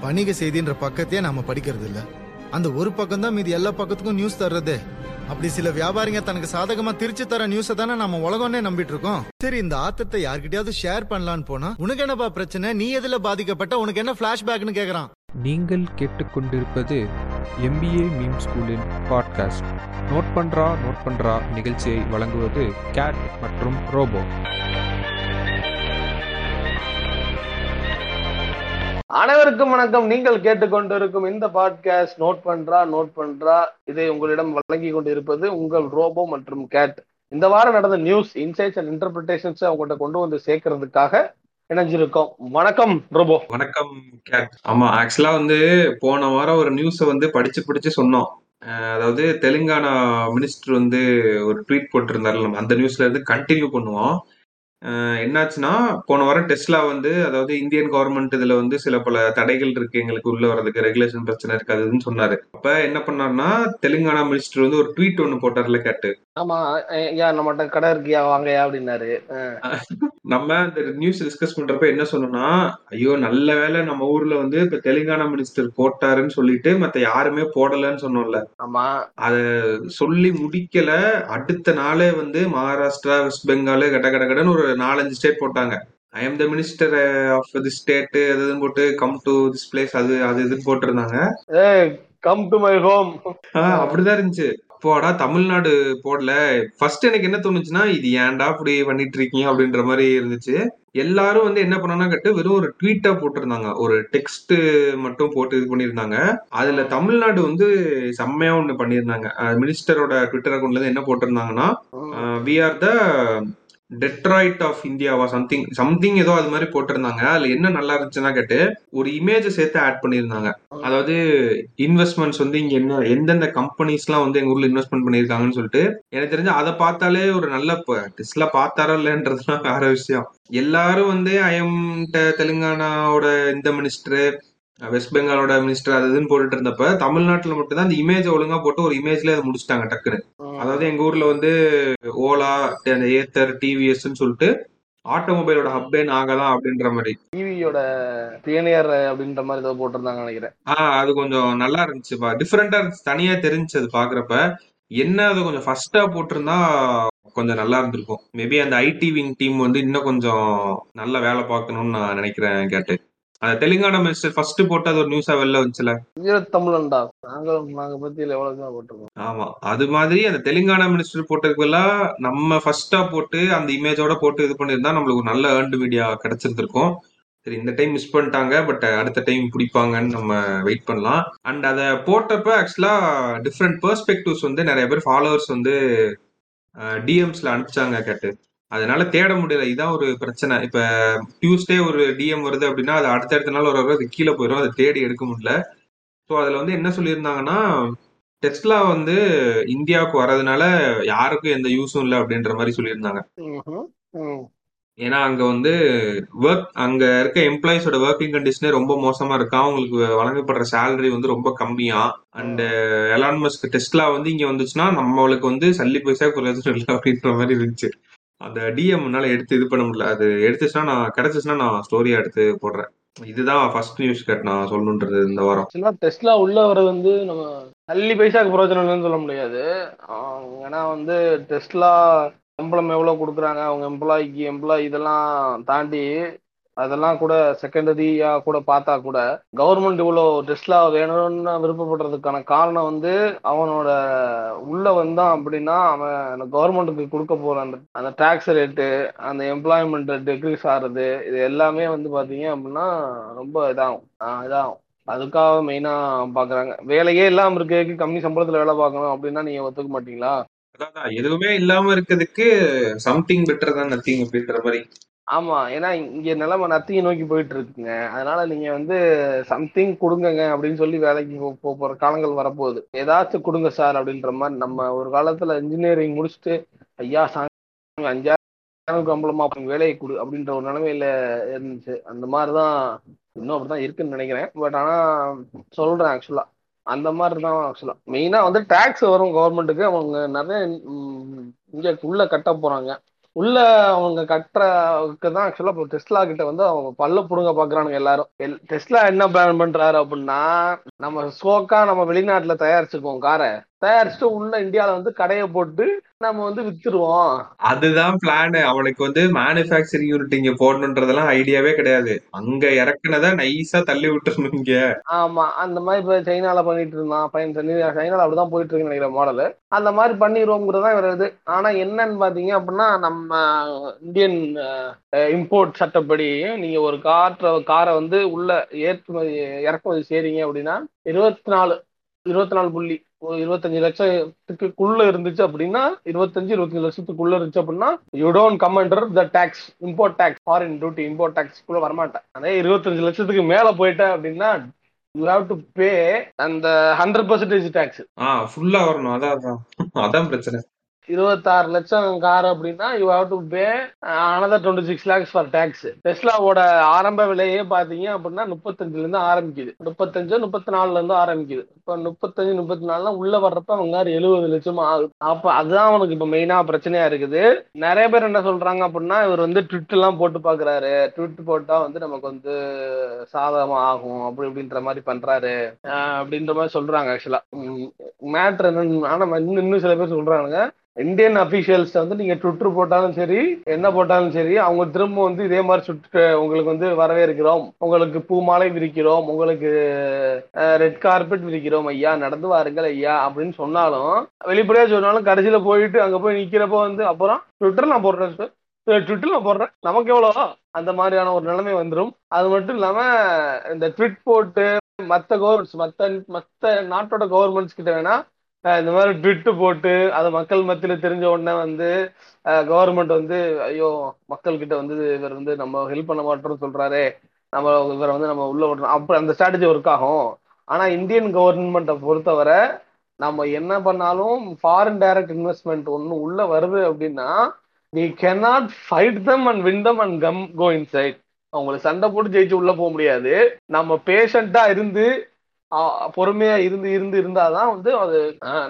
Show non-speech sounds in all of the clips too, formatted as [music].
வணிக செய்தின்ற பக்கத்தையே நாம படிக்கிறது இல்ல அந்த ஒரு பக்கம் தான் மீதி எல்லா பக்கத்துக்கும் நியூஸ் தர்றது. அப்படி சில வியாபாரிங்க தனக்கு சாதகமா திருச்சி தர நியூஸ தானே நம்ம உலகம்னே நம்பிட்டு இருக்கோம் சரி இந்த ஆத்தத்தை யார்கிட்டயாவது ஷேர் பண்ணலான்னு போனா உனக்கு என்னப்பா பிரச்சனை? நீ எதுல பாதிக்கப்பட்ட? உனக்கு என்ன பிளாஷ்பேக்னு கேக்குறான். நீங்கள் கேட்டுக்கொண்டிருப்பது எம்பிஏ மீம் ஸ்கூலின் பாட்காஸ்ட் நோட் பண்றா நோட் பண்றா நிகழ்ச்சியை வழங்குவது கேட் மற்றும் ரோபோ அனைவருக்கும் வணக்கம். நீங்கள் கேட்டுக்கொண்டிருக்கும் இந்த பாட்காஸ்ட் நோட் பண்றா நோட் பண்றா இதை உங்களிடம் வழங்கி கொண்டிருப்பது உங்கள் ரோபோ மற்றும் கேட் இந்த வாரம் நடந்த நியூஸ் இன்சைட்ஸ் அண்ட் இன்டர்பிரிட்டேஷன்ஸ் அவங்கள்ட்ட கொண்டு வந்து சேர்க்கறதுக்காக இணைஞ்சிருக்கோம். வணக்கம் ரோபோ. வணக்கம் கேட் ஆமா ஆக்சுவலா வந்து போன வாரம் ஒரு நியூஸை வந்து படிச்சு படிச்சு சொன்னோம். அதாவது தெலுங்கானா மினிஸ்டர் வந்து ஒரு ட்வீட் போட்டிருந்தாரு நம்ம அந்த நியூஸ்ல இருந்து கண்டினியூ பண்ணுவோம். என்னாச்சுன்னா போன வாரம் டெஸ்லா வந்து அதாவது இந்தியன் கவர்மெண்ட் இதுல வந்து சில பல தடைகள் இருக்கு எங்களுக்கு உள்ள வரதுக்கு ரெகுலேஷன் பிரச்சனை இருக்கு அதுன்னு சொன்னாரு. அப்ப என்ன பண்ணாருன்னா தெலுங்கானா மினிஸ்டர் வந்து ஒரு ட்வீட் ஒன்னு போட்டார்ல கேட்டு. ஆமா அஹ் யா நம்மகிட்ட கடை இருக்கியா? வாங்கயா அப்படின்னாரு. நம்ம இந்த நியூஸ் டிஸ்கஸ் பண்றப்ப என்ன சொன்னோம்னா ஐயோ நல்ல வேளை நம்ம ஊர்ல வந்து இப்ப தெலுங்கானா மினிஸ்டர் போட்டாருன்னு சொல்லிட்டு மத்த யாருமே போடலன்னு சொன்னோம்ல. ஆமா. சொல்லி முடிக்கல. அடுத்த நாளே வந்து மகாராஷ்டிரா வெஸ்ட் பெங்கால் கட கட கடன்னு ஒரு நாலஞ்சு ஸ்டேட் போட்டாங்க. I am the minister of the state அது போட்டு கம் டு திஸ் பிளேஸ் அது அது இதுன்னு போட்டிருந்தாங்க. கம் டு மை ஹோம் அப்படிதான் இருந்துச்சு. போடா தமிழ்நாடு போடல. ஃபர்ஸ்ட் எனக்கு என்ன தோணுச்சுன்னா இது ஏன்டா இப்படி பண்ணிட்டு இருக்கீங்க அப்படின்ற மாதிரி இருந்துச்சு. எல்லாரும் வந்து என்ன பண்ணாங்கன்னா கட்டு வெறும் ஒரு ட்வீட்டா போட்டிருந்தாங்க. ஒரு டெக்ஸ்ட் மட்டும் போட்டு இது பண்ணியிருந்தாங்க. அதுல தமிழ்நாடு வந்து செம்மையா ஒண்ணு பண்ணியிருந்தாங்க. மினிஸ்டரோட ட்விட்டர் அக்கௌண்ட்ல இருந்து என்ன போட்டிருந்தாங்கன்னா we are the Detroit of இந்தியாவா something something ஏதோ அது மாதிரி போட்டிருந்தாங்க. அதுல என்ன நல்லா இருந்துச்சுன்னா கேட்டு ஒரு இமேஜை சேர்த்து ஆட் பண்ணியிருந்தாங்க. அதாவது இன்வெஸ்ட்மெண்ட்ஸ் வந்து இங்க என்ன எந்தெந்த கம்பெனிஸ்லாம் வந்து எங்க ஊர்ல இன்வெஸ்ட்மெண்ட் பண்ணியிருக்காங்கன்னு சொல்லிட்டு எனக்கு தெரிஞ்சு அதை பார்த்தாலே ஒரு நல்ல டெஸ்ட்ல பார்த்தாரோ இல்லைன்றதுலாம் வேற விஷயம். எல்லாரும் வந்து ஐஎம் தெலுங்கானாவோட இந்த மினிஸ்டர் வெஸ்ட் பெங்காலோட மினிஸ்டர் அது இதுன்னு போட்டுட்டு இருந்தப்ப தமிழ்நாட்டுல மட்டும் தான் அந்த இமேஜ் ஒழுங்கா போட்டு ஒரு இமேஜ்ல அதை முடிச்சிட்டாங்க டக்குன்னு. அதாவது எங்க ஊர்ல வந்து ஓலா அந்த ஏத்தர் டிவிஎஸ் சொல்லிட்டு ஆட்டோமொபைலோட ஹப்பே நாங்க தான் அப்படின்ற மாதிரி. டிவியோட பியனியர் அப்படின்ற மாதிரி ஏதோ போட்டிருந்தாங்க நினைக்கிறேன். ஆஹ் அது கொஞ்சம் நல்லா இருந்துச்சுப்பா. டிஃப்ரெண்டா இருந்துச்சு தனியா தெரிஞ்சுச்சு அது பாக்குறப்ப. என்ன அது கொஞ்சம் ஃபர்ஸ்டா போட்டிருந்தா கொஞ்சம் நல்லா இருந்திருக்கும். மேபி அந்த ஐடி விங் டீம் வந்து இன்னும் கொஞ்சம் நல்ல வேலை பார்க்கணும்னு நான் நினைக்கிறேன் கேட்டு. அந்த தெலுங்கானா மினிஸ்டர் ஃபர்ஸ்ட் போட்டு அது ஒரு நியூஸா வெளில வந்துச்சுல. ஈழத்தமிழன்டா. நாங்க நாங்க பத்தி எவ்வளவு போட்டிருக்கோம். ஆமா. அது மாதிரி அந்த தெலுங்கானா மினிஸ்டர் போட்டதுக்கெல்லாம் நம்ம ஃபர்ஸ்டா போட்டு அந்த இமேஜோட போட்டு இது பண்ணியிருந்தா நம்மளுக்கு ஒரு நல்ல ஏர்ன்டு மீடியா கிடைச்சிருந்திருக்கும். சரி இந்த டைம் மிஸ் பண்ணிட்டாங்க பட் அடுத்த டைம் பிடிப்பாங்கன்னு நம்ம வெயிட் பண்ணலாம். அண்ட் அதை போட்டப்ப ஆக்சுவலா டிஃப்ரெண்ட் பெர்ஸ்பெக்டிவ்ஸ் வந்து நிறைய பேர் ஃபாலோவர்ஸ் வந்து டிஎம்ஸ்ல அனுப்பிச்சாங்க கேட்டு. அதனால தேட முடியல. இதான் ஒரு பிரச்சனை. இப்ப டியூஸ்டே ஒரு டிஎம் வருது அப்படின்னா அது அடுத்தடுத்த நாள் ஒரு அது கீழே போயிடும் அதை தேடி எடுக்க முடியல. ஸோ அதுல வந்து என்ன சொல்லியிருந்தாங்கன்னா டெஸ்லா வந்து இந்தியாவுக்கு வர்றதுனால யாருக்கும் எந்த யூஸும் இல்லை அப்படின்ற மாதிரி சொல்லியிருந்தாங்க. ஏன்னா அங்க வந்து ஒர்க் அங்க இருக்க எம்ப்ளாயிஸோட ஒர்க்கிங் கண்டிஷனே ரொம்ப மோசமா இருக்கா? அவங்களுக்கு வழங்கப்படுற சேலரி வந்து ரொம்ப கம்மியா? அண்ட் எலான் மஸ்க் டெஸ்ட்லா வந்து இங்க வந்துச்சுன்னா நம்மளுக்கு வந்து சல்லி பைசா இல்லை அப்படின்ற மாதிரி இருந்துச்சு. அந்த டிஎம்னால எடுத்து இது பண்ண முடியல. அது எடுத்துச்சுன்னா நான் கிடைச்சிச்சுன்னா நான் ஸ்டோரியா எடுத்து போடுறேன். இதுதான் ஃபர்ஸ்ட் நியூஸ் கட் நான் சொல்லணுன்றது இந்த வாரம். டெஸ்ட்லா உள்ள வர வந்து நம்ம தள்ளி பைசாக்கு பிரயோஜனம் இல்லைன்னு சொல்ல முடியாது. ஏன்னா வந்து டெஸ்ட்லா சம்பளம் எவ்வளோ கொடுக்குறாங்க அவங்க எம்ப்ளாய்க்கு எம்ப்ளாயி இதெல்லாம் தாண்டி அதெல்லாம் கூட செகண்டரியா கூட பார்த்தா கூட கவர்மெண்ட் இவ்வளோ டெஸ்ட்லா வேணும்னு விருப்பப்படுறதுக்கான காரணம் வந்து அவனோட உள்ள வந்தான் அப்படின்னா அவன் கவர்மெண்ட்டுக்கு கொடுக்க போற அந்த அந்த டாக்ஸ் ரேட்டு அந்த எம்ப்ளாய்மெண்ட் டிக்ரீஸ் ஆகுறது இது எல்லாமே வந்து பாத்தீங்க அப்படின்னா ரொம்ப இதாகும். இதாகும். அதுக்காக மெயினா பாக்குறாங்க வேலையே இல்லாம இருக்கு கம்மி சம்பளத்துல வேலை பார்க்கணும் அப்படின்னா நீங்க ஒத்துக்க மாட்டீங்களா? அதான் எதுவுமே இல்லாம இருக்கிறதுக்கு சம்திங் பெட்டர் தான் நத்திங் அப்படின்ற மாதிரி ஆமா. ஏன்னா இங்க நிலைமை நத்திங்க நோக்கி போயிட்டு இருக்குங்க அதனால நீங்க வந்து சம்திங் கொடுங்கங்க அப்படின்னு சொல்லி வேலைக்கு போற காலங்கள் வரப்போகுது. ஏதாச்சும் கொடுங்க சார் அப்படின்ற மாதிரி நம்ம ஒரு காலத்துல இன்ஜினியரிங் முடிச்சுட்டு ஐயா சாங்க அஞ்சாயிரம் கம்பளமா வேலையை கொடு அப்படின்ற ஒரு நிலைமையில இருந்துச்சு. அந்த மாதிரிதான் இன்னும் அப்படிதான் இருக்குன்னு நினைக்கிறேன். பட் ஆனா சொல்றேன் ஆக்சுவலா அந்த மாதிரி தான் ஆக்சுவலா மெயினா வந்து டாக்ஸ் வரும் கவர்மெண்ட்டுக்கு அவங்க நிறைய இங்க உள்ள கட்ட போறாங்க. உள்ள அவங்க கட்டுறதுக்கு தான் ஆக்சுவலா இப்போ டெஸ்லா கிட்ட வந்து அவங்க பல்ல புடுங்க பாக்குறானுங்க எல்லாரும். எல்- டெஸ்லா என்ன பிளான் பண்றாரு அப்படின்னா நம்ம சோக்கா நம்ம வெளிநாட்டுல தயாரிச்சுக்குவோம் காரை தயாரிச்சுட்டு உள்ள இந்தியால வந்து கடையை போட்டு நம்ம வந்து வித்துருவோம். அதுதான் பிளான் அவனுக்கு வந்து மேனுஃபேக்சரிங் யூனிட் இங்க போடணுன்றதெல்லாம் ஐடியாவே கிடையாது. அங்க இறக்குனத நைஸா தள்ளி விட்டுறணும் இங்க. ஆமா அந்த மாதிரி இப்ப சைனால பண்ணிட்டு இருந்தான். பையன் சனி- சைனால அப்படிதான் போயிட்டு இருக்குன்னு நினைக்கிற மாடல் அந்த மாதிரி பண்ணிடுவோங்கிறதா இவர் இது. ஆனா என்னன்னு பாத்தீங்க அப்படின்னா நம்ம இந்தியன் இம்போர்ட் சட்டப்படி நீங்க ஒரு காற்ற காரை வந்து உள்ள ஏற்றுமதி இறக்குமதி செய்றீங்க அப்படின்னா இருபத்தி நாலு இருபத்தி நாலு புள்ளி இருபத்தஞ்சு லட்சத்துக்குள்ள இருந்துச்சு அப்படின்னா இருபத்தஞ்சு இருபத்தஞ்சு லட்சத்துக்குள்ள இருந்துச்சு அப்படின்னா you don't come under the tax import tax foreign duty import டேக்ஸ்க்குள்ள வரமாட்டேன். அதே இருபத்தஞ்சு லட்சத்துக்கு மேல போயிட்டேன் அப்படின்னா யூ ஹாவ் டு பே அந்த ஹண்ட்ரட் பர்சன்டேஜ் டேக்ஸ் ஃபுல்லா வரணும். அதான். அதான் பிரச்சனை. இருபத்தாறு லட்சம் கார் அப்படின்னா you have to pay another twenty six lakhs for tax டெஸ்லாவோட ஆரம்ப விலையே பாத்தீங்க அப்படின்னா முப்பத்தஞ்சுல இருந்து ஆரம்பிக்குது. முப்பத்தஞ்சு முப்பத்தி நாலுல இருந்து ஆரம்பிக்குது. இப்போ முப்பத்தஞ்சு முப்பத்தி நாலுல உள்ள வர்றப்ப அவங்க எழுபது லட்சம் ஆகுது. அப்ப அதுதான் அவனுக்கு இப்ப மெயினா பிரச்சனையா இருக்குது. நிறைய பேர் என்ன சொல்றாங்க அப்படின்னா இவர் வந்து ட்விட் எல்லாம் போட்டு பாக்குறாரு. ட்விட் போட்டா வந்து நமக்கு வந்து சாதகமா ஆகும் அப்படி இப்படின்ற மாதிரி பண்றாரு. ஆஹ் அப்படின்ற மாதிரி சொல்றாங்க ஆக்சுவலா மேட்ரு என்னன்னு ஆனா இன்னும் இன்னும் சில பேர் சொல்றாங்க இந்தியன் அபிஷியல்ஸ் வந்து நீங்க ட்விட்டர் போட்டாலும் சரி என்ன போட்டாலும் சரி அவங்க திரும்ப வந்து இதே மாதிரி சுட்டு உங்களுக்கு வந்து வரவேற்கிறோம். உங்களுக்கு பூ மாலை விரிக்கிறோம். உங்களுக்கு ரெட் கார்பெட் விரிக்கிறோம். ஐயா நடந்து வாருங்கள் ஐயா அப்படின்னு சொன்னாலும் வெளிப்படையா சொன்னாலும் கடைசியில போயிட்டு அங்க போய் நிக்கிறப்போ வந்து அப்புறம் ட்விட்டர் நான் போடுறேன் சார் ட்விட்டர் நான் போடுறேன். நமக்கு எவ்வளோ? அந்த மாதிரியான ஒரு நிலைமை வந்துடும் அது மட்டும் இல்லாம இந்த ட்விட் போட்டு மற்ற கவர்மெண்ட்ஸ் மற்ற மற்ற நாட்டோட கவர்மெண்ட்ஸ் கிட்ட வேணா இந்த மாதிரி ட்விட்டு போட்டு அது மக்கள் மத்தியில தெரிஞ்ச உடனே வந்து கவர்மெண்ட் வந்து ஐயோ மக்கள் கிட்ட வந்து இவர் வந்து நம்ம ஹெல்ப் பண்ண மாட்டோம்னு சொல்றாரு நம்ம இவரை வந்து நம்ம உள்ள விடுறோம் அப்ப அந்த ஸ்ட்ராட்டஜி ஒர்க் ஆகும். ஆனா இந்தியன் கவர்மெண்ட்டை பொறுத்தவரை நம்ம என்ன பண்ணாலும் ஃபாரின் டைரக்ட் இன்வெஸ்ட்மெண்ட் ஒன்று உள்ள வருது அப்படின்னா நீ cannot fight them and win them and come go inside அவங்களுக்கு சண்டை போட்டு ஜெயிச்சு உள்ள போக முடியாது. நம்ம பேஷண்டா இருந்து பொறுமையா இருந்து இருந்து இருந்தாதான் வந்து அது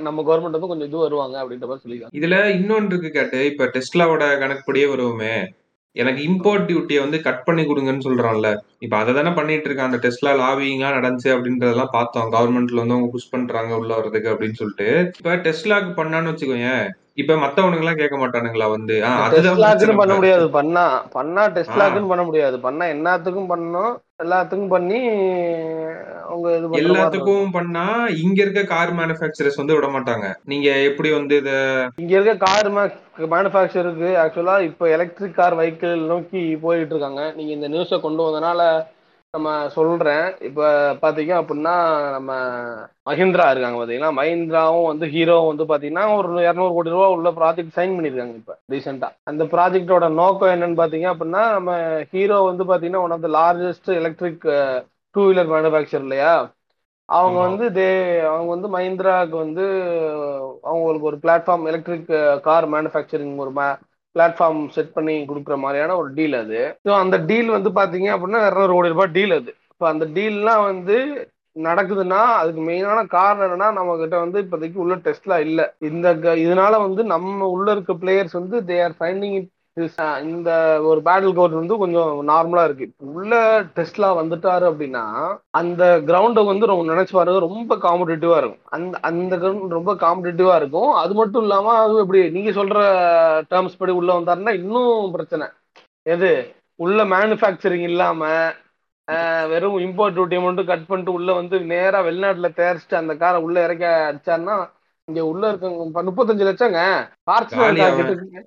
நம்ம கவர்மெண்ட் வந்து கொஞ்சம் இது வருவாங்க அப்படின்ற மாதிரி சொல்லிருக்காங்க இதுல இன்னொன்று இருக்கு கேட்டு இப்ப டெஸ்லாவோட கணக்குப்படியே வருவோமே. எனக்கு இம்போர்ட் டியூட்டியை வந்து கட் பண்ணி கொடுங்கன்னு சொல்றான்ல. இப்ப அதை தானே பண்ணிட்டு இருக்கான். அந்த டெஸ்ட்லா லாபிங்கா நடந்துச்சு அப்படின்றதெல்லாம் பார்த்தோம். கவர்மெண்ட்ல வந்து அவங்க புஷ் பண்றாங்க உள்ள வர்றதுக்கு அப்படின்னு சொல்லிட்டு. இப்ப டெஸ்ட்லாக்கு பண்ணான்னு வச்சுக்கோங்க இப்ப மத்தவனுங்க எல்லாம் கேட்க மாட்டானுங்களா வந்து பிரச்சனை பண்ண. முடியாது பண்ணா பண்ணா டெஸ்லாக்குன்னு பண்ண முடியாது பண்ணா எல்லாத்துக்கும் பண்ணணும் எல்லாத்துக்கும் பண்ணி அவங்க இது. எல்லாத்துக்கும் பண்ணா இங்க இருக்க கார் மேனுஃபேக்சரர்ஸ் வந்து விட மாட்டாங்க நீங்க எப்படி வந்து இத இங்க இருக்க கார் மேனுஃபேக்சருக்கு ஆக்சுவலா இப்போ எலக்ட்ரிக் கார் வெஹிக்கிள் நோக்கி போயிட்டு இருக்காங்க நீங்க இந்த நியூஸை கொண்டு வந்தனால நம்ம சொல்றேன். இப்ப பாத்தீங்க அப்படின்னா நம்ம மஹிந்திரா இருக்காங்க பாத்தீங்கன்னா மஹிந்திராவும் வந்து ஹீரோவும் வந்து பாத்தீங்கன்னா ஒரு இரநூறு கோடி ரூபா உள்ள ப்ராஜெக்ட் சைன் பண்ணிருக்காங்க இப்ப ரீசெண்டா அந்த ப்ராஜெக்டோட நோக்கம் என்னன்னு பாத்தீங்க அப்படின்னா நம்ம ஹீரோ வந்து பாத்தீங்கன்னா one of the largest electric two wheeler manufacturer இல்லையா? அவங்க. வந்து தே அவங்க வந்து மஹிந்திராவுக்கு வந்து அவங்களுக்கு ஒரு பிளாட்ஃபார்ம் எலக்ட்ரிக் கார் மேனுஃபேக்சரிங் ஒரு பிளாட்ஃபார்ம் செட் பண்ணி கொடுக்குற மாதிரியான ஒரு டீல் அது. ஸோ அந்த டீல் வந்து பார்த்தீங்க அப்படின்னா இரநூறு கோடி ரூபாய் டீல் அது. இப்போ அந்த டீல்லாம் வந்து நடக்குதுன்னா அதுக்கு மெயினான காரணம் என்னன்னா நம்ம கிட்ட வந்து இப்போதைக்கு உள்ள டெஸ்ட்லாம் இல்லை. இந்த க- இதனால வந்து நம்ம உள்ள இருக்க பிளேயர்ஸ் வந்து தே ஆர் ஃபைண்டிங் இட் இந்த ஒரு பேட்டில் கோர்ட் வந்து கொஞ்சம் நார்மலா இருக்கு. உள்ள டெஸ்ட்லா வந்துட்டாரு அப்படின்னா அந்த கிரவுண்டை வந்து ரொம்ப நினைச்சு பாருங்க ரொம்ப காம்படிட்டிவா இருக்கும். அந்த அந்த கிரவுண்ட் ரொம்ப காம்படிட்டிவா இருக்கும். அது மட்டும் இல்லாம அது எப்படி நீங்க சொல்ற டேர்ம்ஸ் படி உள்ள வந்தாருன்னா இன்னும் பிரச்சனை. எது? உள்ள மேனுஃபேக்சரிங் இல்லாம வெறும் இம்போர்ட் டியூட்டி மட்டும் கட் பண்ணிட்டு உள்ள வந்து நேரா வெளிநாட்டுல தயாரிச்சுட்டு அந்த காரை உள்ள இறக்க அடிச்சாருன்னா இங்க உள்ள இருக்கவங்க முப்பத்தஞ்சு லட்சங்க.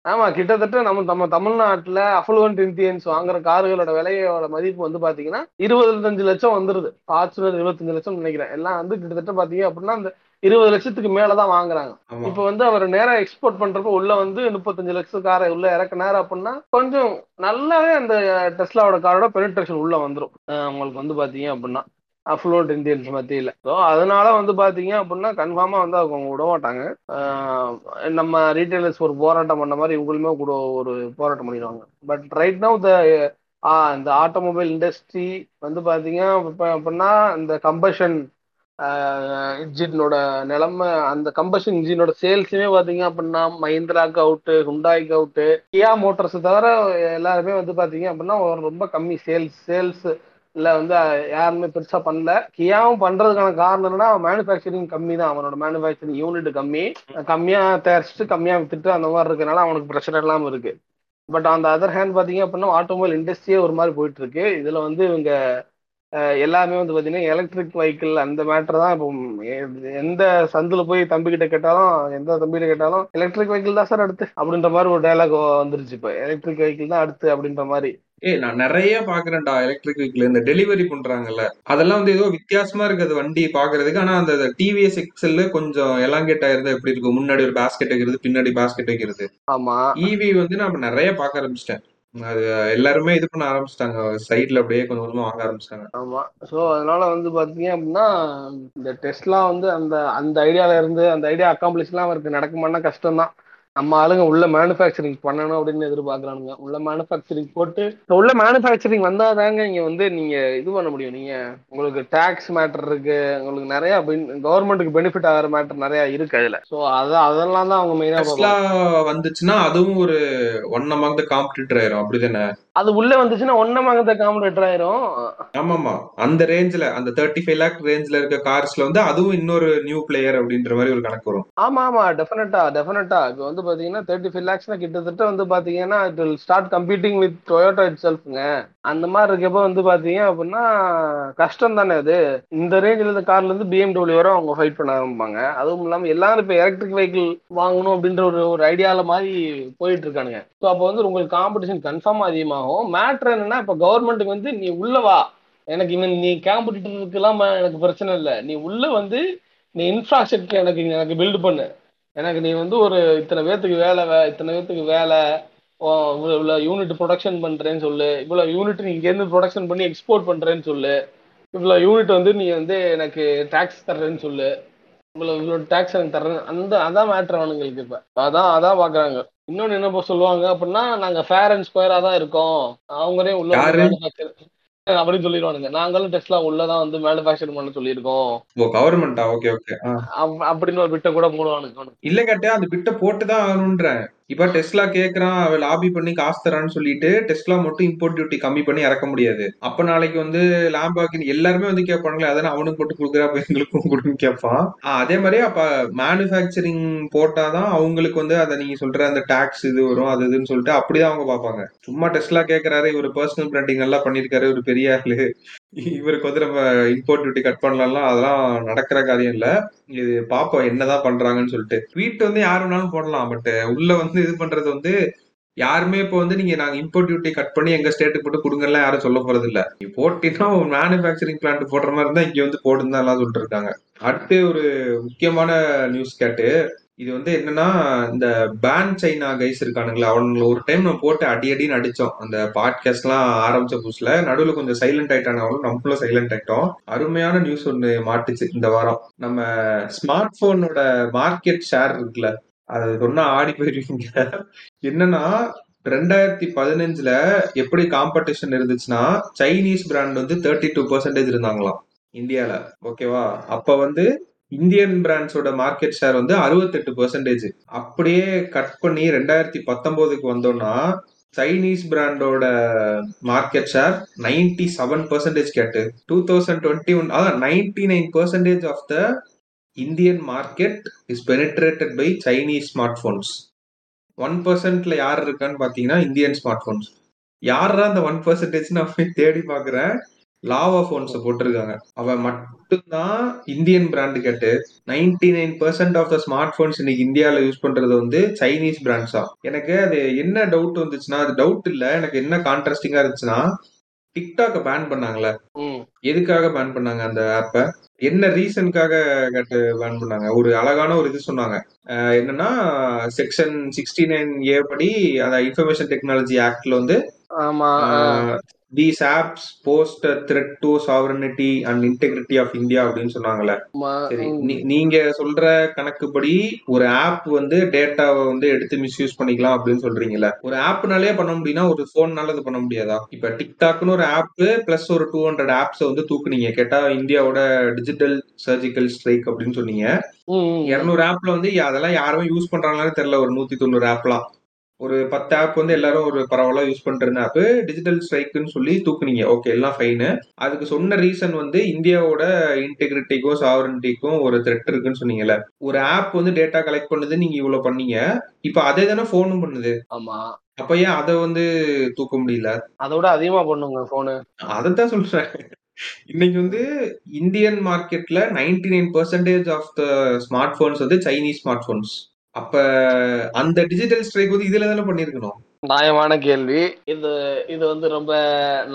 ஆமா கிட்டத்தட்ட நம்ம நம்ம தமிழ்நாட்டுல அஃபுளுவன்ட் இந்தியன்ஸ் வாங்குற கார்களோட விலையோட மதிப்பு வந்து பாத்தீங்கன்னா இருபத்தஞ்சு லட்சம் வந்துருது. ஃபார்ச்சுனர் இருபத்தஞ்சு லட்சம் நினைக்கிறேன். எல்லாம் வந்து கிட்டத்தட்ட பாத்தீங்க அப்படின்னா அந்த இருபது லட்சத்துக்கு மேலதான் வாங்குறாங்க. இப்ப வந்து அவர் நேரா எக்ஸ்போர்ட் பண்றப்ப உள்ள வந்து முப்பத்தஞ்சு லட்சம் காரை உள்ள இறக்குனாரு அப்படின்னா கொஞ்சம் நல்லாவே அந்த டெஸ்லாவோட காரோட பெனிட்ரேஷன் உள்ள வந்துரும். அஹ் உங்களுக்கு வந்து பாத்தீங்க அப்படின்னா. அஃப்ளூண்ட் இந்தியன்ஸ் மத்தியில். ஸோ அதனால வந்து பார்த்தீங்க அப்படின்னா கன்ஃபார்மாக வந்து அவங்க விட மாட்டாங்க. நம்ம ரீட்டைலர்ஸ் ஒரு போராட்டம் பண்ண மாதிரி இவங்களுமே கூட ஒரு போராட்டம் பண்ணிடுவாங்க. பட் ரைட் நவ் த இந்த ஆட்டோமொபைல் இண்டஸ்ட்ரி வந்து பார்த்தீங்க அப்ப- அப்படின்னா இந்த கம்பஷன் இன்ஜினோட நிலைமை அந்த கம்பஷன் இன்ஜினோட சேல்ஸுமே பார்த்தீங்க அப்படின்னா மஹிந்திராக்கு அவுட்டு ஹுண்டாய்க்கு அவுட்டு கியா மோட்டர்ஸ் தவிர எல்லாருமே வந்து பார்த்தீங்க அப்படின்னா ஒரு ரொம்ப கம்மி சேல்ஸ் சேல்ஸ் இல்ல வந்து யாருமே பெருசா பண்ணல. கியாவும் பண்றதுக்கான காரணம் என்னன்னா மேனுஃபேக்சரிங் கம்மி தான். அவனோட மேனுஃபேக்சரிங் யூனிட் கம்மி. கம்மியா தயாரிச்சுட்டு கம்மியா வித்துட்டு அந்த மாதிரி இருக்கனால அவனுக்கு பிரச்சனை இல்லாம இருக்கு. பட் அந்த அதர் ஹேண்ட் பாத்தீங்க அப்படின்னா ஆட்டோமொபைல் இண்டஸ்ட்ரியே ஒரு மாதிரி போயிட்டு இருக்கு. இதுல வந்து இவங்க எல்லாமே வந்து பாத்தீங்கன்னா எலக்ட்ரிக் வெஹிக்கிள் அந்த மேட்டர் தான். இப்போ எந்த சந்துல போய் தம்பி கிட்ட கேட்டாலும் எந்த தம்பி கிட்ட கேட்டாலும் எலக்ட்ரிக் வெஹிக்கிள் தான் சார் அடுத்து? அப்படின்ற மாதிரி ஒரு டைலாக் வந்துருச்சு இப்போ. எலக்ட்ரிக் வெஹிக்கிள் தான் அடுத்து? அப்படின்ற மாதிரி. ஏய் நான் நிறைய பாக்குறேன்டா எலக்ட்ரிக் வெஹிக்கிள் இந்த டெலிவரி பண்றாங்கல்ல. அதெல்லாம் வந்து ஏதோ வித்தியாசமா இருக்கு அது வண்டி பாக்குறதுக்கு. ஆனா அந்த டிவிஎஸ் எக்ஸல்ல கொஞ்சம் எலாங்கேட் ஆயிருந்தா எப்படி இருக்கும்? முன்னாடி ஒரு பாஸ்கெட் வைக்கிறது பின்னாடி பாஸ்கெட் வைக்கிறது. ஆமா. ஈவி வந்து நான் நிறைய பார்க்க ஆரம்பிச்சிட்டேன். அது எல்லாருமே இது பண்ண ஆரம்பிச்சிட்டாங்க. சைட்ல அப்படியே கொஞ்சம் கொஞ்சமா வாங்க ஆரம்பிச்சிட்டாங்க. ஆமா. ஸோ அதனால வந்து பாத்தீங்க அப்படின்னா இந்த டெஸ்ட்லாம் வந்து அந்த அந்த ஐடியால இருந்து அந்த ஐடியா அக்காம்ப்ளிஷ்லாம் அவருக்கு நடக்குமானா கஷ்டம் தான் நம்ம ஆளுங்க உள்ள மேனுஃபேக்சரிங் பண்ணணும் அப்படின்னு எதிர்பார்க்கறானுங்க. உள்ள மேனுஃபேக்சரிங் போட்டு உள்ள மேனுஃபேக்சரிங் வந்தாதாங்க இங்க வந்து நீங்க இது பண்ண முடியும். நீங்க உங்களுக்கு டாக்ஸ் மேட்டர் இருக்கு. உங்களுக்கு நிறைய கவர்மெண்ட்டுக்கு பெனிஃபிட் ஆகிற மேட்டர் நிறைய இருக்கு அதுல. ஸோ அத அதெல்லாம் தான் அவங்க மெயினா வந்துச்சுன்னா அதுவும் ஒரு ஒன் அமாங் த காம்படிட்டர் ஆயிரும். அப்படிதானே? அது உள்ள வந்துச்சுன்னா ஒன்னமாக காம்படேட்டர் ஆயிரும். ஆமாமா அந்த ரேஞ்ச்ல அந்த தேர்ட்டி ஃபைவ் லேக் ரேஞ்ச்ல இருக்க கார்ஸ்ல வந்து அதுவும் இன்னொரு நியூ பிளேயர் அப்படின்ற மாதிரி ஒரு கணக்கு வரும். ஆமா ஆமா. டெஃபினட்டா டெஃபினட்டா இப்போ வந்து பாத்தீங்கன்னா தேர்ட்டி ஃபைவ் லேக்ஸ்னா கிட்டத்தட்ட வந்து பாத்தீங்கன்னா it will start competing with Toyota it செல்ஃப்ங்க அந்த மாதிரி இருக்கப்ப வந்து பாத்தீங்க அப்படின்னா கஷ்டம் தானே அது. இந்த ரேஞ்சில் இருந்த கார்ல இருந்து பிஎம்டபிள்யூ வரை அவங்க ஃபைட் பண்ண ஆரம்பிப்பாங்க. அதுவும் இல்லாம எல்லாரும் இப்போ எலக்ட்ரிக் வெஹிக்கிள் வாங்கணும் அப்படின்ற ஒரு ஒரு ஐடியால மாதிரி போயிட்டு இருக்கானுங்க. ஸோ அப்போ வந்து உங்களுக்கு காம்படிஷன் கன்ஃபார்ம் அதிகமாகும். மேட்ரு என்னன்னா இப்போ கவர்மெண்ட்டுக்கு வந்து நீ உள்ள வா. எனக்கு இவன் நீ காம்படிட்டருக்குலாம் எனக்கு பிரச்சனை இல்லை. நீ உள்ள வந்து நீ இன்ஃப்ராஸ்ட்ரக்சர் எனக்கு எனக்கு பில்டு பண்ணு. எனக்கு நீ வந்து ஒரு இத்தனை பேர்த்துக்கு வேலை இத்தனை பேர்த்துக்கு வேலை. இவ்வளவு யூனிட் ப்ரொடக்ஷன் பண்றேன்னு சொல்லு. இவ்வளவு யூனிட் நீ இங்கேருந்து ப்ரொடக்ஷன் பண்ணி எக்ஸ்போர்ட் பண்றேன்னு சொல்லு. இவ்வளவு யூனிட் வந்து நீ வந்து எனக்கு டாக்ஸ் தர்றேன்னு சொல்லு. இவ்வளவு இவ்வளவு டாக்ஸ் எனக்கு தர்றேன் அந்த அதான் மேட்ரு அவனுங்களுக்கு இப்ப. அதான் அதான் பாக்குறாங்க. இன்னொன்னு என்ன சொல்லுவாங்க அப்படின்னா நாங்க ஃபேர் அண்ட் ஸ்கொயரா தான் இருக்கோம். அவங்களே உள்ள அப்படின்னு சொல்லிடுவானுங்க. நாங்களும் டெஸ்ட்லா உள்ளதான் வந்து மேனுஃபேக்சர் பண்ண சொல்லியிருக்கோம். ஓ கவர்மெண்டா ஓகே ஓகே. அப்- அப்படின்னு ஒரு விட்ட கூட போடுவானுங்க. இல்ல கேட்டா அந்த பிட்ட போட்டுதான் ஆகணும்ன்றேன் இப்ப டெஸ்லா கேக்குறான் அவன் லாபி பண்ணி காசு தரான்னு சொல்லிட்டு டெஸ்லா மட்டும் இம்போர்ட் டியூட்டி கம்மி பண்ணி இறக்க முடியாது. அப்ப நாளைக்கு வந்து லாம்பாக்கின் எல்லாருமே வந்து கேட்பானுங்களே அதானே அவனுக்கு போட்டு கொடுக்குறா அப்ப எங்களுக்கும் கொடுக்குன்னு கேட்பான் அதே மாதிரி அப்ப மேனுஃபேக்சரிங் போட்டாதான் அவங்களுக்கு வந்து அதை நீங்க சொல்ற அந்த டாக்ஸ் இது வரும் அது இதுன்னு சொல்லிட்டு அப்படிதான் அவங்க பார்ப்பாங்க. சும்மா டெஸ்லா கேக்குறாரு இவர் பர்சனல் பிராண்டிங் நல்லா பண்ணிருக்காரு ஒரு பெரிய ஆளு. இவருக்கு வந்து நம்ம இம்போர்ட் டியூட்டி கட் பண்ணலாம் அதெல்லாம் நடக்கிற காரியம் இல்ல. இது பாப்போம் என்னதான் பண்றாங்கன்னு சொல்லிட்டு. ட்வீட் வந்து யார் வேணாலும் போடலாம் பட் உள்ள வந்து இது பண்றது வந்து யாருமே இப்போ வந்து நீங்க நாங்க இம்போர்ட் டியூட்டி கட் பண்ணி எங்க ஸ்டேட்டுக்கு போட்டு கொடுங்கலாம் யாரும் சொல்ல போறது இல்ல. நீ ஒரு மேனுபேக்சரிங் பிளான்ட் போடுற மாதிரி இருந்தா இங்க வந்து போடுன்னு தான் எல்லாம் சொல்லிட்டு இருக்காங்க. அடுத்து ஒரு முக்கியமான நியூஸ் கேட்டு இது வந்து என்னன்னா இந்த பேன் சைனா கைஸ் இருக்கானுங்களா அவனுங்களை ஒரு டைம் நம்ம போட்டு அடி அடின்னு அடிச்சோம். அந்த பாட்காஸ்ட்லாம் ஆரம்பிச்ச புதுசுல நடுவில் கொஞ்சம் சைலண்ட் ஆயிட்டானவங்களும் நம்மளும் சைலண்ட் ஆயிட்டோம். அருமையான நியூஸ் ஒன்று மாட்டுச்சு இந்த வாரம். நம்ம ஸ்மார்ட் போனோட மார்க்கெட் ஷேர் இருக்குல்ல அது சொன்னா ஆடி போயிருவீங்க. என்னன்னா ரெண்டாயிரத்தி பதினஞ்சுல எப்படி காம்படிஷன் இருந்துச்சுன்னா சைனீஸ் பிராண்ட் வந்து தேர்ட்டி டூ பர்சன்டேஜ் இருந்தாங்களாம் இந்தியால. ஓகேவா அப்ப வந்து இந்தியன் பிராண்ட்ஸோட மார்க்கெட் ஷேர் வந்து அறுபத்தெட்டு பர்சன்டேஜ் அப்படியே கட் பண்ணி ரெண்டாயிரத்தி பத்தொன்பதுக்கு வந்தோம்னா சைனீஸ் பிராண்டோட market share ninety seven percentage கேட்டு டூ தௌசண்ட் டுவெண்ட்டி ஒன் அதான் ninety nine percentage of the Indian market is penetrated by Chinese smart phones one பர்சன்ட்ல யார் இருக்கான்னு பார்த்தீங்கன்னா இந்தியன் ஸ்மார்ட் ஃபோன்ஸ் யாரா அந்த ஒன் பர்சன்டேஜ் நான் போய் தேடி பார்க்குறேன்? லாவா போன்ஸ் போட்டிருக்காங்க. அவன் மட்டும்தான் இந்தியன் பிராண்டு கேட்டு ninety nine percent of the smart phones இன்னைக்கு இந்தியாவில் யூஸ் பண்றது வந்து சைனீஸ் பிராண்ட்ஸா எனக்கு அது என்ன டவுட் வந்துச்சுன்னா அது டவுட் இல்ல. எனக்கு என்ன கான்ட்ராஸ்டிங்கா இருந்துச்சுன்னா டிக்டாக்க பேன் பண்ணாங்களே எதுக்காக பேன் பண்ணாங்க அந்த ஆப்பை என்ன ரீசனுக்காக கேட்டு பேன் பண்ணாங்க? ஒரு அழகான ஒரு இது சொன்னாங்க. என்னன்னா செக்ஷன் சிக்ஸ்டி நைன் ஏ படி அந்த இன்ஃபர்மேஷன் டெக்னாலஜி ஆக்ட்ல வந்து ஆமா. These apps posed threat to sovereignty and integrity of India அப்படின்னு சொன்னாங்கல்ல. சரி நீங்க சொல்ற கணக்குப்படி ஒரு ஆப் வந்து டேட்டாவை வந்து எடுத்து மிஸ்யூஸ் பண்ணிக்கலாம் அப்படின்னு சொல்றீங்கல்ல. ஒரு ஆப்னாலே பண்ண முடியும்னா ஒரு போன்னால அது பண்ண முடியாதா? இப்ப டிக்டாக்னு ஒரு ஆப் பிளஸ் ஒரு டூ ஹண்ட்ரட் ஆப்ஸ் வந்து தூக்குனீங்க. கேட்டா இந்தியாவோட டிஜிட்டல் சர்ஜிக்கல் ஸ்ட்ரைக் அப்படின்னு சொன்னீங்க. இருநூறு ஆப்ல வந்து அதெல்லாம் யாருமே யூஸ் பண்றாங்களான்னு தெரியல. ஒரு நூத்தி தொண்ணூறு ஆப்லாம் ஒரு பத்து ஆப் வந்து எல்லாரும் ஒரு பரவாயில்ல யூஸ் பண்ற இருந்த ஆப் டிஜிட்டல் ஸ்ட்ரைக்குன்னு சொல்லி தூக்குனீங்க. ஓகே எல்லாம் ஃபைனு அதுக்கு சொன்ன ரீசன் வந்து இந்தியாவோட இன்டெகிரிட்டிக்கும் சாவரனிட்டிக்கும் ஒரு த்ரெட் இருக்குன்னு சொன்னீங்கல்ல. ஒரு ஆப் வந்து டேட்டா கலெக்ட் பண்ணுது நீங்க இவ்வளவு பண்ணீங்க. இப்ப அதே தானே போனும் பண்ணுது. ஆமா. அப்ப ஏன் அதை வந்து தூக்க முடியல? அதை விட அதிகமா பண்ணுங்க போனு அதைத்தான் சொல்றேன். இன்னைக்கு வந்து இந்தியன் மார்க்கெட்ல 99% nine percentage of the smart phones வந்து சைனீஸ் ஸ்மார்ட் போன்ஸ் அப்ப அந்த டிஜிட்டல் ஸ்ட்ரைக் வந்து இதுல தானே பண்ணிருக்கணும் நியாயமான கேள்வி. இது இது வந்து ரொம்ப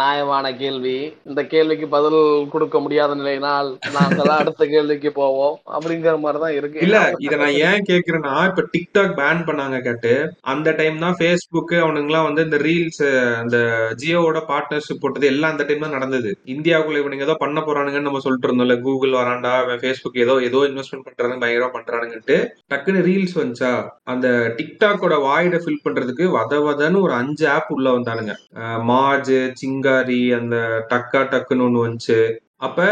நியாயமான கேள்வி. இந்த கேள்விக்கு பதில் கொடுக்க முடியாத நிலையினால் நாங்கெல்லாம் [laughs] அடுத்த கேள்விக்கு போவோம். அப்படிங்கிற மாதிரி தான் இருக்கு. இல்ல இத நான் ஏன் கேக்குறேன்னா இப்ப டிக்டாக் பேன் பண்ணாங்க கேட்டு அந்த டைம் தான் ஃபேஸ்புக் அவனுங்கலாம் வந்து இந்த ரீல்ஸ் அந்த ஜியோவோட பார்ட்னர்ஷிப் போட்டது எல்லாம் அந்த டைம் தான் நடந்தது. இந்தியாவுக்குள்ள இவனுங்க ஏதோ பண்ண போறானுங்கன்னு நம்ம சொல்லிட்டு இருந்தோம்ல கூகுள் வராண்டா ஃபேஸ்புக் ஏதோ ஏதோ இன்வெஸ்ட்மெண்ட் பண்றாங்க பயங்கரமா பண்றானுங்கன்ட்டு டக்குன்னு ரீல்ஸ் வந்துச்சா? அந்த டிக்டாக்கோட வாய்ட ஃபில் பண்றதுக்கு வத பதன்னு ஒரு அஞ்சு ஆப் உள்ள வந்தானுங்க. மாஜ் சிங்காரி அந்த டக்கா டக்குன்னு ஒண்ணு வந்துச்சு. அப்ப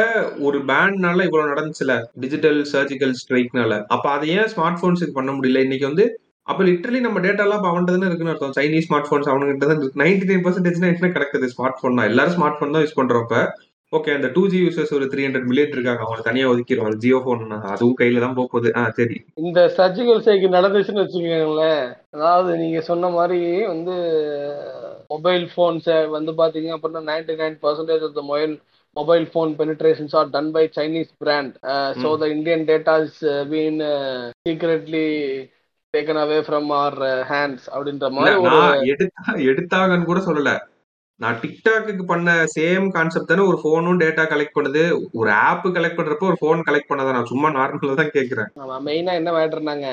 ஒரு பேண்ட்னால இவ்வளவு நடந்துச்சுல? டிஜிட்டல் சர்ஜிக்கல் ஸ்ட்ரைக்னால அப்ப அதை ஏன் ஸ்மார்ட் போன்ஸுக்கு பண்ண முடியல? இன்னைக்கு வந்து அப்ப லிட்டரலி நம்ம டேட்டா எல்லாம் அவன்கிட்ட தானே இருக்குன்னு அர்த்தம். சைனீஸ் ஸ்மார்ட் போன்ஸ் அவனுக்கிட்ட தான் இருக்கு. நைன்டி நைன் பர்சன்டேஜ் என்ன கிடக்குது? ஸ்மார்ட் போன் தான் எல்லாரும் ஸ்மார்ட் போன் தான் யூஸ் பண்றப்ப ஓகே அந்த டூ ஜி யூசர்ஸ் ஒரு த்ரீ ஹண்ட்ரட் மில்லியன் இருக்காங்க. அவங்க தனியா ஒதுக்கிடுவாங்க ஜியோ போன் அதுவும் கையில தான் போக போகுது ஆ சரி. இந்த சர்ஜிக்கல் ஸ்ட்ரைக் நடந்துச்சுன்னு வச்சுக்கோங்களேன். அதாவது நீங்க சொன்ன மாதிரி வந்து மொபைல் போன்ஸை வந்து பாத்தீங்க அப்படின்னா ninety nine percentage of the mobile Chinese brand. Uh, So Mm. the Indian data is uh, being uh, secretly taken away from our uh, hands அப்படின்ற மாதிரி எடுத்தா எடுத்தாங்கன்னு கூட சொல்லல. நான் டிக்டாக்கு பண்ண சேம் கான்செப்ட் தானே ஒரு போனும் டேட்டா கலெக்ட் பண்ணுது. ஒரு ஆப் கலெக்ட் பண்றப்போ ஒரு போன் கலெக்ட் பண்ணதான் நான் சும்மா நார்மலா தான் கேக்குறேன். ஆமா மெயினா என்ன மேட்டர்னாங்க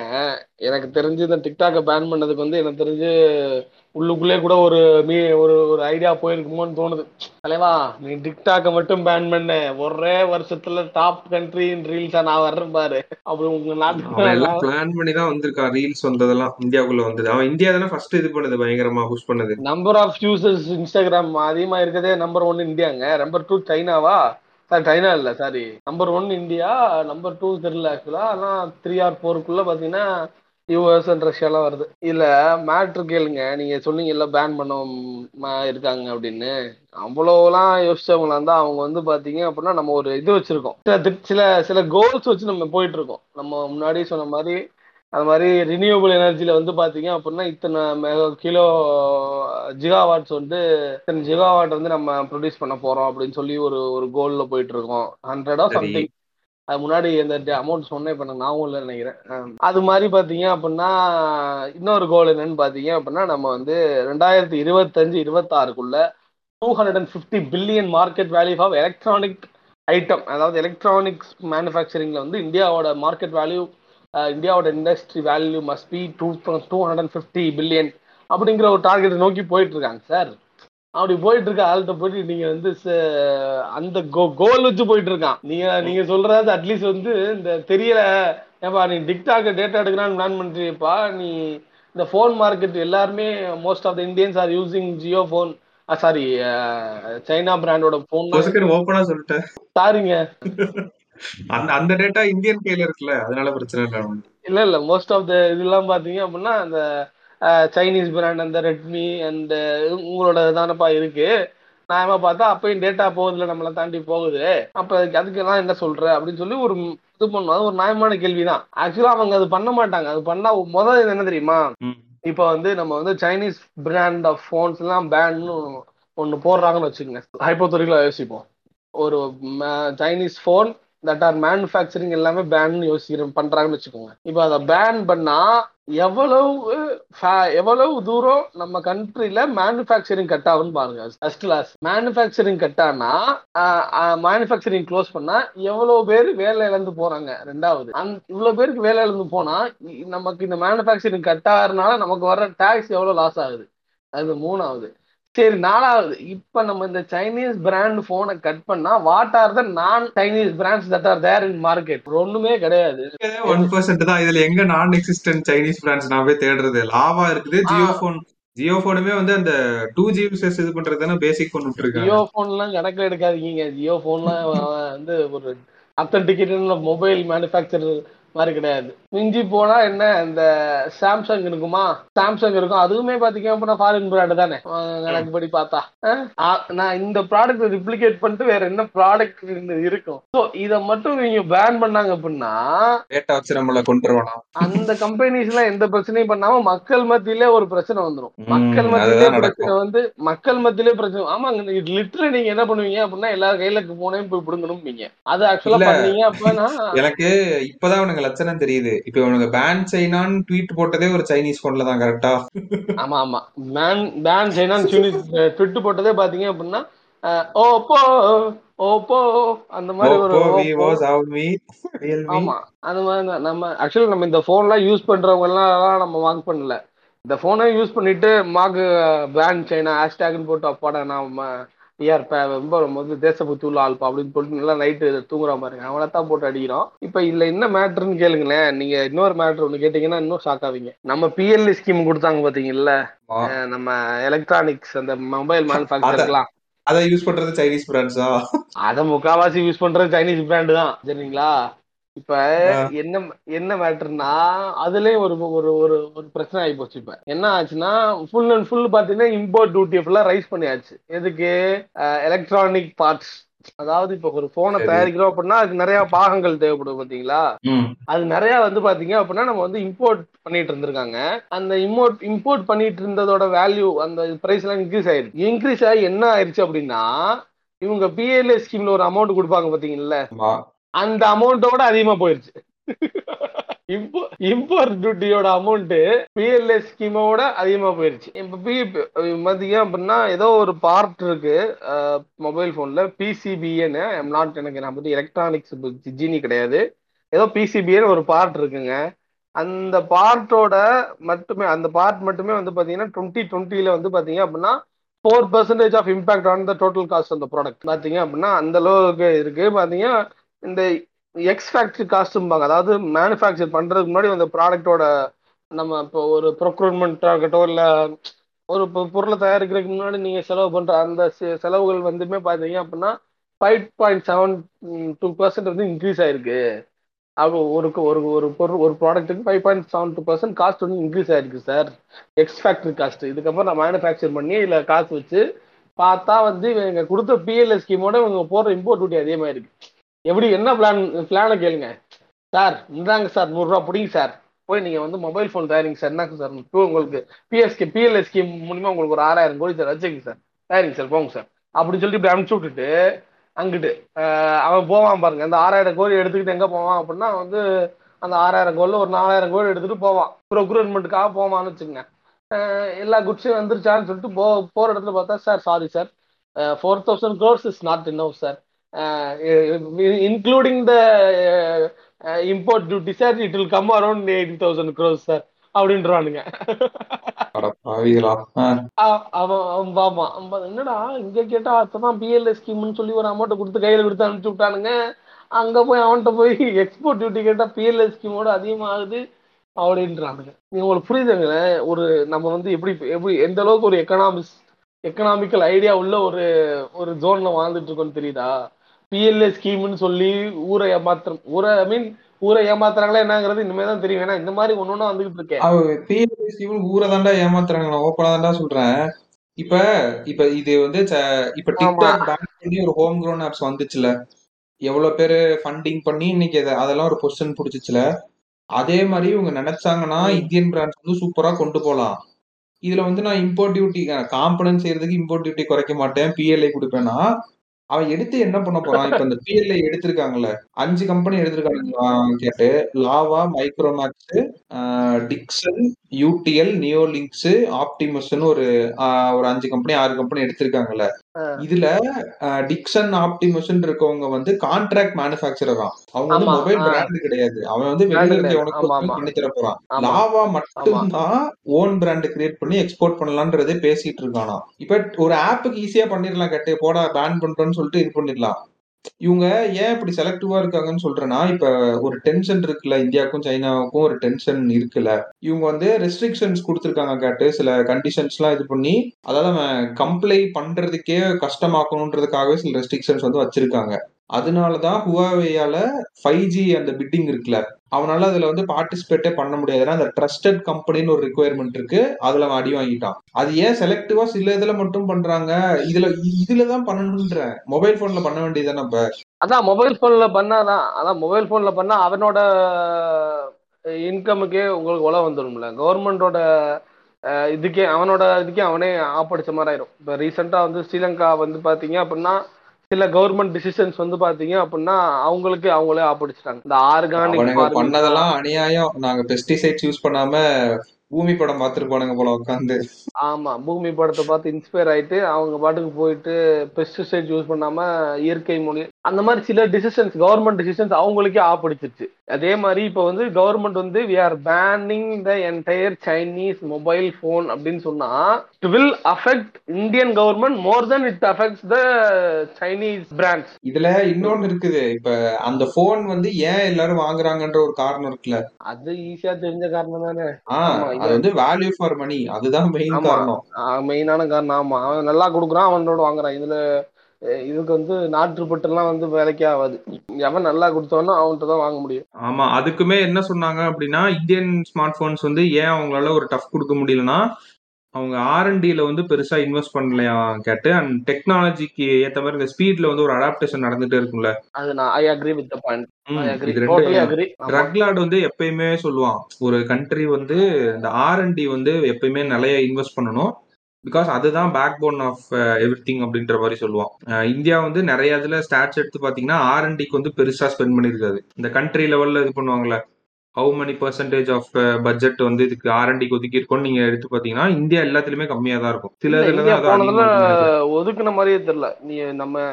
எனக்கு தெரிஞ்சு இந்த டிக்டாக்கை பேன் பண்ணதுக்கு வந்து எனக்கு தெரிஞ்சு உள்ளுக்குள்ளே கூட ஒரு மீ ஒரு ஒரு ஐடியா போயிருக்குமோன்னு தோணுது. தலைவா நீ டிக்டாக்கை மட்டும் பேன் பண்ண. ஒரே வருஷத்துல டாப் கண்ட்ரி ரீல்ஸா நான் வர்றேன் பாரு. அப்படி உங்க நாட்டுக்கு எல்லாம் பிளான் பண்ணி தான் வந்திருக்கான். ரீல்ஸ் வந்ததெல்லாம் இந்தியாவுக்குள்ள வந்தது. அவன் இந்தியா தானே ஃபர்ஸ்ட் இது பண்ணது பயங்கரமா புஷ் பண்ணது. நம்பர் ஆஃப் யூசர்ஸ் இன்ஸ்டாகிராம் அதிகமா இருக்கதே நம்பர் ஒன் இந்தியாங்க. நம்பர் டூ சைனாவா? சாரி சைனா இல்ல sorry number one India number two தெரியல ஆக்சுவலா ஆனா த்ரீ ஆர் ஃபோருக்குள்ள பாத்தீங்கன்னா யூஎஸ் அண்ட் ரஷ்யாலாம் வருது. இல்ல மேட்ரு கேளுங்க. நீங்க சொன்னீங்கல்ல பேன் பண்ண இருக்காங்க அப்படின்னு. அவ்வளோலாம் யோசிச்சவங்களா இருந்தா அவங்க வந்து பாத்தீங்க அப்படின்னா நம்ம ஒரு இது வச்சிருக்கோம். சில சில கோல்ஸ் வச்சு நம்ம போயிட்டு இருக்கோம் நம்ம முன்னாடி சொன்ன மாதிரி அது மாதிரி ரினியூவபிள் எனர்ஜில வந்து பாத்தீங்க அப்படின்னா இத்தனை மெகா கிலோ ஜிகாவாட்ஸ் வந்து இத்தனை ஜிகாவாட் வந்து நம்ம ப்ரொடியூஸ் பண்ண போறோம் அப்படின்னு சொல்லி ஒரு ஒரு கோல்ல போயிட்டு இருக்கோம் ஹண்ட்ரடா. சம்திங் அது முன்னாடி இந்த அமௌண்ட் சொன்னேன் இப்போ நான் ஞாபகம் இல்லைன்னு நினைக்கிறேன். அது மாதிரி பார்த்தீங்க அப்படின்னா இன்னொரு கோல் என்னன்னு பார்த்தீங்க அப்படின்னா நம்ம வந்து ரெண்டாயிரத்தி இருபத்தஞ்சு இருபத்தாறுக்குள்ள two hundred and fifty billion market value of electronic item அதாவது எலக்ட்ரானிக்ஸ் மேனுஃபேக்சரிங்கில் வந்து இந்தியாவோட மார்க்கெட் வேல்யூ இந்தியாவோட industry value must be two two hundred and fifty billion அப்படிங்கிற ஒரு டார்கெட் நோக்கி போயிட்டு இருக்காங்க சார் அப்படி போயிட்டு இருக்க ஆள்கிட்ட போயிட்டு நீங்க வந்து அந்த கோல் வச்சு போயிட்டு இருக்கான் நீங்க நீங்க சொல்றது அட்லீஸ்ட் வந்து இந்த தெரியல. ஏப்பா நீ டிக்டாக் டேட்டா எடுக்கலாம்னு பிளான் பண்றியப்பா. நீ இந்த ஃபோன் மார்க்கெட் எல்லாருமே most of the Indians are using Jio phone sorry China பிராண்டோட ஃபோன் ஓப்பனா சொல்லிட்டேன் சாரிங்க அந்த அந்த டேட்டா இந்தியன் கையில இருக்குல்ல அதனால பிரச்சனை இல்லை. இல்ல இல்ல மோஸ்ட் ஆஃப் த இதெல்லாம் பாத்தீங்க அப்படின்னா அந்த சைனீஸ் பிராண்ட் அந்த ரெட்மி அந்த உங்களோட தானப்பா இருக்கு. நியாயமா பார்த்தா அப்பயும் டேட்டா போகுதுல நம்மளை தாண்டி போகுது. அப்ப அதுக்கு அதுக்கெல்லாம் என்ன சொல்ற? அப்படின்னு சொல்லி ஒரு இது பண்ணும். அது ஒரு நியாயமான கேள்விதான். ஆக்சுவலா அவங்க அது பண்ண மாட்டாங்க. அது பண்ணா முதல் என்ன தெரியுமா. இப்ப வந்து நம்ம வந்து சைனீஸ் பிராண்ட் ஆஃப் ஃபோன்ஸ் எல்லாம் பேன்னு ஒன்னு போடுறாங்கன்னு வச்சுக்கோங்க. ஹைப்போத்தொரிகளா யோசிப்போம். ஒரு Chinese phone that are manufacturing எல்லாமே பேன் யோசிக்கிற பண்றாங்கன்னு வச்சுக்கோங்க. இப்போ அதை பேன் பண்ணா எவ்வளவு எவ்வளவு தூரம் நம்ம கண்ட்ரில மேனுஃபேக்சரிங் கட் ஆகும்னு பாருங்க. ஃபர்ஸ்ட் கிளாஸ் மேனுஃபேக்சரிங் கட் ஆனா மேனுஃபேக்சரிங் க்ளோஸ் பண்ணா எவ்வளவு பேர் வேலை இழந்து போறாங்க? ரெண்டாவது. இவ்வளவு பேருக்கு வேலை இழந்து போனா நமக்கு இந்த மேனுஃபேக்சரிங் கட் ஆகிறதுனால நமக்கு வர டேக்ஸ் எவ்வளவு லாஸ் ஆகுது? அது மூணாவது. சரி நாலாவது. இப்ப நம்ம இந்த சைனீஸ் பிராண்ட் போனை கட் பண்ணா what are the non Chinese brands that are there in market ஒண்ணுமே கிடையாது. ஒன் பர்சன்ட் தான். இதுல எங்க நான் எக்ஸிஸ்டன்ட் சைனீஸ் பிராண்ட்ஸ் நான் போய் தேடுறது லாவா இருக்குது. ஜியோ போன் ஜியோ போனுமே வந்து அந்த டூ ஜி யூசர்ஸ் இது பண்றது பேசிக் கொண்டு விட்டுருக்காங்க. ஜியோ போன்லாம் கணக்கில் எடுக்காதீங்க. ஜியோ போன்லாம் வந்து ஒரு அத்தன்டிகேட்டட் மொபைல் மேனுஃபேக்சரர் மாதிரி கிடையாது. மிஞ்சி போனா என்ன இந்த சாம்சங் இருக்குமா? சாம்சங் இருக்கும். அதுவுமே பாத்தீங்க அப்படின்னா ஃபாரின் பிராண்ட் தானே. எனக்கு படி பார்த்தா. நான் இந்த ப்ராடக்ட் ரிப்ளிகேட் பண்ணிட்டு வேற என்ன ப்ராடக்ட் இருக்கும்? ஸோ இதை மட்டும் நீங்க பேன் பண்ணாங்க அப்படின்னா டேட்டா வச்சு நம்மள கொண்டு வரலாம் அந்த கம்பெனிஸ் எல்லாம் எந்த பிரச்சனையும் பண்ணாம மக்கள் மத்தியிலே ஒரு பிரச்சனை வந்துரும். ம், மக்கள் மத்தியிலே பிரச்சனை. வந்து மக்கள் மத்தியிலே பிரச்சனை. ஆமாங்க லிட்டரலி நீங்க என்ன பண்ணுவீங்க அப்படின்னா எல்லா கையில போனையும் போய் பிடுங்கணும்பீங்க அது ஆக்சுவலா. பண்ணீங்க அப்படின்னா எனக்கு இப்பதான் அவனுக்கு லட்சணம் தெரியுது. இப்ப இவனுக்கு பேன் சைனான்னு ட்வீட் போட்டதே ஒரு சைனீஸ் போன்ல தான் கரெக்டா ஆமா ஆமா. பேன் பேன் சைனான்னு ட்விட்டு போட்டதே பாத்தீங்க அப்படின்னா ஓப்போ ஓப்போ அந்த மாதிரி ஒரு ஆமா. அது மாதிரி. நம்ம ஆக்சுவலி நம்ம இந்த போன்லாம் யூஸ் பண்றவங்க எல்லாம் நம்ம வாங்க பண்ணல. இந்த போனை யூஸ் பண்ணிட்டு மாக்கு பேன் சைனா ஹேஷ்டேக்னு போட்டு அப்பாடா நாம யார் ரொம்ப வந்து தேசபக்தி உள்ள ஆள்பா அப்படின்னு போட்டு நல்லா நைட்டு தூங்குற பாருங்க. அவனை தான் போட்டு அடிக்கிறோம் இப்ப இதுல என்ன மேட்ருன்னு கேளுங்களேன். நீங்க இன்னொரு மேட்ரு ஒன்று கேட்டீங்கன்னா இன்னும் ஷாக் ஆவீங்க. நம்ம பிஎல்இ ஸ்கீம் கொடுத்தாங்க பாத்தீங்கல்ல? நம்ம எலக்ட்ரானிக்ஸ் அந்த மொபைல் மேனுஃபேக்சர்லாம் அதை யூஸ் பண்றது சைனீஸ் பிராண்ட்ஸா அத முக்காவாசி யூஸ் பண்றது சைனீஸ் பிராண்டு தான். சரிங்களா? இப்ப. என்ன என்ன மேட்டர்னா அதுலயும் ஒரு ஒரு ஒரு ஒரு பிரச்சனை ஆகி போச்சு இப்ப. என்ன ஆச்சுன்னா ஃபுல் அண்ட் ஃபுல் பாத்தீங்கன்னா இம்போர்ட் டியூட்டி ஃபுல்லா ரைஸ் பண்ணியாச்சு. எதுக்கு? எலக்ட்ரானிக் பார்ட்ஸ் அதாவது இப்ப ஒரு போனை. தயாரிக்கிறோம் அப்படின்னா அதுக்கு நிறைய பாகங்கள் தேவைப்படும் பாத்தீங்களா? அது நிறைய வந்து பாத்தீங்க அப்படின்னா நம்ம வந்து இம்போர்ட் பண்ணிட்டு இருந்திருக்காங்க. அந்த இம்போர்ட் இம்போர்ட் பண்ணிட்டு இருந்ததோட வேல்யூ அந்த பிரைஸ் எல்லாம் இன்க்ரீஸ் ஆயிருக்கு இன்க்ரீஸ் ஆகி என்ன ஆயிருச்சு அப்படின்னா இவங்க பிஎல்ஏ ஸ்கீம்ல ஒரு அமௌண்ட் கொடுப்பாங்க பாத்தீங்கல்ல? ஆமா. அந்த அமௌண்ட்டோட அதிகமா போயிருச்சு. இப்போ இம்போர்ட் டியூட்டியோட அமௌண்ட் பிஎல்ஏ ஸ்கீமோட அதிகமா போயிருச்சு. இப்போ பி பாத்தீங்க அப்படின்னா ஏதோ ஒரு பார்ட் இருக்கு மொபைல் போன்ல பிசிபின்னு நாட் எனக்கு நான் பத்தி எலக்ட்ரானிக்ஸ் ஜீனி கிடையாது. ஏதோ பிசிபிஏன்னு ஒரு பார்ட் இருக்குங்க. அந்த பார்ட்டோட மட்டுமே அந்த பார்ட் மட்டுமே வந்து பாத்தீங்கன்னா டுவெண்ட்டி டுவெண்ட்டில வந்து பாத்தீங்க அப்படின்னா four percentage of impact on the total cost அந்த ப்ராடக்ட் பாத்தீங்க அப்படின்னா அந்த அளவுக்கு இருக்கு. பாத்தீங்க இந்த எக்ஸ் ஃபேக்டரி காஸ்ட்டும்பாங்க அதாவது மேனுஃபேக்சர் பண்றதுக்கு முன்னாடி அந்த ப்ராடக்ட்டோட நம்ம இப்போ ஒரு ப்ரொக்யூர்மெண்ட் ஆகட்டும் இல்லை ஒரு பொருளை தயாரிக்கிறதுக்கு முன்னாடி நீங்கள் செலவு பண்ணுற அந்த செ- செலவுகள் வந்துமே பார்த்தீங்க அப்படின்னா five point seven two percent வந்து இன்க்ரீஸ் ஆயிருக்கு. அப்போ ஒரு ஒரு ஒரு பொருள் ஒரு ப்ராடக்ட்டுக்கு five point seven two percent cost வந்து இன்க்ரீஸ் ஆயிருக்கு சார் எக்ஸ் ஃபேக்டரி காஸ்ட் இதுக்கப்புறம் நான் மேனுஃபேக்சர் பண்ணி இதில் காசு வச்சு பார்த்தா வந்து இவங்க கொடுத்த பிஎல்எஸ் ஸ்கீமோட இவங்க போடுற இம்போர்ட் டியூட்டி அதிகமாக இருக்குது எப்படி என்ன பிளான் பிளானை கேளுங்க. சார் இந்தாங்க சார் நூறுரூவா பிடிங்க சார். போய் நீங்கள் வந்து மொபைல் ஃபோன் தயாரிங்க சார். என்னங்க சார் உங்களுக்கு? பிஎஸ்கே பிஎல்எஸ் ஸ்கீம் மூலிமா உங்களுக்கு ஒரு ஆறாயிரம் கோடி சார் வச்சுங்க சார். தயாரிங்க சார் போங்க சார். அப்படின்னு சொல்லிட்டு இப்படி அனுப்பிச்சு விட்டுட்டு அங்கிட்டு அவன் போவான் பாருங்க. அந்த ஆறாயிரம் கோடி எடுத்துக்கிட்டு எங்கே போவான் அப்படின்னா வந்து அந்த ஆறாயிரம் கோடியில் ஒரு நாலாயிரம் கோடி எடுத்துகிட்டு போவான். ப்ரொக்யூர்மெண்ட்டுக்காக போவான்னு வச்சுக்கோங்க. எல்லா குட்ஸும் வந்துருச்சான்னு சொல்லிட்டு போ போகிற இடத்துல பார்த்தா sir sorry. Sir four thousand crores is not in sir. Including the import duty sir it will come around eighty thousand crores sir அப்படின்றானுங்க. என்னடா இங்க கேட்டா அப்பதான் பிஎல்ஏ ஸ்கீம்னு சொல்லி ஒரு அமௌண்ட் கொடுத்து கையில கொடுத்து அனுப்பிச்சு விட்டானுங்க. அங்க போய் அவன்கிட்ட போய் எக்ஸ்போர்ட் டியூட்டி கேட்டா பிஎல்ஏ ஸ்கீமோட அதிகமாகுது அப்படின்றானுங்க. நீங்க உங்களுக்கு புரியுதுங்களே ஒரு நம்ம வந்து எப்படி எப்படி எந்த அளவுக்கு ஒரு எக்கனாமிக்ஸ் எக்கனாமிக்கல் ஐடியா உள்ள ஒரு ஒரு ஜோன்ல வாழ்ந்துட்டு இருக்கோம்னு தெரியுதா? பிஎல்ஏ ஸ்கீம்னு சொல்லி ஊரை ஏமாத்துறோம் ஊரை ஐ மீன் ஊரை ஏமாத்துறாங்களா என்னங்கிறது இனிமே தான் தெரியும். ஏன்னா இந்த மாதிரி ஒண்ணு ஒண்ணா வந்துகிட்டு இருக்கேன் PLS இவன் ஊரை தாண்டா ஏமாத்துறாங்க ஓப்பனா தாண்டா சொல்றேன். இப்ப இப்ப இது வந்து இப்ப டிக்டாக் பேன் பண்ணி ஒரு ஹோம் க்ரோன் ஆப்ஸ் வந்துச்சுல. எவ்வளவு பேரு ஃபண்டிங் பண்ணி இன்னைக்கு அது- அதெல்லாம் ஒரு பொசிஷன் புடிச்சிச்சுல. அதே மாதிரி இவங்க நினைச்சாங்கன்னா. இந்தியன் பிராண்ட்ஸ் வந்து சூப்பரா கொண்டு போலாம். இதுல வந்து நான் இம்போர்ட் டியூட்டி காம்பனன்ட் செய்யறதுக்கு இம்போர்ட் டியூட்டி குறைக்க மாட்டேன். பிஎல்ஐ கொடுப்பேன்னா அவன் எடுத்து என்ன பண்ண போறான்? இப்ப இந்த பிஎல்ஐ எடுத்திருக்காங்கல்ல. அஞ்சு கம்பெனி எடுத்திருக்காங்க கேட்டு. லாவா மைக்ரோமேக்ஸ் டிக்சன் யூடிஎல் நியோலிங்க்ஸ் ஆப்டிமஸ்னு ஒரு ஒரு அஞ்சு கம்பெனி ஆறு கம்பெனி எடுத்திருக்காங்கல்ல. இதுல டிக்சன் ஆப்டிமஸ்ன்னு இருக்கவங்க வந்து கான்ட்ராக்ட் மேனுஃபேக்சரர் தான் அவங்க வந்து ஆமா, மொபைல் ஆ. பிராண்ட் கிடையாது அவன் வந்து வெளியில கிடையாது. ஆமா. பண்ணி தர போறான் ஆமா. லாவா மட்டும்தான் ஓன் பிராண்ட் கிரியேட் பண்ணி எக்ஸ்போர்ட் பண்ணலான்றதே பேசிட்டு இருக்கானா இப்ப ஒரு ஆப்புக்கு ஈஸியா பண்ணிடலாம் கட்டு போடா பேன் பண்றோம்னு சொல்லிட்டு இது பண்ணிடலாம் இவங்க ஏன் இப்படி செலக்டிவா இருக்காங்கன்னு சொல்றேன்னா இப்ப ஒரு டென்ஷன் இருக்குல்ல இந்தியாவுக்கும் சைனாவுக்கும் ஒரு டென்ஷன் இருக்குல்ல. இவங்க வந்து ரெஸ்ட்ரிக்ஷன்ஸ் கொடுத்துருக்காங்க கேட்டு சில கண்டிஷன்ஸ் எல்லாம் இது பண்ணி அதாவது அவன் கம்ப்ளை பண்றதுக்கே கஷ்டமாக்கணுன்றதுக்காகவே சில ரெஸ்ட்ரிக்ஷன்ஸ் வந்து வச்சிருக்காங்க. அதனாலதான் ஹுவாவேயால ஃபைவ் ஜி அந்த பிட்டிங் இருக்குல்ல. அவனால அதுல வந்து பார்ட்டிசிபேட்டே பண்ண முடியாது. ஏன்னா அந்த ட்ரஸ்டட் கம்பெனின்னு ஒரு ரிக்குவயர்மெண்ட் இருக்கு. அதுல அவன் அடி வாங்கிட்டான். அது ஏன் செலக்டிவா சில இதுல மட்டும் பண்றாங்க? இதுல இதுலதான் பண்ணணும்ன்ற மொபைல் போன்ல பண்ண வேண்டியதுதானே இப்ப? அதான் மொபைல் போன்ல பண்ணாதான். அதான் மொபைல் போன்ல பண்ணா அவனோட இன்கமுக்கே உங்களுக்கு உல வந்துடும்ல கவர்மெண்டோட இதுக்கே அவனோட இதுக்கே அவனே ஆப்படிச்ச மாதிரி ஆயிரும். இப்போ ரீசெண்டா வந்து ஸ்ரீலங்கா வந்து பாத்தீங்க அப்படின்னா சில கவர்மெண்ட் டிசிஷன்ஸ் வந்து பாத்தீங்க அப்படின்னா அவங்களுக்கு அவங்களே ஆப்படிச்சிட்டாங்க இந்த ஆர்கானிக் பண்ணதெல்லாம் அநியாயம். நாங்க பெஸ்டிசைட்ஸ் யூஸ் பண்ணாம பூமி படம் பார்த்துருப்பானுங்க போல உட்காந்து ஆமா பூமி படத்தை பார்த்து இன்ஸ்பயர் ஆயிட்டு அவங்க பாட்டுக்கு போயிட்டு பெஸ்டிசைட் யூஸ் பண்ணாம இயற்கை மொழி அந்த மாதிரி சில டிசிஷன்ஸ் கவர்மெண்ட் டிசிஷன்ஸ் அவங்களுக்கே ஆப்பிடிச்சிருச்சு அதே மாதிரி இப்போ வந்து கவர்மெண்ட் வந்து we are banning the entire Chinese mobile phone அப்படின்னு சொன்னா it will affect Indian government more then it affects the Chinese brands இதுல இன்னொன்னு இருக்குது. இப்ப அந்த போன் வந்து ஏன் எல்லாரும் வாங்குறாங்கன்ற ஒரு காரணம் இருக்குல்ல. அது ஈஸியா தெரிஞ்ச காரணம் தானே. அது வந்து வேல்யூ ஃபார் மணி அதுதான் மெயின். காரணம். மெயினான காரணம். ஆமா. அவன் நல்லா கொடுக்குறான் அவனோட வாங்குறான். இதுல இதுக்கு வந்து நாட்டுப்பட்டெல்லாம் வந்து வேலைக்கே ஆகாது. எவன் நல்லா கொடுத்தானோ அவன்கிட்ட தான் வாங்க முடியும். ஆமா. அதுக்குமே என்ன சொன்னாங்க அப்படின்னா இந்தியன் ஸ்மார்ட் போன்ஸ் வந்து ஏன் அவங்களால ஒரு டஃப் கொடுக்க முடியலன்னா அவங்க ஆர்என்டில வந்து பெருசா இன்வெஸ்ட் பண்ணலையா கேட்டு அண்ட் டெக்னாலஜிக்கு ஏத்த மாதிரி இந்த ஸ்பீட்ல வந்து ஒரு அடாப்டேஷன் நடந்துட்டே இருக்கும்ல. அது நான் ஐ அக்ரி வித் பாயிண்ட் இது ரெண்டு வந்து எப்பயுமே சொல்லுவான் ஒரு கண்ட்ரி வந்து இந்த ஆர்என்டி வந்து எப்பயுமே நிறைய இன்வெஸ்ட் பண்ணணும் பிகாஸ் அதுதான் backbone of everything அப்படின்ற மாதிரி சொல்லுவான். இந்தியா வந்து நிறைய இதுல ஸ்டாட்ஸ் எடுத்து பாத்தீங்கன்னா ஆர்என்டிக்கு வந்து பெருசா ஸ்பெண்ட் பண்ணிருக்காது இந்த கண்ட்ரி லெவல்ல இது பண்ணுவாங்கல்ல how many percentage of budget வந்து இதுக்கு ஆர்என்டிக்கு ஒதுக்கி இருக்கோம்னு நீங்க எடுத்து பாத்தீங்கன்னா இந்தியா எல்லாத்துலயுமே கம்மியா தான் இருக்கும். சில இதுல. ஒதுக்குன மாதிரியே தெரியல. நீ நம்ம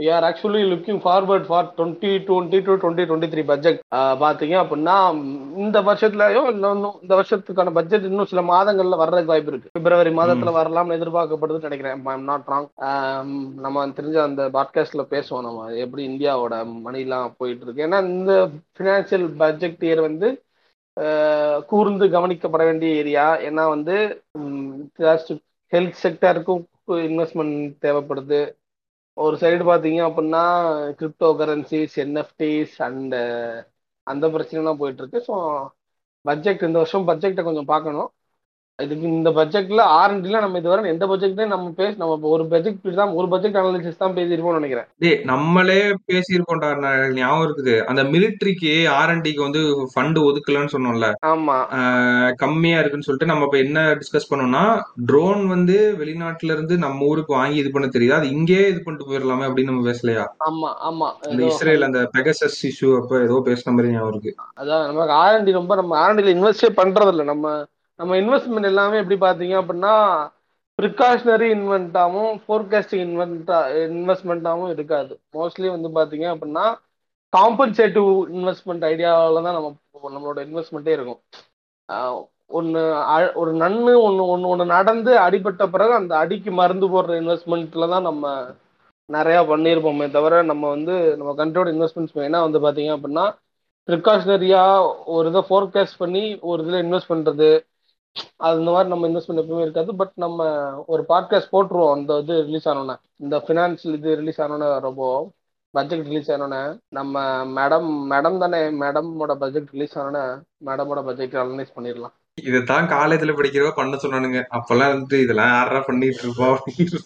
we are actually looking forward for twenty twenty two twenty twenty three budget பாத்தீங்க அப்படின்னா இந்த வருஷத்துலயோ இல்ல இன்னும் இந்த வருஷத்துக்கான பட்ஜெட் இன்னும் சில மாதங்கள்ல வர்றதுக்கு வாய்ப்பு இருக்கு. பிப்ரவரி மாதத்துல வரலாம்னு எதிர்பார்க்கப்படுதுன்னு நினைக்கிறேன். நாட் ராங் நம்ம தெரிஞ்ச அந்த பாட்காஸ்ட்ல பேசுவோம் நம்ம. எப்படி இந்தியாவோட மணிலாம் போயிட்டு இருக்கு. ஏன்னா இந்த ஃபினான்சியல் பட்ஜெட் இயர் வந்து கூர்ந்து கவனிக்கப்பட வேண்டிய ஏரியா. ஏன்னா வந்து ஹெல்த் செக்டருக்கும் இன்வெஸ்ட்மெண்ட் தேவைப்படுது. ஒரு சைடு பார்த்தீங்க அப்படின்னா கிரிப்டோ கரன்சிஸ் என்எஃப்டிஸ் அண்ட் அந்த பிரச்சனைலாம் போயிட்டு இருக்கு. ஸோ பட்ஜெட் இந்த வருஷம் பட்ஜெட்டை கொஞ்சம் பார்க்கணும். இதுக்கு இந்த பட்ஜெட்ல ஆர்என்டில நம்ம இதுவரை எந்த பட்ஜெட்லையும் நம்ம பேச நம்ம ஒரு பட்ஜெட் தான் ஒரு பட்ஜெட் அனாலிசிஸ் தான் பேசியிருப்போம்னு நினைக்கிறேன். டேய் நம்மளே பேசியிருக்கோம்டா ஞாபகம் இருக்குது. அந்த மிலிட்ரிக்கு ஆர்என்டிக்கு வந்து ஃபண்ட் ஒதுக்கலன்னு சொன்னோம்ல. ஆமா. கம்மியா இருக்குன்னு சொல்லிட்டு நம்ம இப்ப என்ன டிஸ்கஸ் பண்ணோம்னா ட்ரோன் வந்து வெளிநாட்டுல இருந்து நம்ம ஊருக்கு வாங்கி இது பண்ண தெரியுது? அது இங்கேயே இது பண்ணிட்டு போயிடலாமே அப்படின்னு நம்ம பேசலையா? ஆமா ஆமா. இந்த இஸ்ரேல் அந்த பெகசஸ் இஷ்யூ அப்ப ஏதோ பேசின மாதிரி ஞாபகம் இருக்கு. அதான் நமக்கு ஆர்என்டி ரொம்ப நம்ம ஆர்என்டில இன்வெஸ்டே பண்றது இல்ல நம்ம நம்ம இன்வெஸ்ட்மெண்ட் எல்லாமே எப்படி பார்த்தீங்க அப்படின்னா ப்ரிகாஷனரி இன்வென்ட்டாகவும் ஃபோர்காஸ்டிங் இன்வென்ட்டா இன்வெஸ்ட்மெண்ட்டாகவும் இருக்காது. மோஸ்ட்லி வந்து பார்த்தீங்க அப்படின்னா காம்பன்சேட்டிவ் இன்வெஸ்ட்மெண்ட் ஐடியாவில் தான் நம்ம நம்மளோட இன்வெஸ்ட்மெண்ட்டே இருக்கும். ஒன்று ஒரு நன்னு ஒன்று ஒன்று ஒன்று நடந்து அடிபட்ட பிறகு அந்த அடிக்கு மருந்து போடுற இன்வெஸ்ட்மெண்ட்டில் தான் நம்ம நிறையா பண்ணியிருப்போமே தவிர நம்ம வந்து நம்ம கண்ட்ரியோட இன்வெஸ்ட்மெண்ட்ஸ் மெயினாக வந்து பார்த்தீங்க அப்படின்னா ப்ரிகாஷனரியாக ஒரு இதை ஃபோர்காஸ்ட் பண்ணி ஒரு இதில் இன்வெஸ்ட் பண்ணுறது அது இந்த மாதிரி நம்ம இன்வெஸ்ட்மெண்ட் எப்பவுமே இருக்காது. பட் நம்ம ஒரு பாட்காஸ்ட் போட்டுருவோம். அந்த இது ரிலீஸ் ஆனோன்னே இந்த ஃபினான்ஷியல் இது ரிலீஸ் ஆனோன்னே ரொம்ப பட்ஜெட் ரிலீஸ் ஆனோன்னே நம்ம மேடம் மேடம் தானே மேடமோட பட்ஜெட் ரிலீஸ் ஆனோன்னே மேடமோட பட்ஜெட் அனலைஸ் பண்ணிடலாம். இதைத்தான் காலேஜ்ல படிக்கிறவ பண்ண சொன்னானுங்க. அப்பெல்லாம் வந்து இதெல்லாம் யாரா பண்ணிட்டு இருப்போம் அப்படின்னு.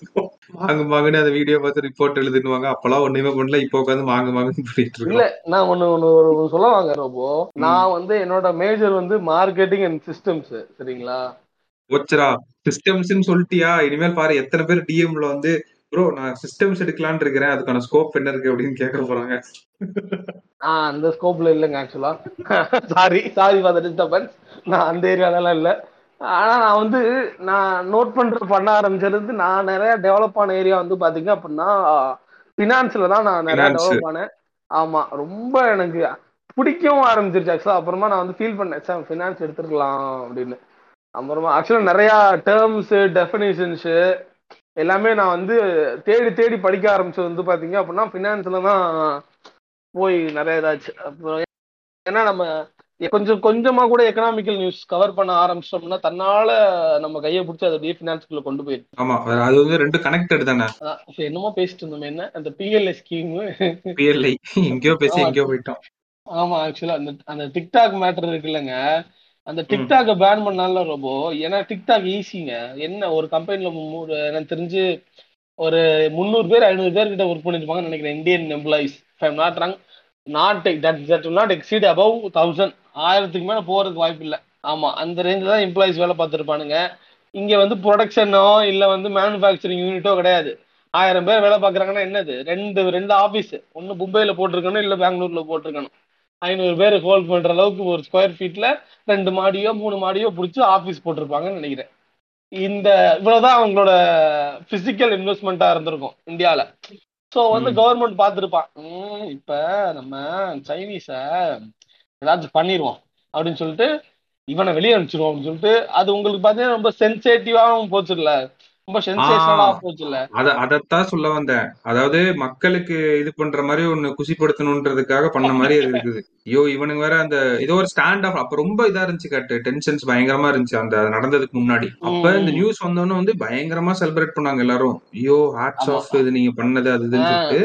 மாங்கு மாங்குன்னு அந்த வீடியோ பார்த்து ரிப்போர்ட் எழுதுனுவாங்க அப்பெல்லாம் ஒண்ணுமே பண்ணல. இப்போ உட்காந்து மாங்கு மாங்குன்னு பண்ணிட்டு இல்ல நான் ஒண்ணு ஒண்ணு சொல்ல வாங்க ரோபோ. நான் வந்து என்னோட மேஜர் வந்து மார்க்கெட்டிங் அண்ட் சிஸ்டம்ஸ் சரிங்களா? போச்சுரா சிஸ்டம்ஸ்னு சொல்லிட்டியா? இனிமேல் பாரு எத்தனை பேர் டிஎம்ல வந்து ப்ரோ நான் சிஸ்டம்ஸ் எடுக்கலாம்னு இருக்கிறேன். அதுக்கான ஸ்கோப் என்ன இருக்கு அப்படின்னு கேட்க போறாங்க. ஆஹ் அந்த ஸ்கோப்ல இல்லைங்க actually sorry sorry for the disturbance நான் அந்த ஏரியாலலாம் இல்ல. ஆனா நான் வந்து நான் நோட் பண்ற பண்ண ஆரம்பிச்சது நான் நிறைய டெவலப் ஆன ஏரியா வந்து பாத்தீங்க அப்படின்னா பினான்ஸ்ல தான் நான் நிறைய. டெவலப் ஆனேன். ஆமா ரொம்ப எனக்கு பிடிக்கவும் ஆரம்பிச்சிருச்சு ஆக்சுவலா அப்புறமா நான் வந்து ஃபீல் பண்ணேன் சார் ஃபினான்ஸ் எடுத்துருக்கலாம் அப்படின்னு. அப்புறமா ஆக்சுவலா நிறைய டேர்ம்ஸ் டெஃபினேஷன்ஸ் எல்லாமே நான் வந்து தேடி தேடி படிக்க ஆரம்பிச்சது வந்து பாத்தீங்க அப்படின்னா ஃபினான்ஸ்ல தான் போய் நிறைய இதாச்சு. அப்புறம் ஏன்னா நம்ம கொஞ்சம் கொஞ்சமா கூட எக்கனாமிக்கல் நியூஸ் கவர் பண்ண ஆரம்பிச்சிட்டோம்னா தன்னால நம்ம கையை பிடிச்சி அதை அப்படியே ஃபினான்ஸ்குள்ள கொண்டு போயிருக்கு ஆமா அது வந்து ரெண்டு கனெக்டட் தானே? என்னமோ பேசிட்டு இருந்தோம் என்ன? அந்த பிஎல்ஏ ஸ்கீம் பிஎல்ஐ எங்கேயோ பேசி. எங்கேயோ போயிட்டோம். ஆமா ஆக்சுவலா அந்த அந்த டிக்டாக் மேட்டர் இருக்குல்லங்க. அந்த டிக்டாக்க பேன் பண்ணால ரொம்ப ஏன்னா டிக்டாக் ஈஸிங்க என்ன ஒரு கம்பெனில எனக்கு தெரிஞ்சு ஒரு முந்நூறு பேர் ஐநூறு பேர் கிட்ட ஒர்க் பண்ணிருப்பாங்கன்னு நினைக்கிறேன் Indian employees not wrong not that that not exceed above thousand ஆயிரத்துக்கு மேல போறதுக்கு வாய்ப்பு இல்லை. ஆமா அந்த ரேஞ்சில் தான் எம்ப்ளாயிஸ் வேலை பார்த்துருப்பானுங்க. இங்க வந்து ப்ரொடக்ஷனோ இல்ல வந்து மேனுஃபேக்சரிங் யூனிட்டோ கிடையாது. ஆயிரம் பேர் வேலை பார்க்குறாங்கன்னா என்னது? ரெண்டு ரெண்டு ஆபீஸ் ஒன்னு மும்பைல போட்டிருக்கணும் இல்ல பெங்களூர்ல போட்டிருக்கணும். ஐநூறு பேர் ஹோல்ட் பண்ற அளவுக்கு ஒரு ஸ்கொயர் ஃபீட்ல ரெண்டு மாடியோ மூணு மாடியோ பிடிச்சி ஆபீஸ் போட்டிருப்பாங்கன்னு நினைக்கிறேன். இந்த இவ்வளவுதான் அவங்களோட பிசிக்கல் இன்வெஸ்ட்மெண்ட்டா இருந்திருக்கும் இந்தியால. சோ வந்து. கவர்மெண்ட் பார்த்துருப்பான். "ம், இப்ப நம்ம சைனீஸ ஏதாச்சும் பண்ணிடுவோம் அப்படின்னு சொல்லிட்டு இவனை வெளியே அனுப்பிச்சிருவோம் அப்படின்னு சொல்லிட்டு அது உங்களுக்கு பாத்தீங்கன்னா ரொம்ப சென்சேட்டிவாவும் போச்சு அதத்தான் சொல்ல வந்தேன். அதாவது மக்களுக்கு இது பண்ற மாதிரி ஒண்ணு குசிப்படுத்தணுன்றதுக்காக பண்ண மாதிரி இருக்குது. ஐயோ இவனுங்க வேற அந்த ஏதோ ஒரு ஸ்டாண்ட் ஆஃப் அப்ப ரொம்ப இதா இருந்துச்சு கட்டு. டென்ஷன்ஸ் பயங்கரமா இருந்துச்சு அந்த நடந்ததுக்கு முன்னாடி. அப்ப இந்த. நியூஸ் வந்தோன்னு வந்து பயங்கரமா செலிப்ரேட் பண்ணாங்க எல்லாரும். ஐயோ ஹேட்ஸ் ஆமா. ஆஃப் இது நீங்க பண்ணது அது இதுன்னு. சொல்லிட்டு.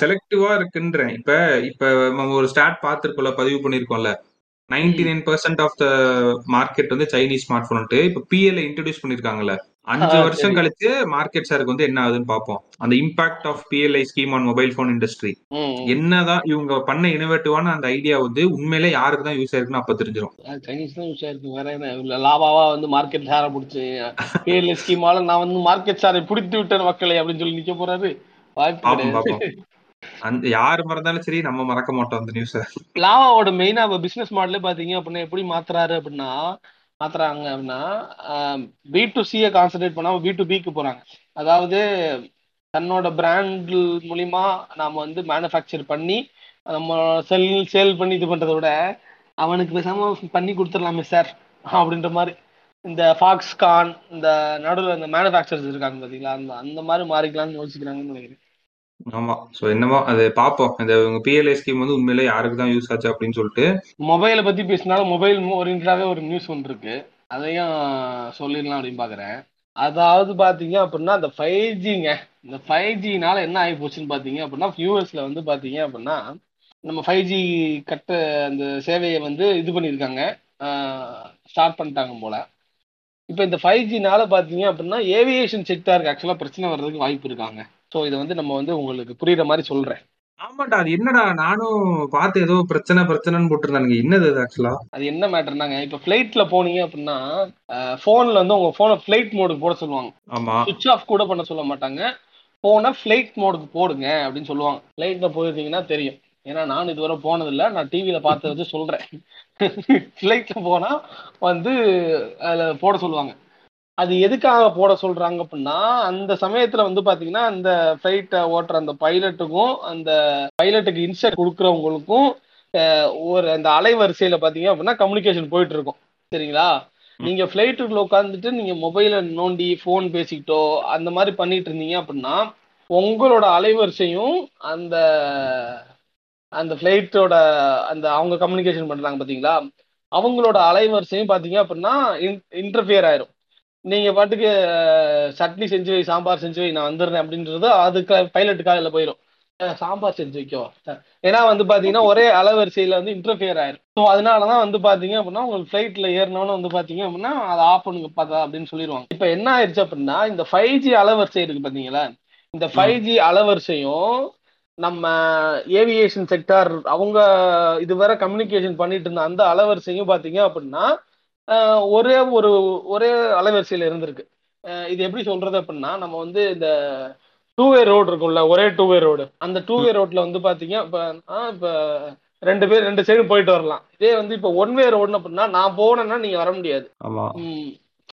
செலக்டிவா இருக்குன்றேன். இப்ப இப்ப நம்ம ஒரு ஸ்டாட் பார்த்திருக்கோம்ல பதிவு பண்ணிருக்கோம்ல ninety nine percent of the market வந்து சைனீஸ் ஸ்மார்ட் போன்ட்டு இப்ப பிஎல்ஐ இன்ட்ரடியூஸ் பண்ணிருக்காங்கல்ல அஞ்சு வருஷம் சரி. கழிச்சு மார்க்கெட் ஷேருக்கு வந்து என்ன ஆகுதுன்னு பார்ப்போம். அந்த impact of PLI scheme on mobile phone industry. என்னதான் இவங்க பண்ண இனோவேட்டிவான அந்த ஐடியா வந்து உண்மையிலே யாருக்கு தான் யூஸ் ஆயிருக்குன்னு அப்ப தெரிஞ்சிடும் சைனீஸ் தான் யூஸ் ஆயிருக்கு வேற என்ன? லாபாவா வந்து மார்க்கெட் ஷேரை பிடிச்சி பேர்ல ஸ்கீமால நான் வந்து மார்க்கெட் ஷேரை பிடித்து விட்டேன் மக்களை அப்படின்னு சொல்லி நிக்க போறாரு. வாய்ப்பு அந்த யாரு மறந்தாலும் சரி நம்ம மறக்க மாட்டோம் அந்த நியூஸ லாவாவோட மெயினா பிசினஸ் மாடலே பாத்தீங்க அப்படின்னா எப்படி மாத்துறாரு அப்படின்னா மாத்துறாங்க அப்படின்னா பி டு சியை கான்சென்ட்ரேட் பண்ணாமல் பி டு பிக்கு போகிறாங்க அதாவது தன்னோட பிராண்ட் மூலியமா நாம வந்து மேனுஃபேக்சர் பண்ணி நம்ம செல் சேல் பண்ணி இது பண்ணுறத விட அவனுக்கு பேசாம பண்ணி கொடுத்துடலாமே சார் அப்படின்ற மாதிரி. இந்த ஃபாக்ஸ்கான் இந்த நடுவில் இந்த மேனுஃபேக்சர்ஸ் இருக்காங்க பார்த்தீங்களா அந்த அந்த மாதிரி மாறிக்கலாம்னு யோசிக்கிறாங்கன்னு நினைக்கிறேன். ஆமா. சோ என்னமோ அது பாப்போம். இந்த பிஎல்ஐ ஸ்கீம் வந்து உண்மையிலே யாருக்கு தான் யூஸ் ஆச்சு அப்படின்னு சொல்லிட்டு. மொபைலை பத்தி பேசினாலும் மொபைல் ஓரியன்டாவே ஒரு நியூஸ் ஒன்று இருக்கு அதையும் சொல்லிடலாம் அப்படின்னு பாக்குறேன். அதாவது பாத்தீங்க அப்படின்னா இந்த ஃபைவ் ஜிங்க இந்த ஃபைவ் ஜினால என்ன ஆகி போச்சுன்னு பாத்தீங்க அப்படின்னா யூஎஸ்ல வந்து பாத்தீங்க அப்படின்னா நம்ம ஃபைவ் ஜி கட்ட அந்த சேவையை வந்து இது பண்ணியிருக்காங்க. ஸ்டார்ட் பண்ணிட்டாங்க போல. இப்போ இந்த ஃபைவ் ஜினால பாத்தீங்க அப்படின்னா ஏவியேஷன் செக்டாருக்கு ஆக்சுவலாக பிரச்சனை வர்றதுக்கு வாய்ப்பு இருக்காங்க. ஸோ இதை வந்து நம்ம வந்து உங்களுக்கு புரியுற மாதிரி சொல்றேன். ஆமாண்டா அது என்னடா? நானும் பார்த்து ஏதோ பிரச்சனை பிரச்சனைன்னு போட்டிருந்தானுங்க. என்னது அது ஆக்சுவலா அது என்ன மேட்டர்னாங்க இப்போ ஃப்ளைட்ல போனீங்க அப்படின்னா ஃபோன்ல வந்து உங்க ஃபோனை ஃப்ளைட் மோடுக்கு போட சொல்லுவாங்க. ஆமா. சுவிட்ச் ஆஃப் கூட பண்ண சொல்ல மாட்டாங்க. போனை ஃப்ளைட் மோடுக்கு போடுங்க அப்படின்னு சொல்லுவாங்க. ஃப்ளைட்ல போயிருந்தீங்கன்னா தெரியும். ஏன்னா நான் இதுவரை போனதில்லை. நான் டிவியில பார்த்து வச்சு சொல்றேன். [laughs] ஃப்ளைட்ல போனா வந்து அதில் போட சொல்லுவாங்க. அது எதுக்காக போட சொல்றாங்க அப்படின்னா அந்த சமயத்துல வந்து பாத்தீங்கன்னா அந்த ஃபிளைட்டை ஓட்டுற அந்த பைலட்டுக்கும் அந்த பைலட்டுக்கு இன்ஸ்ட்ரக்ட் கொடுக்குறவங்களுக்கும் ஒரு அந்த அலைவரிசையில பாத்தீங்க அப்படின்னா கம்யூனிகேஷன் போயிட்டு இருக்கும் சரிங்களா நீங்க ஃபிளைட்டுக்குள்ள உட்காந்துட்டு நீங்க மொபைலை நோண்டி ஃபோன் பேசிக்கிட்டோ அந்த மாதிரி பண்ணிட்டு இருந்தீங்க அப்படின்னா உங்களோட அலைவரிசையும் அந்த அந்த ஃபிளைட்டோட அந்த அவங்க கம்யூனிகேஷன் பண்றாங்க பாத்தீங்களா? அவங்களோட அலைவரிசையும் பாத்தீங்க அப்படின்னா இன்டர்ஃபியர் ஆயிரும். நீங்க பாட்டுக்கு சட்னி செஞ்சு வை சாம்பார் செஞ்சு வை நான் வந்துடுறேன் அப்படின்றது அதுக்கு பைலட் காலையில போயிடும் சாம்பார் செஞ்சு வைக்கோ. ஏன்னா வந்து பாத்தீங்கன்னா ஒரே அலைவரிசையில வந்து இன்டர்ஃபியர் ஆயிரும். ஸோ அதனாலதான் வந்து பாத்தீங்க அப்படின்னா உங்களுக்கு ஃபிளைட்ல ஏறினோன்னு வந்து பாத்தீங்க அப்படின்னா அதை ஆஃப் பண்ணுங்க பார்த்தா அப்படின்னு சொல்லிடுவாங்க இப்போ என்ன ஆயிடுச்சு அப்படின்னா இந்த ஃபைவ் ஜி அலைவரிசை இருக்கு பாத்தீங்களா? இந்த ஃபைவ் ஜி அலைவரிசையும் நம்ம ஏவியேஷன் செக்டார் அவங்க இதுவரை கம்யூனிகேஷன் பண்ணிட்டு இருந்த அந்த அலைவரிசையும் பாத்தீங்க அப்படின்னா ஒரே ஒரு ஒரே அலைவரிசையில இருந்திருக்கு. இது எப்படி சொல்றது அப்படின்னா நம்ம வந்து இந்த டூ வே ரோடு இருக்கும்ல ஒரே டூ வே ரோடு அந்த டூ வே ரோட்ல வந்து பாத்தீங்க இப்ப இப்ப ரெண்டு பேர் ரெண்டு சைடும் போயிட்டு வரலாம். இதே வந்து இப்போ ஒன் வே ரோடுன்னு அப்படின்னா நான் போனேன்னா நீங்க வர முடியாது.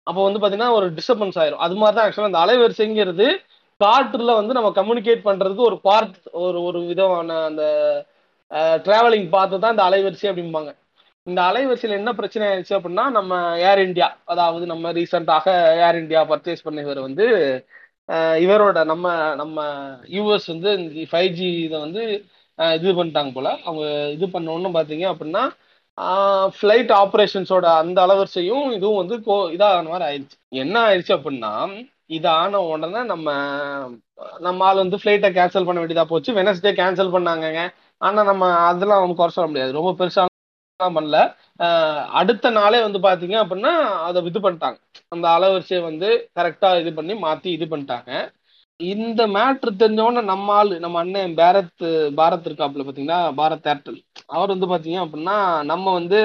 அப்போ வந்து பாத்தீங்கன்னா ஒரு டிஸ்டர்பன்ஸ் ஆயிரும். அது மாதிரி தான் ஆக்சுவலா அந்த அலைவரிசைங்கிறது காற்றுல வந்து நம்ம கம்யூனிகேட் பண்றதுக்கு ஒரு பார்ட் ஒரு ஒரு விதமான அந்த டிராவலிங் பார்த்து தான் இந்த அலைவரிசை அப்படிம்பாங்க. இந்த அலைவரிசையில் என்ன பிரச்சனை ஆயிடுச்சு அப்படின்னா நம்ம ஏர் இந்தியா அதாவது நம்ம ரீசெண்டாக ஏர் இந்தியா பர்ச்சேஸ் பண்ணவர் வந்து இவரோட நம்ம நம்ம யூஎஸ் வந்து ஃபைவ் ஜி இதை வந்து இது பண்ணிட்டாங்க போல. அவங்க இது பண்ண பார்த்தீங்க அப்படின்னா ஃப்ளைட் ஆப்ரேஷன்ஸோட அந்த அளவரிசையும் இதுவும் வந்து கோ இதான மாதிரி ஆயிடுச்சு. என்ன ஆயிடுச்சு அப்படின்னா இது ஆன உடனே நம்ம நம்ம ஆள் வந்து ஃப்ளைட்டை கேன்சல் பண்ண வேண்டியதாக போச்சு. வெனஸ்டே கேன்சல் பண்ணாங்கங்க. ஆனால் நம்ம அதெல்லாம் அவங்க குறை சொல்ல முடியாது. ரொம்ப பெருசாக பண்ணல. அடுத்த நாளே வந்து பாத்தீங்க அப்படின்னா அதை இது பண்ணிட்டாங்க. அந்த அலவரிசையை வந்து கரெக்டா இது பண்ணி மாத்தி இது பண்ணிட்டாங்க. இந்த மேட்ரு தெரிஞ்சவொடனே நம்ம ஆள் நம்ம அண்ணன் பாரத் பாரத் இருக்காப்புல பாத்தீங்கன்னா பாரத் ஏர்டெல். அவர் வந்து பாத்தீங்க அப்படின்னா நம்ம வந்து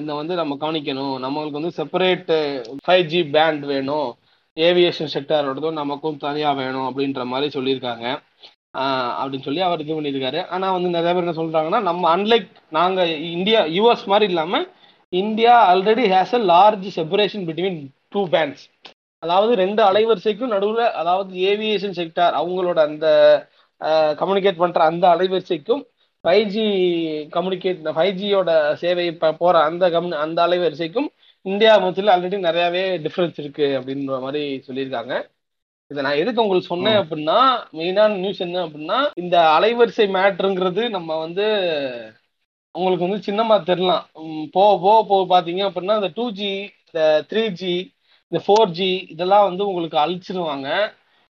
இந்த வந்து நம்ம கவனிக்கணும். நம்மளுக்கு வந்து செப்பரேட் ஃபைவ் ஜி பேண்ட் வேணும். ஏவியேஷன் செக்டரோடதும் நமக்கும் தனியா வேணும் அப்படின்ற மாதிரி சொல்லியிருக்காங்க அப்படின்னு சொல்லி அவர் இது பண்ணியிருக்காரு. ஆனால் வந்து நிறைய பேர் என்ன சொல்கிறாங்கன்னா நம்ம அன்லைக் நாங்கள் இந்தியா யூஎஸ் மாதிரி இல்லாமல் India already has a large separation between two bands அதாவது ரெண்டு அலைவரிசைக்கும் நடுவில் அதாவது ஏவியேஷன் செக்டார் அவங்களோட அந்த கம்யூனிகேட் பண்ணுற அந்த அலைவரிசைக்கும் ஃபைவ் ஜி கம்யூனிகேட் ஃபைவ் ஜியோட சேவை இப்போ போகிற அந்த கம்யூனி அந்த அலைவரிசைக்கும் இந்தியா மத்தியில் ஆல்ரெடி நிறையாவே டிஃப்ரென்ஸ் இருக்குது அப்படின்ற மாதிரி சொல்லியிருக்காங்க. இதை நான் எதுக்கு உங்களுக்கு சொன்னேன் அப்படின்னா மெயினான நியூஸ் என்ன அப்படின்னா இந்த அலைவரிசை மேட்ருங்கிறது நம்ம வந்து உங்களுக்கு வந்து சின்னமா தெரியலாம். போக போக போக பாத்தீங்க அப்படின்னா இந்த டூ ஜி இந்த த்ரீ ஜி இந்த ஃபோர் ஜி இதெல்லாம் வந்து உங்களுக்கு அழிச்சிருவாங்க.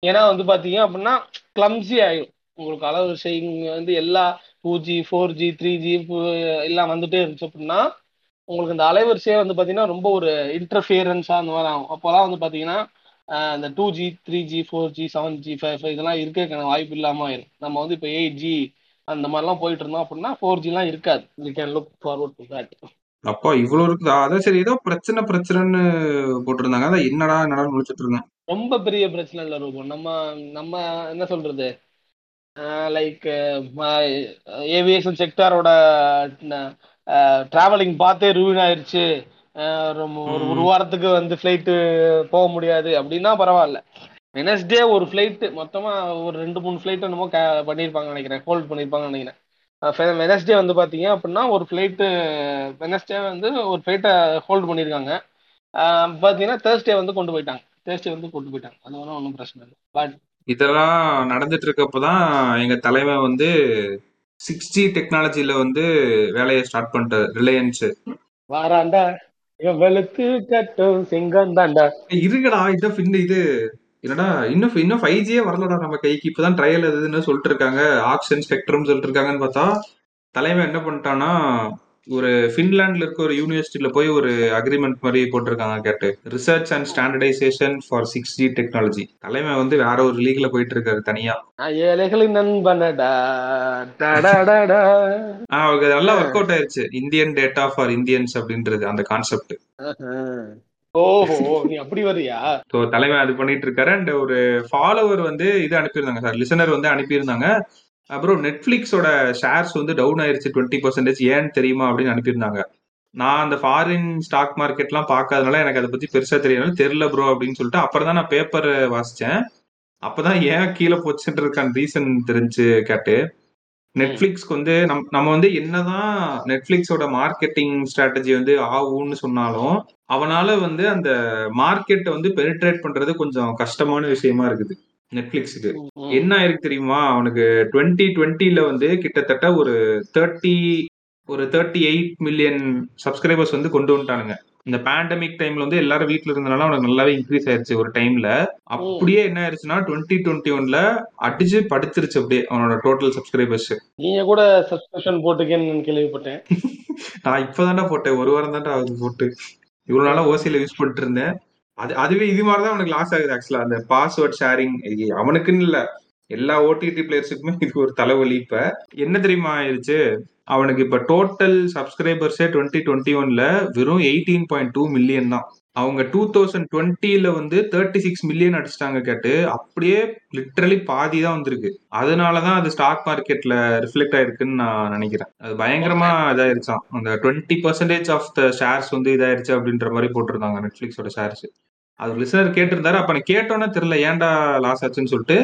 ஏன்னா வந்து பாத்தீங்க அப்படின்னா கிளம்ஸி ஆயிடும் உங்களுக்கு அலைவரிசை வந்து எல்லா two G four G three G எல்லாம் வந்துட்டே இருந்துச்சு அப்படின்னா உங்களுக்கு இந்த அலைவரிசையே வந்து பாத்தீங்கன்னா ரொம்ப ஒரு இன்டர்ஃபியரன்ஸா அந்த மாதிரி ஆகும். அப்போலாம் வந்து பாத்தீங்கன்னா இந்த two G three G four G seven G five five இதெல்லாம் இருக்கிறதுக்கான வாய்ப்பு இல்லாம ஆயிரும். நம்ம வந்து இப்போ எயிட் ஜி அந்த மாதிரிலாம் போயிட்டு இருந்தோம் அப்படின்னா ஃபோர் ஜிலாம் இருக்காது. We can look forward to that அப்பா இவ்வளவு இருக்குதா. அதான் சரி ஏதோ பிரச்சனை பிரச்சனைன்னு போட்டிருந்தாங்க. அதான் என்னடா என்னடா முடிச்சிட்டு இருந்தேன். ரொம்ப பெரிய பிரச்சனை இல்லை ரூபம் நம்ம நம்ம என்ன சொல்றது? லைக் ஏவியேஷன் செக்டாரோட டிராவலிங் பார்த்தே அஹ் ரொம்ப ஒரு ஒரு வாரத்துக்கு வந்து ஃப்ளைட்டு போக முடியாது. அப்படின்னா பரவாயில்ல. வெனஸ்டே ஒரு ஃப்ளைட்டு மொத்தமா ஒரு ரெண்டு மூணு ஃப்ளைட் என்னமோ ca- பண்ணியிருப்பாங்க நினைக்கிறேன். ஹோல்ட் பண்ணியிருப்பாங்கன்னு நினைக்கிறேன். வெனஸ்டே வந்து பார்த்தீங்க அப்படின்னா ஒரு ஃப்ளைட்டு வெனஸ்டே வந்து ஒரு ஃப்ளைட்டை ஹோல்ட் பண்ணியிருக்காங்க பார்த்தீங்கன்னா தேர்ஸ்டே வந்து கொண்டு போயிட்டாங்க. தேர்ஸ்டே வந்து கொண்டு போயிட்டாங்க. அது ஒன்றும் ஒன்றும் பிரச்சனை இல்லை. பட் இதெல்லாம் நடந்துட்டு இருக்கப்பதான் எங்க தலைமை வந்து சிக்ஸ் ஜி டெக்னாலஜில வந்து வேலையை ஸ்டார்ட் பண்ணிட்டாரு. ரிலையன்ஸ் வாராண்டா? வெளுத்து கட்டும் சிங்கம் தாண்டா. இருங்கடா இதான் பின்ன இது என்னடா இன்னும் இன்னும் ஃபைவ் ஜியே வரலடா நம்ம கைக்கு. இப்பதான் ட்ரையல் இதுன்னு சொல்லிட்டு இருக்காங்க. ஆக்ஷன் ஸ்பெக்ட்ரம் சொல்லிட்டு இருக்காங்கன்னு பார்த்தா தலைமை என்ன பண்ணிட்டான்னா ஒரு ஃபின்லாண்ட்ல இருக்க ஒரு யூனிவர்சிட்டியில போய் ஒரு அக்ரிமெண்ட் மாதிரி போட்டிருக்காங்க கேட்டு. Research and standardization for six G technology தலைமை வந்து வேற ஒரு லீக்ல போயிட்டு இருக்காரு தனியா அது நல்லா ஒர்க் அவுட் ஆயிருச்சு. இந்தியன் டேட்டா ஃபார் இந்தியன்ஸ் அப்படின்றது அந்த கான்செப்ட் தலைமை அது பண்ணிட்டு இருக்காரு அண்ட் ஒரு ஃபாலோவர் வந்து இது அனுப்பியிருந்தாங்க சார் லிசனர் வந்து அனுப்பியிருந்தாங்க. அப்புறம் நெட்ஃபிளிக்ஸோட ஷேர்ஸ் வந்து டவுன் ஆயிருச்சு டுவெண்ட்டி பர்சன்டேஜ் ஏன்னு தெரியுமா அப்படின்னு அனுப்பியிருந்தாங்க. நான் அந்த ஃபாரின் ஸ்டாக் மார்க்கெட்லாம் பார்க்காதனால எனக்கு அதை பத்தி பெருசா தெரியல. தெரியல ப்ரோ அப்படின்னு சொல்லிட்டு அப்புறம் தான் நான் பேப்பர் வாசிச்சேன். அப்பதான் ஏன் கீழே போச்சுன்றதுக்கான ரீசன் தெரிஞ்சு கேட்டு. நெட்ஃபிளிக்ஸ்க்கு வந்து நம் நம்ம வந்து என்னதான் நெட்ஃபிளிக்ஸோட மார்க்கெட்டிங் ஸ்ட்ராட்டஜி வந்து ஆகும்னு சொன்னாலும் அவனால வந்து அந்த மார்க்கெட்டை வந்து பெனிட்ரேட் பண்றது கொஞ்சம் கஷ்டமான விஷயமா இருக்குது. நெட்ஃபிளிக்ஸுக்கு ம். என்ன ஆயிருக்கு தெரியுமா? அவனுக்கு டுவெண்ட்டி டுவெண்ட்டில வந்து கிட்டத்தட்ட ஒரு தேர்ட்டி ஒரு தேர்ட்டி எயிட் மில்லியன் சப்ஸ்கிரைபர்ஸ் வந்து கொண்டு வந்துட்டானுங்க. இந்த பேண்டமிக் டைம்ல வந்து எல்லாரும் வீட்ல இருந்தனால அவனுக்கு நல்லாவே இன்க்ரீஸ் ஆயிருச்சு ஒரு டைம்ல அப்படியே என்ன ஆயிருச்சுன்னா டுவெண்ட்டி டுவெண்ட்டி ஒன்ல அடிச்சு படுத்துருச்சு அப்படியே அவனோட டோட்டல் சப்ஸ்கிரைபர்ஸ் நீங்க கூட சப்ஸ்கிரிப்ஷன் போட்டுக்கேன்னு கேள்விப்பட்டேன். [laughs] நான் இப்பதான்டா போட்டேன். ஒரு வாரம் தான்டா அது போட்டு. இவ்வளவு நாளா ஓசியில யூஸ் பண்ணிட்டு இருந்தேன். அது அதுவே இது மாதிரிதான் அவனுக்கு லாஸ் ஆகுது ஆக்சுவலா அந்த பாஸ்வேர்ட் ஷேரிங் அவனுக்குன்னு இல்ல. எல்லா ஓடிடி பிளேயர்ஸுக்குமே இது ஒரு தலைவலி இப்ப. என்ன தெரியுமா ஆயிருச்சு? அவனுக்கு இப்ப டோட்டல் சப்ஸ்கிரைபர்ஸே டுவெண்ட்டி டுவெண்ட்டி ஒன்ல வெறும் எயிட்டீன் பாயிண்ட் டூ மில்லியன் தான். அவங்க டூ தௌசண்ட் டுவெண்ட்டில வந்து தேர்ட்டி சிக்ஸ் மில்லியன் அடிச்சிட்டாங்க கேட்டு அப்படியே லிட்ரலி பாதி தான் வந்திருக்கு. அதனாலதான் அது ஸ்டாக் மார்க்கெட்ல ரிஃப்ளெக்ட் ஆயிருக்குன்னு நான் நினைக்கிறேன். அது பயங்கரமா இதாயிருச்சான் அந்த twenty percentage of the shares வந்து இதாயிருச்சு அப்படின்ற மாதிரி போட்டிருந்தாங்க நெட்ஃபிளிக்ஸோட ஷேர்ஸ் அது லிசனர் கேட்டிருந்தாரு. அப்ப எனக்கு கேட்டோன்னே தெரியல ஏன்டா லாஸ் ஆச்சுன்னு சொல்லிட்டு.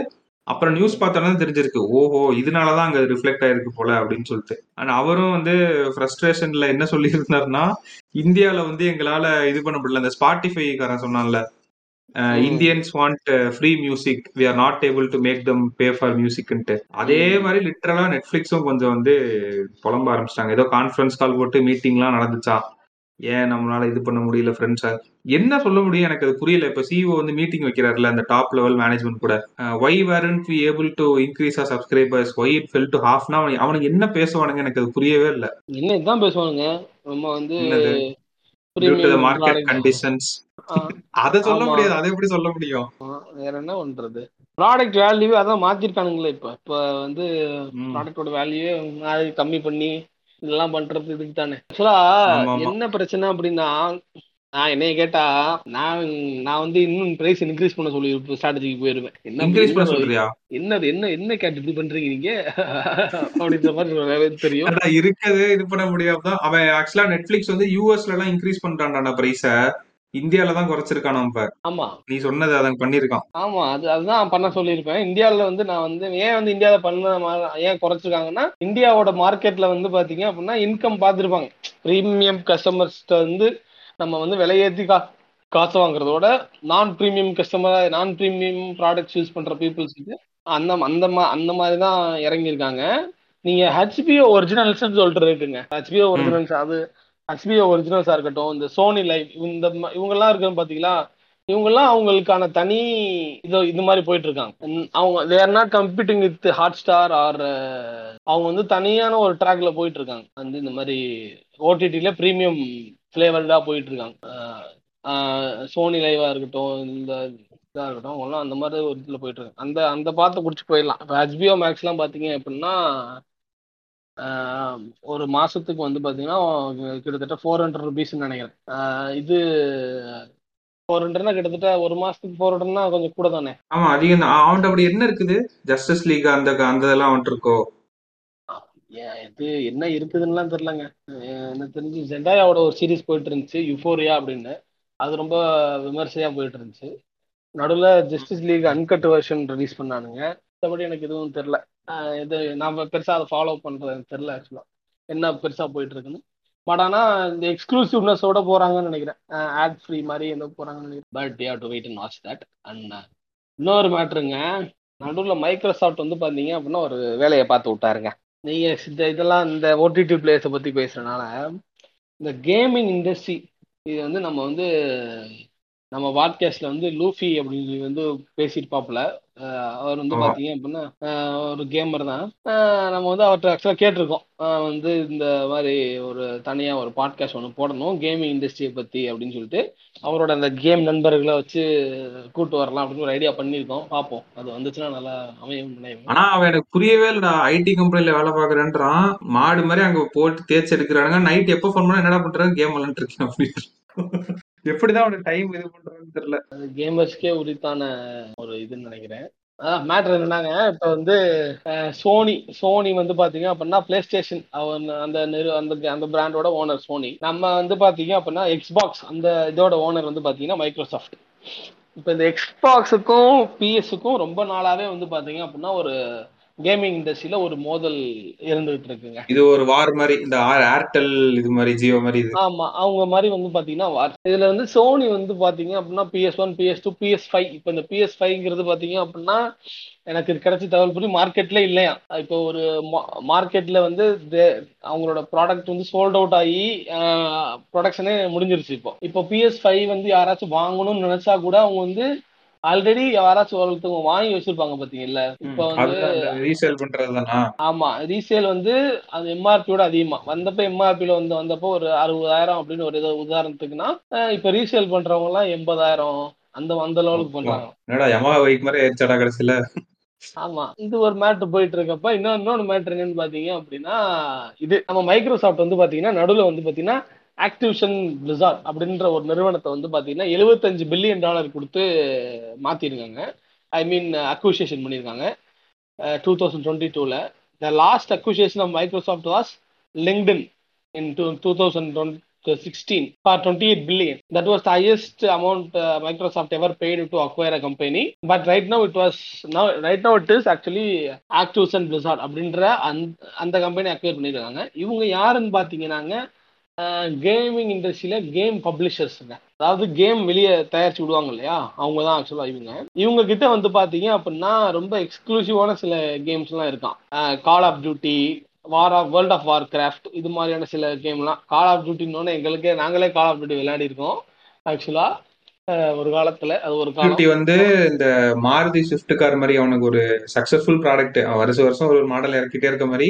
அப்புறம் நியூஸ் பார்த்தோன்னா தெரிஞ்சிருக்கு. ஓஹோ இதனாலதான் அங்க ரிஃப்ளெக்ட் ஆயிருக்கு போல அப்படின்னு சொல்லிட்டு. ஆனா அவரும் வந்து ஃப்ரஸ்ட்ரேஷன்ல என்ன சொல்லியிருந்தாருன்னா இந்தியால வந்து எங்களால இது பண்ண முடியல. இந்த ஸ்பாட்டிஃபை காரன் சொன்னான்ல Indians want free music we are not able to make them pay for மியூசிக்ன்ட்டு அதே மாதிரி லிட்டரலா நெட்ஃபிளிக்ஸும் கொஞ்சம் வந்து புலம்ப ஆரம்பிச்சிட்டாங்க. ஏதோ கான்ஃபரன்ஸ் கால் போட்டு மீட்டிங்லாம் நடந்துச்சா? ஏன் நம்மளால இது பண்ண முடியல ஃப்ரெண்ட்ஸா என்ன சொல்ல முடியும்? எனக்கு அது புரியல. இப்ப சிஓ வந்து மீட்டிங் வைக்கிறாருல அந்த டாப் லெவல் மேனேஜ்மெண்ட் கூட. Why weren't we able to increase our subscribers why it fell to ஹாஃப்னா அவனுக்கு என்ன பேசுவானுங்க எனக்கு அது புரியவே இல்லை. என்ன இதான் பேசுவானுங்க? நம்ம வந்து மார்க்கெட் கண்டிஷன்ஸ் அதை சொல்ல. முடியாது. அதை எப்படி சொல்ல முடியும்? வேற என்ன பண்றது? ப்ராடக்ட் வேல்யூ அதான் மாத்திருக்கானுங்களே இப்ப. இப்ப வந்து. ப்ராடக்டோட வேல்யூ கம்மி பண்ணி இதெல்லாம் பண்றது இதுக்கு தானே ஆக்சுவலா. என்ன பிரச்சனை அப்படின்னா நான் என்னைய கேட்டா நான் நான் வந்து இன்னும் பிரைஸ் இன்க்ரீஸ் பண்ண சொல்லி ஸ்ட்ராட்டஜிக்கு போயிருவேன். என்ன இன்க்ரீஸ் பண்ண சொல்றியா? என்னது என்ன என்ன கேட்டு இப்படி பண்றீங்க நீங்க? அப்படின்ற மாதிரி தெரியும். அதான் இருக்கது இது பண்ண முடியாம தான். அவன் ஆக்சுவலா நெட்ஃபிளிக்ஸ் வந்து யூஎஸ்ல எல்லாம் இன்க்ரீஸ் பண்றான்டா பிரைஸ இந்தியால தான் குறைச்சிருக்கான் இப்ப. ஆமா. நீ சொன்னது அதான் பண்ணிருக்கான் ஆமா அது அதுதான் பண்ண சொல்லியிருப்பேன். இந்தியாவில் வந்து நான் வந்து ஏன் வந்து இந்தியாவில் பண்ண ஏன் குறைச்சிருக்காங்கன்னா இந்தியாவோட மார்க்கெட்ல வந்து பாத்தீங்க அப்படின்னா இன்கம் பார்த்துருப்பாங்க ப்ரீமியம் கஸ்டமர்ஸ்ட வந்து நம்ம வந்து விலையேற்றி கா காசு வாங்குறதோட non premium customer non premium products use பண்ற பீப்புள்ஸுக்கு அந்த அந்த மா அந்த மாதிரி தான் இறங்கியிருக்காங்க. நீங்க ஹெச்பிஓ ஒரிஜினல்ஸ்னு சொல்லிட்டு இருக்குங்க. ஹெச்பிஓ ஒரிஜினல்ஸ் அது ஹெச்பிஓ ஒரிஜினல்ஸா இருக்கட்டும் இந்த சோனி லைவ் இந்த இவங்கெல்லாம் இருக்கு பாத்தீங்களா? இவங்கெல்லாம் அவங்களுக்கான தனி இது இது மாதிரி போயிட்டு இருக்காங்க அவங்க they're not computing with Hotstar or அவங்க வந்து தனியான ஒரு ட்ராக்ல போயிட்டு இருக்காங்க வந்து இந்த மாதிரி ஓடிடில ப்ரீமியம் ஃபிளேவர்டா போயிட்டு இருக்காங்க சோனி லைவா இருக்கட்டும் இந்த இதா இருக்கட்டும் அவங்களாம் அந்த மாதிரி ஒரு இதுல போயிட்டு இருக்காங்க அந்த அந்த பார்த்து குடிச்சு போயிடலாம். இப்போ ஹெச்பிஓ மேக்ஸ்லாம் பார்த்தீங்க அப்படின்னா ஆஹ் ஒரு மாசத்துக்கு வந்து பாத்தீங்கன்னா கிட்டத்தட்ட ஃபோர் ஹண்ட்ரட் ருபீஸ்ன்னு நினைக்கிறேன். ஆஹ் இது ஃபோர் ஹண்ட்ரட்னா கிட்டத்தட்ட ஒரு மாசத்துக்கு ஃபோர் ஹண்ட்ரட்னா கொஞ்சம் கூட தானே? ஆமா அதிகம் தான். அவன்கிட்ட அப்படி என்ன இருக்குது? ஜஸ்டிஸ் லீக் அந்த அந்த இதெல்லாம் அவன்ட்டு இருக்கோ? இது என்ன இருக்குதுன்னுலாம் தெரியலங்க. அஹ் எனக்கு தெரிஞ்சு ஜெண்டாயாவோட ஒரு சீரிஸ் போயிட்டு இருந்துச்சு யுஃபோரியா அப்படின்னு. அது ரொம்ப விமர்சையா போயிட்டு இருந்துச்சு நடுவில் Justice League uncut version release பண்ணானுங்க. மற்றபடி எனக்கு எதுவும் தெரில இது நான் பெருசாக அதை ஃபாலோ பண்ணுறது எனக்கு தெரில ஆக்சுவலாக என்ன பெருசாக போயிட்டு இருக்குன்னு பட் ஆனால் இந்த எக்ஸ்க்ளூசிவ்னஸோட போகிறாங்கன்னு நினைக்கிறேன். ஆட் ஃப்ரீ மாதிரி ஏதோ போகிறாங்கன்னு நினைக்கிறேன். But you to wait and watch that and இன்னொரு மேட்ருங்க நடுவில் மைக்ரோசாஃப்ட் வந்து பார்த்தீங்க அப்படின்னா ஒரு வேலையை பார்த்து விட்டாருங்க. நீங்க இந்த இதெல்லாம் இந்த ஓடிடி பிளேயர்ஸை பத்தி பேசுறதுனால இந்த கேமிங் இண்டஸ்ட்ரி இது வந்து நம்ம வந்து நம்ம பாட்காஸ்ட்ல வந்து லூஃபி அப்படின்னு சொல்லி வந்து பேசியிருப்பாப்புல. அவர் வந்து. பாத்தீங்க அப்படின்னா ஒரு கேமர் தான். நம்ம வந்து அவர்கிட்ட ஆக்சுவலாக கேட்டிருக்கோம். வந்து இந்த மாதிரி ஒரு தனியா ஒரு பாட்காஸ்ட் ஒன்று போடணும் கேமிங் இண்டஸ்ட்ரியை பத்தி அப்படின்னு சொல்லிட்டு. அவரோட அந்த கேம் நண்பர்களை வச்சு கூட்டு வரலாம் அப்படின்னு ஒரு ஐடியா பண்ணியிருக்கோம். பார்ப்போம். அது வந்துச்சுன்னா நல்லா அமையும் நினைவு ஆனா அவன் எனக்கு புரியவே இல்லடா. ஐடி கம்பெனில வேலை பாக்குறேன்றான் மாடு மாதிரி அங்க போட்டு தேய்ச்சி எடுக்கிறானுங்க. நைட் எப்ப ஃபோன் பண்ணா என்னடா பண்றாங்க கேம் இருக்கேன் அப்படின்னு. எப்படிதான் அவனுக்கு டைம் இது பண்றான்னு தெரியல. கேமர்ஸ்க்கே உரித்தான ஒரு இதுன்னு நினைக்கிறேன். மேட்ரு என்னன்னாங்க இப்போ வந்து சோனி சோனி வந்து பாத்தீங்க அப்படின்னா பிளே ஸ்டேஷன் அவன் அந்த நிறு அந்த அந்த பிராண்டோட ஓனர் சோனி நம்ம வந்து பாத்தீங்க அப்படின்னா எக்ஸ்பாக்ஸ் அந்த இதோட ஓனர் வந்து பாத்தீங்கன்னா மைக்ரோசாஃப்ட் இப்போ இந்த எக்ஸ்பாக்ஸுக்கும் பிஎஸ்ஸுக்கும் ரொம்ப நாளாவே வந்து பாத்தீங்க அப்படின்னா ஒரு கேமிங் இண்டஸ்ட்ரியில ஒரு மோதல் இருந்துகிட்டு இருக்குங்க. இது ஒரு வார் மாதிரி இந்த ஏர்டெல் இது மாதிரி ஜியோ மாதிரி இது. ஆமா அவங்க மாதிரி வந்து பாத்தீங்கன்னா war. இதுல வந்து சோனி வந்து பாத்தீங்க அப்படின்னா PS one PS two PS five இப்போ இந்த பிஎஸ் ஃபைவ்ங்கிறது பாத்தீங்க அப்படின்னா எனக்கு கிடைச்ச தகவல் படி மார்க்கெட்ல இல்லையா. இப்போ ஒரு மார்க்கெட்ல வந்து அவங்களோட ப்ராடக்ட் வந்து சோல்ட் அவுட் ஆகி ப்ரொடக்ஷனே முடிஞ்சிருச்சு இப்போ. இப்போ பிஎஸ் ஃபைவ் வந்து யாராச்சும் வாங்கணும்னு நினைச்சா கூட அவங்க வந்து ஆல்ரெடி யாராச்சும் ஒருத்தவங்க வாங்கி வச்சிருப்பாங்க பாத்தீங்கல்ல? இப்போ வந்து ரீசேல் பண்றது தானா ஆமா ரீசேல் வந்து அது எம்ஆர்பியோட அதிகமா. வந்தப்ப எம்ஆர்பில வந்து வந்தப்போ ஒரு அறுபதாயிரம் அப்படின்னு ஒரு உதாரணத்துக்குன்னா இப்ப ரீசேல் பண்றவங்க எல்லாம் எண்பதாயிரம் அந்த அந்த லெவலுக்கு பண்றாங்க. என்னடா யமா மாதிரி ஆமா இது ஒரு மேட்ரு போயிட்டு இருக்கப்ப இன்னொரு இன்னொரு மேட்ரு என்னன்னு பாத்தீங்க அப்படின்னா இது நம்ம மைக்ரோசாஃப்ட் வந்து பாத்தீங்கன்னா நடுவுல வந்து பாத்தீங்கன்னா ஆக்டிவிஷன் பிளிசார்ட் அப்படின்ற ஒரு நிறுவனத்தை வந்து பார்த்தீங்கன்னா எழுபத்தஞ்சு பில்லியன் டாலர் கொடுத்து மாற்றிருக்காங்க ஐ மீன் அக்யூசியேஷன் பண்ணியிருக்காங்க டூ தௌசண்ட் டுவெண்ட்டி டூவில் the last acquisition of Microsoft was LinkedIn in two two thousand twenty sixteen for twenty eight billion that was the highest amount Microsoft ever paid to acquire a company but right no it was no right no it is actually Activision Blizzard அப்படின்ற அந்த அந்த company acquire பண்ணியிருக்காங்க இவங்க யாருன்னு பார்த்தீங்கன்னாங்க gaming இண்டஸ்ட்ரியில game பப்ளிஷர்ஸ்ங்க அதாவது game வெளியே தயாரிச்சு விடுவாங்க இல்லையா? அவங்க தான் ஆக்சுவலா இவங்க. இவங்க கிட்ட வந்து பாத்தீங்க அப்படின்னா ரொம்ப எக்ஸ்க்ளூசிவான சில கேம்ஸ் எல்லாம் இருக்கான். Call of Duty War of World of Warcraft இது மாதிரியான சில கேம்லாம் கால் ஆஃப் டியூட்டின்னு எங்களுக்கே நாங்களே கால் ஆஃப் டியூட்டி விளையாடி இருக்கோம் ஆக்சுவலா ஒரு காலத்துல அது ஒரு காலம். டியூட்டி வந்து இந்த மாருதி ஸ்விஃப்ட் கார் மாதிரி அவனுக்கு ஒரு சக்சஸ்ஃபுல் ப்ராடக்ட் வருஷம் வருஷம் ஒரு மாடல் இறக்கிட்டே இருக்க மாதிரி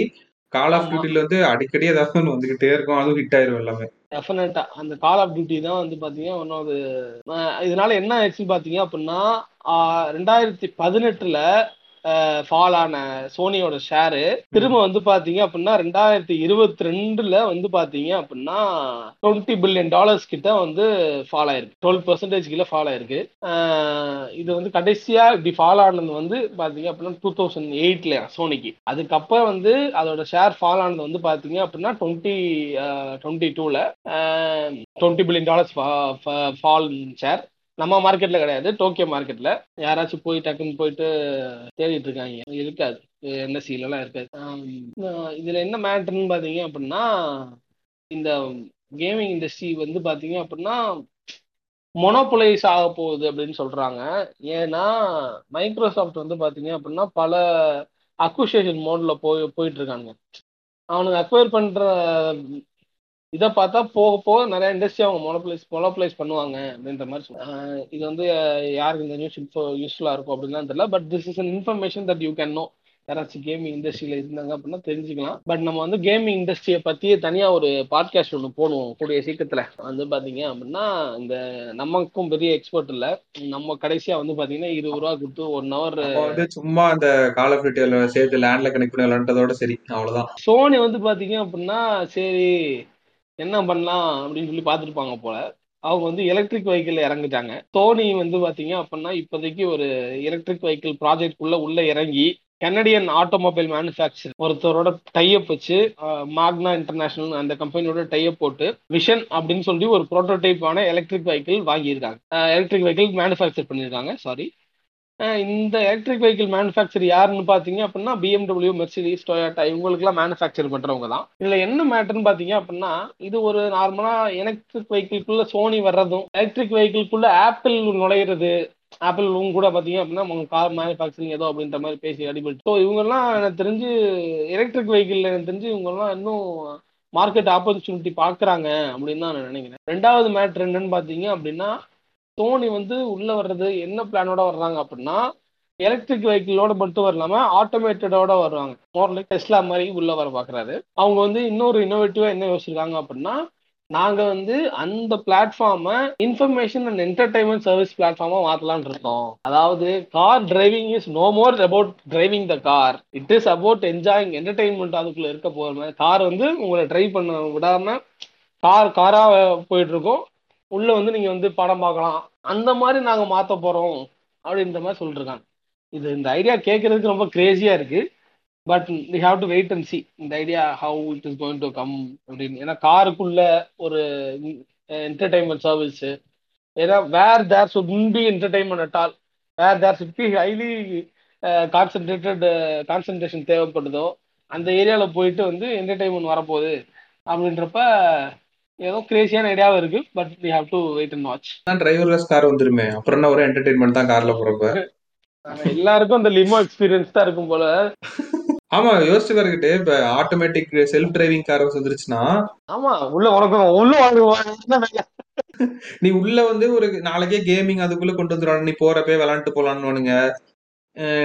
கால் ஆஃப். டியூட்டில வந்து அடிக்கடி ஏதாவது ஒண்ணு வந்துகிட்டே இருக்கும். அதுவும் ஹிட் ஆயிரும் எல்லாமே. டெஃபினட்டா அந்த கால் ஆஃப் டியூட்டி தான் வந்து பாத்தீங்கன்னா அஹ் இதனால என்ன ஆயிடுச்சுன்னு பாத்தீங்க அப்படின்னா ரெண்டாயிரத்தி பதினெட்டுல ஃபால் ஆன சோனியோட ஷேரு திரும்ப வந்து பாத்தீங்க அப்படின்னா ரெண்டாயிரத்தி இருபத்தி ரெண்டுல வந்து பாத்தீங்க அப்படின்னா டுவெண்ட்டி பில்லியன் டாலர்ஸ் கிட்ட வந்து ஃபால் ஆயிருக்கு. டுவெல் பர்சன்டேஜ் கிட்ட ஃபால் ஆயிருக்கு. இது வந்து கடைசியா இப்படி ஃபால் ஆனது வந்து பாத்தீங்க அப்படின்னா டூ தௌசண்ட் எயிட்ல சோனிக்கு. அதுக்கப்புறம் வந்து அதோட ஷேர் ஃபால் ஆனது வந்து பாத்தீங்க அப்படின்னா டுவெண்ட்டி டுவெண்ட்டி டூல twenty billion dollars fall share நம்ம மார்க்கெட்ல கிடையாது டோக்கியோ மார்க்கெட்ல யாராச்சும் போய் டக்குன்னு போயிட்டு தேடிட்டு இருக்காங்க. இருக்காது. என்எஸ்சில எல்லாம் இருக்காது. இதுல என்ன மேட்டர்னு பாத்தீங்க அப்படின்னா இந்த கேமிங் இண்டஸ்ட்ரி வந்து பாத்தீங்க அப்படின்னா மொனோபொலைஸ் ஆக போகுது அப்படின்னு சொல்றாங்க. ஏன்னா மைக்ரோசாஃப்ட் வந்து பாத்தீங்க அப்படின்னா பல அக்விசேஷன் மோட்ல போய் போயிட்டு இருக்காங்க. அவனுங்க அக்வயர் பண்ற இதை பார்த்தா போக போக நிறைய இண்டஸ்ட்ரி அவங்க மொனோபலைஸ் மொனோபலைஸ் பண்ணுவாங்க அப்படின்ற மாதிரி ஆஹ் இது வந்து யாருக்கு இந்த நியூஸ் இப்போ யூஸ்ஃபுல்லா இருக்கும் அப்படின்னு தெரியல. But this is an information that you can know யாராச்சும் கேமிங் இண்டஸ்ட்ரியில இருந்தாங்க அப்படின்னா தெரிஞ்சுக்கலாம். பட் நம்ம வந்து கேமிங் இண்டஸ்ட்ரியை பத்தியே தனியா ஒரு பாட்காஸ்ட் ஒன்று போடுவோம் கூடிய சீக்கிரத்துல. வந்து பாத்தீங்க அப்படின்னா இந்த நமக்கும் பெரிய எக்ஸ்பர்ட் இல்ல. நம்ம கடைசியா வந்து பாத்தீங்கன்னா இருபது ரூபா கொடுத்து ஒன் ஹவர் வந்து சும்மா அந்த கால் ஆஃப் சேர்த்து லேண்ட்ல கனெக்ட் பண்ணி விளையாண்டதோட சரி அவ்வளவுதான். சோனி வந்து பாத்தீங்க அப்படின்னா சரி என்ன பண்ணலாம் அப்படின்னு சொல்லி பார்த்துருப்பாங்க போல. அவங்க வந்து எலக்ட்ரிக் வெஹிக்கிள் இறங்கிட்டாங்க. தோனி வந்து பாத்தீங்க அப்படின்னா இப்போதைக்கு ஒரு எலக்ட்ரிக் வெஹிக்கிள் ப்ராஜெக்ட் உள்ள உள்ள இறங்கி கனடியன் ஆட்டோமொபைல் மேனுஃபேக்சர் ஒருத்தரோட டைப் வச்சு மாக்னா இன்டர்நேஷனல் அந்த கம்பெனியோட டைப் போட்டு விஷன் அப்படின்னு சொல்லி ஒரு ப்ரோட்டோடைப்பான எலக்ட்ரிக் வெஹிக்கிள் வாங்கியிருக்காங்க. எலக்ட்ரிக் வெஹிக்கிள் மேனுஃபேக்சர் பண்ணியிருக்காங்க சாரி இந்த எலக்ட்ரிக் வெஹிக்கிள் மேனுஃபேக்சர் யாருன்னு பார்த்தீங்க அப்படின்னா பிஎம்டபிள்யூ மெர்சிடிஸ் டொயோட்டா இவங்களுக்குலாம் மேனுஃபேக்சர் பண்ணுறவங்க தான். இதில் என்ன மேட்டர்னு பார்த்தீங்க அப்படின்னா இது ஒரு நார்மலாக எலக்ட்ரிக் வெஹிக்கிள்குள்ளே சோனி வர்றதும் எலக்ட்ரிக் வெஹிக்கிள்குள்ளே ஆப்பிள் நுழையிறது ஆப்பிள் கூட பார்த்தீங்க அப்படின்னா அவங்க கார் மேனுஃபேக்சரிங் ஏதோ அப்படின்ற மாதிரி பேசி அடிபட்டு. ஸோ இவங்கெல்லாம் எனக்கு தெரிஞ்சு எலக்ட்ரிக் வெஹிக்கிள் எனக்கு தெரிஞ்சு இவங்கெல்லாம் இன்னும் மார்க்கெட் ஆப்பர்ச்சுனிட்டி பார்க்குறாங்க அப்படின்னு தான் நான் நினைக்கிறேன். ரெண்டாவது மேட்ரு என்னன்னு பார்த்தீங்க அப்படின்னா தோனி வந்து உள்ள வர்றது என்ன பிளானோட வர்றாங்க அப்படின்னா எலக்ட்ரிக் வெஹிக்கிளோட மட்டும் வரலாம ஆட்டோமேட்டடோட வருவாங்க. மோர்லி டெஸ்லா மாதிரி உள்ள வர பாக்குறாரு. அவங்க வந்து இன்னொரு இன்னோவேட்டிவா என்ன யோசிச்சிருக்காங்க அப்படின்னா நாங்க வந்து அந்த பிளாட்ஃபார்மை இன்ஃபர்மேஷன் அண்ட் என்டர்டைன்மெண்ட் சர்வீஸ் பிளாட்ஃபார்மா மாத்தலாம்னு இருக்கோம். அதாவது car driving is no more about driving the car it is about enjoying entertainment அதுக்குள்ள இருக்க போற கார் வந்து உங்களை டிரைவ் பண்ண விடாம கார் காரா போயிட்டு இருக்கோம். உள்ள வந்து நீங்க வந்து படம் பார்க்கலாம். அந்த மாதிரி நாங்க மாத்த போறோம் அப்படின்ற மாதிரி சொல்லிருக்காங்க. இது இந்த ஐடியா கேட்கறதுக்கு ரொம்ப கிரேசியா இருக்கு. But we have to wait and see இந்த idea how it is going to come அப்படின்னு. ஏன்னா காருக்குள்ள ஒரு என்டர்டைன்மெண்ட் சர்வீஸ் ஏன்னா where there should be entertainment at all where there should be highly concentrated concentration தேவைப்படுதோ அந்த ஏரியாவில் போயிட்டு வந்து என்டர்டைன்மெண்ட் வரப்போகுது. அப்படின்றப்ப ஏதோ கிரேசியான ஐடியாவும் இருக்கு but we have to wait and watch தான் டிரைவர்லெஸ் கார் வந்துருமே. அப்புறம் என்ன ஒரு என்டர்டைன்மெண்ட் தான் கார்ல போறப்ப? எல்லாருக்கும் அந்த லிமோ எக்ஸ்பீரியன்ஸ் தான் இருக்கும் போல. ஆமா யோசிச்சு பாருக்கிட்டு இப்ப ஆட்டோமேட்டிக் செல்ஃப் டிரைவிங் கார் வந்துருச்சுன்னா? ஆமா உள்ள உனக்கும் உள்ள வாங்குவாங்க நீ உள்ள வந்து ஒரு நாளைக்கே கேமிங் அதுக்குள்ள கொண்டு வந்துடுவாங்க நீ போறப்பே விளாண்டுட்டு போலான்னு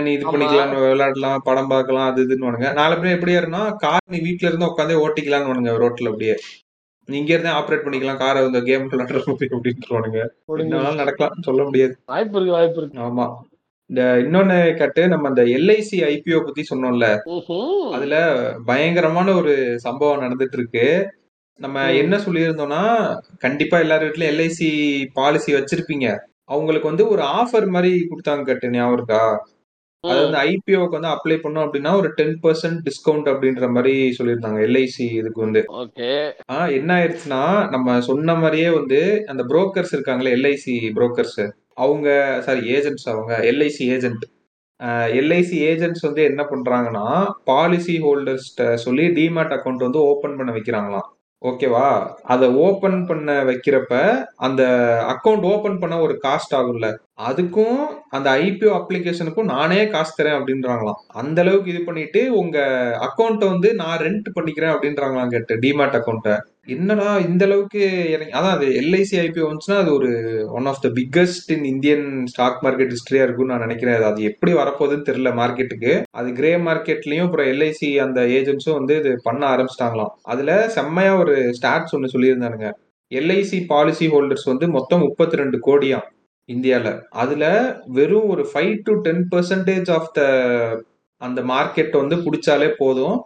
நீ இது. பண்ணிக்கலாம் விளையாடலாம் படம் பார்க்கலாம் அது இதுன்னு நாளை பின்ன எப்படி ஏறுனா கார் நீ வீட்ல இருந்து உட்காந்தே ஓட்டிக்கலாம்னு ரோட்ல அப்படியே. இங்க இருந்தே ஆப்ரேட் பண்ணிக்கலாம். காரை இந்த கேம் விளையாடுற என்ன வேணாலும் நடக்கலாம். சொல்ல முடியாது. வாய்ப்பு இருக்கு வாய்ப்பு இருக்கு. ஆமா. இந்த இன்னொன்னு கேட்டு நம்ம அந்த எல்ஐசி ஐபிஓ பத்தி சொன்னோம்ல. அதுல பயங்கரமான ஒரு சம்பவம் நடந்துட்டு இருக்கு நம்ம. என்ன சொல்லியிருந்தோம்னா கண்டிப்பா எல்லார் வீட்லயும் எல்ஐசி பாலிசி வச்சிருப்பீங்க. அவங்களுக்கு வந்து ஒரு ஆஃபர் மாதிரி கொடுத்தாங்க கேட்டு. ஞாபகம் இருக்கா? அது. வந்து ஐபிஓக்கு வந்து அப்ளை பண்ணோம் அப்படின்னா ஒரு டென் பர்சன்ட் டிஸ்கவுண்ட் அப்படின்ற மாதிரி சொல்லியிருந்தாங்க. எல்ஐசி இதுக்கு வந்து. ஓகே ஆ என்ன ஆயிடுச்சுன்னா நம்ம சொன்ன மாதிரியே வந்து அந்த புரோக்கர்ஸ் இருக்காங்களே எல்ஐசி புரோக்கர்ஸ் அவங்க சாரி ஏஜென்ட்ஸ் அவங்க எல்ஐசி ஏஜென்ட் எல்ஐசி ஏஜென்ட்ஸ் வந்து என்ன பண்றாங்கன்னா பாலிசி ஹோல்டர்ஸ்ட சொல்லி டிமேட் அக்கௌண்ட் வந்து ஓபன் பண்ண வைக்கிறாங்களாம். ஓகேவா அதை ஓபன் பண்ண வைக்கிறப்ப அந்த அக்கௌண்ட் ஓபன் பண்ண ஒரு காஸ்ட் ஆகும்ல. அதுக்கும் அந்த ஐபிஓ அப்ளிகேஷனுக்கும் நானே காசு தரேன் அப்படின்றாங்களாம். அந்த அளவுக்கு இது பண்ணிட்டு உங்க அக்கௌண்ட்டை வந்து நான் ரெண்ட் பண்ணிக்கிறேன் அப்படின்றாங்களாம் கேட்டு டிமேட் அக்கௌண்ட்டை என்னடா இந்த அளவுக்கு எனக்கு அதான் அது எல்ஐசி ஐபிஓ வந்துச்சுன்னா அது ஒரு one of the biggest in Indian stock market ஹிஸ்டரியா இருக்கும்னு நான் நினைக்கிறேன். அது எப்படி வரப்போகுதுன்னு தெரியல மார்க்கெட்டுக்கு அது கிரே மார்க்கெட்லயும் அப்புறம் எல்ஐசி அந்த ஏஜென்ட்ஸும் வந்து இது பண்ண ஆரம்பிச்சிட்டாங்களாம். அதுல செம்மையா ஒரு ஸ்டாட்ஸ் ஒன்று சொல்லியிருந்தானுங்க. எல்ஐசி பாலிசி ஹோல்டர்ஸ் வந்து மொத்தம் முப்பத்தி ரெண்டு கோடியாம். இந்தியால. அதுல வெறும் ஒரு five to ten percentage of the அந்த மார்க்கெட் வந்து பிடிச்சாலே போதும்.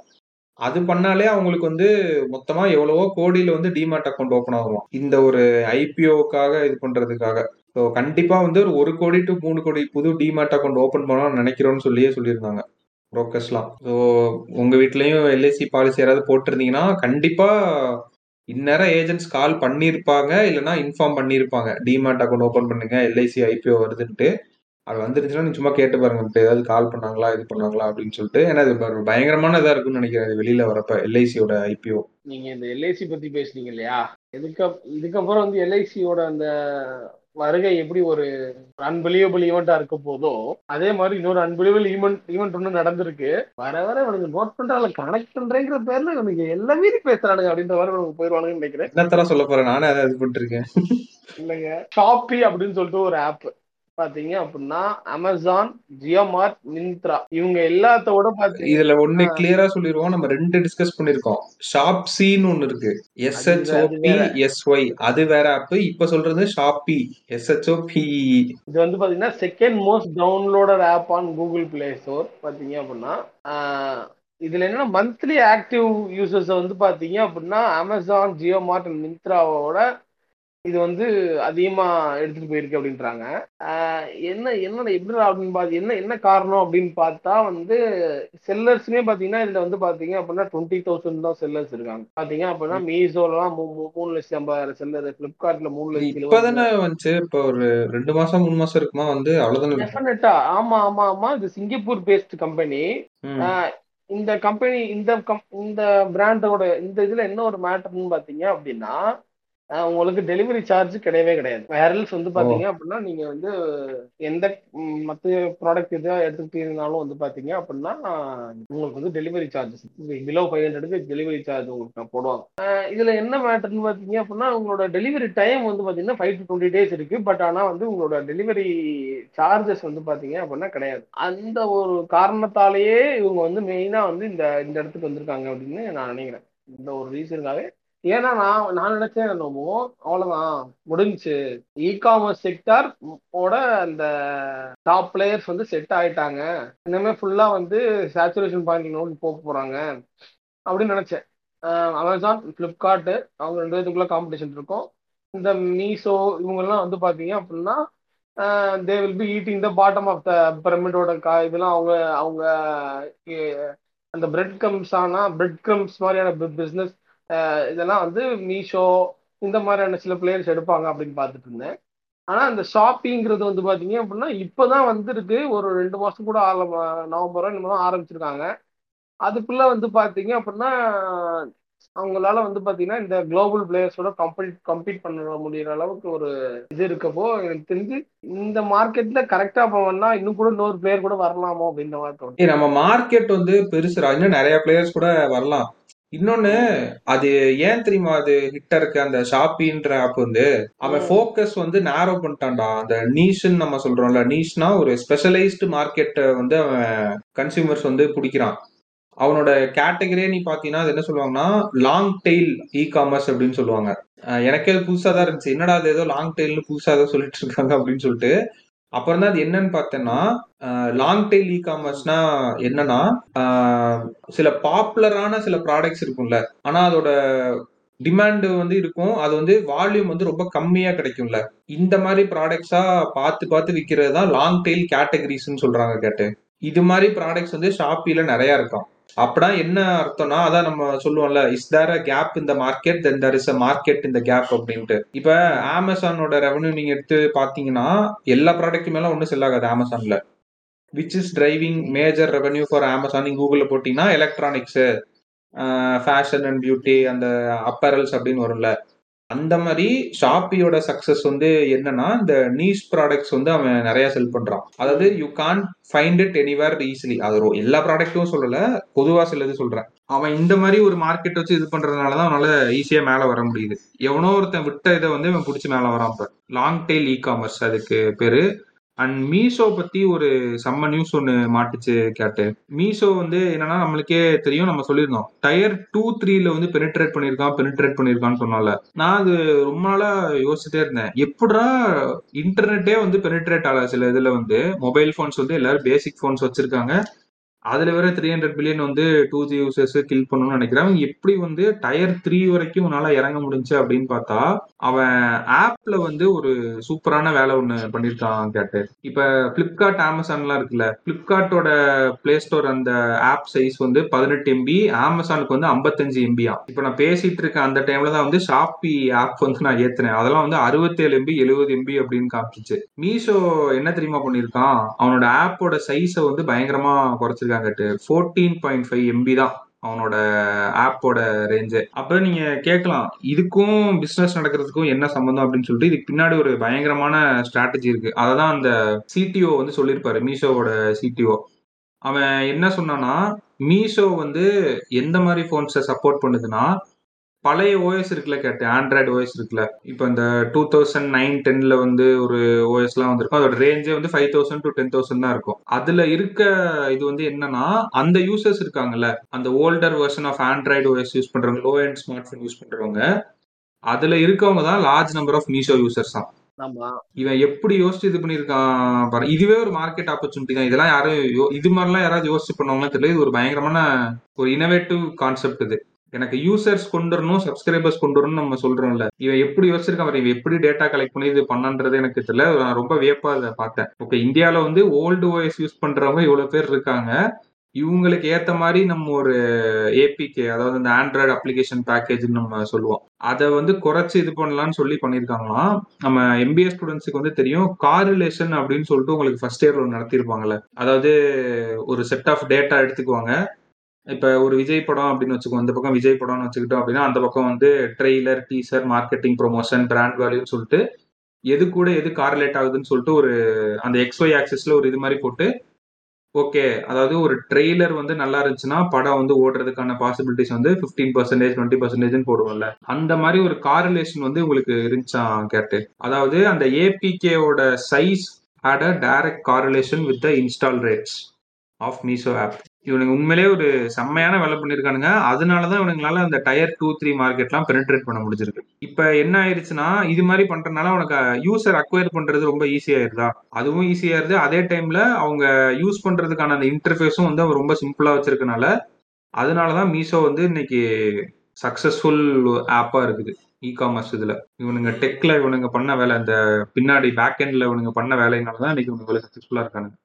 அது பண்ணாலே அவங்களுக்கு வந்து மொத்தமா எவ்வளவோ கோடியில வந்து டிமாட் அக்கௌண்ட் ஓப்பன் ஆகும். இந்த ஒரு ஐபிஓக்காக இது பண்றதுக்காக. ஸோ கண்டிப்பா வந்து ஒரு ஒரு கோடி டு மூணு கோடி புது டிமார்ட் அக்கௌண்ட் ஓப்பன் பண்ணணும்னு நினைக்கிறோம்னு சொல்லியே சொல்லியிருந்தாங்க புரோக்கர்ஸ்லாம் ஸோ உங்க வீட்லயும் எல்ஐசி பாலிசி யாராவது போட்டிருந்தீங்கன்னா கண்டிப்பா இந்நேரம் ஏஜென்ட்ஸ் கால் பண்ணியிருப்பாங்க இல்லைன்னா இன்ஃபார்ம் பண்ணியிருப்பாங்க. டிமாட் அக்கௌண்ட் ஓபன் பண்ணுங்க எல்ஐசி ஐபிஓ வருதுன்ட்டு. அது வந்துருச்சுன்னா நீ சும்மா கேட்டு பாருங்க இப்போ ஏதாவது கால் பண்ணாங்களா இது பண்ணாங்களா அப்படின்னு சொல்லிட்டு. ஏன்னா இது பயங்கரமான இதாக இருக்கும்னு நினைக்கிறேன் இது வெளியில வரப்ப எல்ஐசியோட ஐபிஓ நீங்க இந்த எல்ஐசி பத்தி பேசுனீங்க இல்லையா? இதுக்கு இதுக்கப்புறம் வந்து எல்ஐசியோட அந்த வருகை எப்படி ஒரு அன்பிலியபிள் ஈவெண்டா இருக்க போதோ அதே மாதிரி இன்னொரு அன்பிலியபிள் ஈவெண்ட் ஈவெண்ட் ஒன்று நடந்திருக்கு. வர வர இவனுக்கு நோட் பண்றாங்க கனெக்ட் பண்றேங்கிற பேர்ல இவனுக்கு எல்லா மீறி பேசுறானுங்க அப்படின்ற மாதிரி இவனுக்கு போயிடுவானுங்கன்னு நினைக்கிறேன். என்னத்தர சொல்ல போறேன்? நானே அதை இது பண்ணிட்டு இருக்கேன். இல்லைங்க ஷாப்பி அப்படின்னு சொல்லிட்டு ஒரு ஆப் பாத்தீங்க அப்படின்னா அமேசான் ஜியோமார்ட் மிந்த்ரா இவங்க எல்லாத்தோட பாத்தீங்க இதுல ஒண்ணு கிளியரா சொல்லிருவோம் நம்ம ரெண்டு டிஸ்கஸ் பண்ணிருக்கோம் ஷாப்சின்னு ஒண்ணு இருக்கு. எஸ்ஹெச்ஓபி எஸ்ஒய் அது வேற. ஆப் இப்ப சொல்றது ஷாப்பி எஸ்ஹெச்ஓ பிஇ இது வந்து பாத்தீங்கன்னா second most downloaded app on Google Play Store பாத்தீங்க அப்படின்னா இதுல என்ன மந்த்லி ஆக்டிவ் யூசர்ஸ் வந்து பாத்தீங்க அப்படின்னா அமேசான் ஜியோ மார்ட் மிந்த்ராவோட இது வந்து அதிகமா எடுத்துட்டு போயிருக்கு அப்படின்றாங்க. என்ன என்ன எப்படி அப்படின்னு பார்த்து என்ன என்ன காரணம் அப்படின்னு பார்த்தா வந்து செல்லர்ஸ்மே பாத்தீங்கன்னா இதுல வந்து பாத்தீங்க அப்படின்னா டுவெண்ட்டி தௌசண்ட் தான் செல்லர்ஸ் இருக்காங்க. பாத்தீங்க அப்படின்னா மீசோலாம் மூணு லட்சத்தி ஐம்பதாயிரம் செல்லர் பிளிப்கார்ட்ல மூணு லட்சத்தி இப்பதானே வந்துச்சு. இப்ப ஒரு ரெண்டு மாசம் மூணு மாசம் இருக்குமா வந்து அவ்வளவுதானே டெஃபினட்டா ஆமா ஆமா ஆமா. இது சிங்கப்பூர் பேஸ்ட் கம்பெனி. இந்த கம்பெனி இந்த இந்த பிராண்டோட இந்த இதுல என்ன ஒரு மேட்டர்னு பாத்தீங்க அப்படின்னா உங்களுக்கு டெலிவரி சார்ஜ் கிடையவே கிடையாது. வேரல்ஸ் வந்து பாத்தீங்க அப்படின்னா நீங்க வந்து எந்த மத்த ப்ராடக்ட் எதா எடுத்துக்கிட்டீங்கனாலும் வந்து பாத்தீங்க அப்படின்னா உங்களுக்கு வந்து டெலிவரி சார்ஜஸ் பிலோ ஃபைவ் ஹண்ட்ரடுக்கு டெலிவரி சார்ஜ் உங்களுக்கு போடுவாங்க. இதுல என்ன மேட்டர்னு பாத்தீங்க அப்படின்னா உங்களோட டெலிவரி டைம் வந்து பாத்தீங்கன்னா ஃபைவ் டு டுவெண்ட்டி டேஸ் இருக்கு. பட் ஆனா வந்து உங்களோட டெலிவரி சார்ஜஸ் வந்து பாத்தீங்க அப்படின்னா கிடையாது. அந்த ஒரு காரணத்தாலேயே இவங்க வந்து மெயினா வந்து இந்த இந்த இடத்துக்கு வந்திருக்காங்க அப்படின்னு நான் நினைக்கிறேன். இந்த ஒரு ரீசனுக்காகவே ஏன்னா நான் நான் நினைச்சேன் என்னமோ அவ்வளவுதான். முடிஞ்சுச்சு. இ காமர்ஸ் செக்டார் ஓட அந்த டாப் பிளேயர்ஸ் வந்து செட் ஆயிட்டாங்க. இனிமே ஃபுல்லா வந்து சேச்சுரேஷன் பாயிண்ட் நோக்கி போக போறாங்க. அப்படின்னு நினைச்சேன். அமேசான் ஃப்ளிப்கார்ட் அவங்க ரெண்டு பேத்துக்குள்ள காம்படிஷன் இருக்கும். இந்த மீஷோ இவங்கெல்லாம் வந்து பாத்தீங்க அப்படின்னா they will be eating the bottom of the பிரமிடோட கா இதெல்லாம் அவங்க அவங்க அந்த பிரெட் கம்ஸ் ஆனால் பிரெட் கிரம்ஸ் மாதிரியான பிஸ்னஸ் இதெல்லாம் வந்து மீஷோ இந்த மாதிரியான சில பிளேயர்ஸ் எடுப்பாங்க அப்படின்னு பார்த்துட்டு இருந்தேன். ஆனா அந்த ஷாப்பிங்கிறது வந்து பாத்தீங்க அப்படின்னா இப்பதான் வந்துருக்கு. ஒரு ரெண்டு மாசம் கூட ஆரம்ப நவம்பரோ இனிமே தான் ஆரம்பிச்சிருக்காங்க. அதுக்குள்ள வந்து பாத்தீங்க அப்படின்னா அவங்களால வந்து பாத்தீங்கன்னா இந்த குளோபல் பிளேயர்ஸோட கம்பீட் கம்பீட் பண்ண முடியற அளவுக்கு ஒரு இது இருக்கப்போ எனக்கு தெரிஞ்சு இந்த மார்க்கெட்ல கரெக்டா போவோம்னா இன்னும் கூட இன்னொரு பிளேயர் கூட வரலாமோ அப்படின்ற மாதிரி நம்ம மார்க்கெட் வந்து பெருசு இன்னும் நிறைய பிளேயர்ஸ் கூட வரலாம். இன்னொன்னு அது ஏன் தெரியுமா? அது ஹிட்டா இருக்கு அந்த ஷாப்பின்ற ஆப் வந்து அவன். ஃபோக்கஸ் வந்து நேரோ பண்ணிட்டான்டா. அந்த நீஷ்ன்னு நம்ம சொல்றோம்ல நீஷ்னா ஒரு ஸ்பெஷலைஸ்டு மார்க்கெட்டை வந்து அவன் கன்சியூமர்ஸ் வந்து பிடிக்கிறான். அவனோட கேட்டகரியே நீ பாத்தீங்கன்னா அது என்ன சொல்லுவாங்கன்னா லாங் டெய்ல் இ காமர்ஸ் அப்படின்னு சொல்லுவாங்க. எனக்கே அது புதுசா தான் இருந்துச்சு. என்னடா அது ஏதோ லாங் டெய்ல்னு புதுசா ஏதோ சொல்லிட்டு இருக்காங்க அப்படின்னு சொல்லிட்டு அப்புறம் தான் அது என்னன்னு பார்த்தேன்னா லாங் டெய்ல் இ காமர்ஸ்னா என்னன்னா சில பாப்புலரான சில ப்ராடக்ட்ஸ் இருக்கும்ல. ஆனா அதோட டிமாண்டு வந்து இருக்கும். அது வந்து வால்யூம் வந்து ரொம்ப கம்மியா கிடைக்கும்ல. இந்த மாதிரி ப்ராடக்ட்ஸா பார்த்து பார்த்து விற்கிறது தான் லாங் டெய்ல் கேட்டகரிஸ்ன்னு சொல்றாங்க கேட்டு. இது மாதிரி ப்ராடக்ட்ஸ் வந்து ஷாப்பில நிறைய இருக்கும். அப்படின்னா என்ன அர்த்தம்னா அதான் நம்ம சொல்லுவோம்ல இஸ் தேர் அ கேப் இந்த market then there is a market இந்த கேப் அப்படின்ட்டு. இப்ப அமேசானோட ரெவன்யூ நீங்க எடுத்து பாத்தீங்கன்னா எல்லா ப்ராடக்ட் மேல ஒன்றும் செல் ஆகாது அமேசான்ல which is driving major revenue for Amazon நீங்க கூகுளில் போட்டீங்கன்னா எலக்ட்ரானிக்ஸு ஃபேஷன் அண்ட் பியூட்டி அந்த அப்பரல்ஸ் அப்படின்னு வரும்ல. அந்த மாதிரி ஷாப்பியோட சக்சஸ் வந்து என்னன்னா இந்த நீஸ் ப்ராடக்ட்ஸ் வந்து அவன் நிறைய செல் பண்றான். அதாவது you can find it anywhere easily அது எல்லா ப்ராடக்ட்டும் சொல்லல பொதுவா சிலது சொல்றேன். அவன் இந்த மாதிரி ஒரு மார்க்கெட் வச்சு இது பண்றதுனால தான் அவனால ஈஸியா மேல வர முடியுது. எவனோ ஒருத்தன் விட்ட இதை வந்து இவன் பிடிச்சி மேல வரான் இப்ப லாங் டெய்ல் இ காமர்ஸ் அதுக்கு பேரு. அண்ட் மீஷோ பத்தி ஒரு செம்ம நியூஸ் ஒன்று மாட்டுச்சு கேட்டு. மீஷோ வந்து என்னன்னா நம்மளுக்கே தெரியும் நம்ம சொல்லியிருந்தோம். டயர் டூ த்ரீல வந்து பெனிட்ரேட் பண்ணியிருக்கான் பெனிட்ரேட் பண்ணியிருக்கான்னு சொன்னால நான் அது ரொம்ப நாளா யோசிச்சுட்டே இருந்தேன். எப்படா இன்டர்நெட்டே வந்து பெனிட்ரேட் ஆகல சில இதுல வந்து? மொபைல் ஃபோன்ஸ் வந்து எல்லாரும் பேசிக் ஃபோன்ஸ் வச்சிருக்காங்க. அதுல வேற த்ரீ ஹண்ட்ரட் பில்லியன் வந்து டூ ஜி யூசர்ஸ் கில் பண்ணணும்னு நினைக்கிறேன். அவன் எப்படி வந்து டயர் த்ரீ வரைக்கும் உன்னால இறங்க முடிஞ்சு அப்படின்னு பார்த்தா அவன் ஆப்ல வந்து ஒரு சூப்பரான வேலை ஒண்ணு பண்ணிருக்கான் கேட்டு. இப்ப பிளிப்கார்ட் அமேசான்லாம் இருக்குல்ல பிளிப்கார்ட்டோட பிளே ஸ்டோர் அந்த ஆப் சைஸ் வந்து பதினெட்டு எம்பி அமேசானுக்கு வந்து ஐம்பத்தஞ்சு எம்பியா இப்ப நான் பேசிட்டு இருக்க அந்த டைம்ல தான் வந்து ஷாப்பி ஆப் வந்து நான் ஏத்துனேன். அதெல்லாம் வந்து அறுபத்தேழு எம்பி எழுபது எம்பி அப்படின்னு காமிச்சிச்சு. மீஷோ என்ன தெரியுமா பண்ணிருக்கான் அவனோட ஆப்போட சைஸை வந்து பயங்கரமா வச்சிருக்காங்கட்டு ஃபோர்டீன் பாயிண்ட் ஃபைவ் எம்பி தான் அவனோட ஆப்போட ரேஞ்சு அப்புறம் நீங்க கேட்கலாம் இதுக்கும் பிசினஸ் நடக்கிறதுக்கும் என்ன சம்பந்தம் அப்படின்னு சொல்லிட்டு இதுக்கு பின்னாடி ஒரு பயங்கரமான ஸ்ட்ராட்டஜி இருக்கு. அததான் அந்த சிடிஓ வந்து சொல்லியிருப்பாரு மீஷோவோட சிடிஓ அவன் என்ன சொன்னான்னா மீஷோ வந்து எந்த மாதிரி ஃபோன்ஸை சப்போர்ட் பண்ணுதுன்னா பழைய ஓஎஸ் இருக்குல்ல கேட்டு ஆண்ட்ராய்டு ஓஎஸ் இருக்குல்ல. இப்போ இந்த டூ தௌசண்ட் நைன் டென்ல வந்து ஒரு ஓஎஸ்லாம் வந்திருக்கும். அதோட ரேஞ்சே வந்து five thousand to ten thousand தான் இருக்கும். அதுல இருக்க இது வந்து என்னன்னா அந்த யூசர்ஸ் இருக்காங்கல்ல அந்த older version of Android OS use பண்றவங்க low and smart phone use பண்றவங்க அதுல இருக்கவங்க தான் large number of Meesho users தான். இவன் எப்படி யோசிச்சு இது பண்ணிருக்கான் இதுவே ஒரு மார்க்கெட் ஆப்பர்ச்சுனிட்டி தான். இதெல்லாம் யாரும் இது மாதிரிலாம் யாராவது யோசிச்சு பண்ணுவாங்கன்னு தெரியல. இது ஒரு பயங்கரமான ஒரு இனோவேட்டிவ் கான்செப்ட் இது. எனக்கு யூசர்ஸ் கொண்டு வரணும் சப்ஸ்கிரைபர்ஸ் கொண்டு வரணும் நம்ம சொல்றோம்ல. இவன் எப்படி யோசிச்சிருக்கான் இவன் எப்படி டேட்டா கலெக்ட் பண்ணி இது பண்ணன்றது எனக்கு தெரியல. நான் ரொம்ப வியப்பா அதை பார்த்தேன். ஓகே இந்தியால வந்து ஓல்டு ஓஎஸ் யூஸ் பண்றவங்க இவ்வளவு பேர் இருக்காங்க. இவங்களுக்கு ஏத்த மாதிரி நம்ம ஒரு ஏபிகே அதாவது இந்த ஆண்ட்ராய்டு அப்ளிகேஷன் பேக்கேஜ்னு நம்ம சொல்லுவோம். அதை வந்து குறைச்சு இது பண்ணலாம்னு சொல்லி பண்ணியிருக்காங்களாம். நம்ம எம்பிஏ ஸ்டூடெண்ட்ஸுக்கு வந்து தெரியும் காரிலேஷன் அப்படின்னு சொல்லிட்டு உங்களுக்கு ஃபர்ஸ்ட் இயர் ஒன்று நடத்தியிருப்பாங்கல்ல. அதாவது ஒரு செட் ஆஃப் டேட்டா எடுத்துக்குவாங்க. இப்ப ஒரு விஜய் படம் அப்படின்னு வச்சுக்கோ இந்த பக்கம் விஜய் படம்னு வச்சுக்கிட்டோம் அப்படின்னா அந்த பக்கம் வந்து trailer teaser marketing promotion brand வேல்யூன்னு சொல்லிட்டு எது கூட எது கார்லேட் ஆகுதுன்னு சொல்லிட்டு ஒரு அந்த எக்ஸ்ஒய் ஆக்சிஸ்ல ஒரு இது மாதிரி போட்டு ஓகே அதாவது ஒரு ட்ரெய்லர் வந்து நல்லா இருந்துச்சுன்னா படம் வந்து ஓடுறதுக்கான பாசிபிலிட்டிஸ் வந்து 15% பர்சன்டேஜ் டுவெண்ட்டி பர்சன்டேஜ் போடுவோம்ல. அந்த மாதிரி ஒரு காரிலேஷன் வந்து உங்களுக்கு இருந்துச்சான் கேட்டு? அதாவது அந்த ஏபிகேவோட சைஸ் ஆட a direct correlation with the install rates of Meesho app இவனுங்க உண்மையிலே ஒரு செம்மையான வேலை பண்ணியிருக்கானுங்க அதனால தான் இவனுங்களால அந்த டயர் டூ த்ரீ மார்க்கெட்லாம் பெனிட்ரேட் பண்ண முடிஞ்சிருக்கு. இப்போ என்ன ஆயிருச்சுன்னா இது மாதிரி பண்றதுனால உனக்கு யூசர் அக்வயர் பண்றது ரொம்ப ஈஸியாயிருதா அதுவும் ஈஸியாயிருது அதே டைம்ல அவங்க யூஸ் பண்றதுக்கான அந்த இன்டர்ஃபேஸும் வந்து அவன் ரொம்ப சிம்பிளா வச்சிருக்கனால அதனால தான் மீஷோ வந்து இன்னைக்கு சக்சஸ்ஃபுல் ஆப்பா இருக்குது. இ காமர்ஸ் இதுல. இவனுங்க டெக்ல இவனுங்க பண்ண வேலை இந்த பின்னாடி பேக் எண்ட்ல இவனுங்க பண்ண வேலையினால தான் இன்னைக்கு இவனுங்க சக்சஸ்ஃபுல்லா இருக்கானுங்க.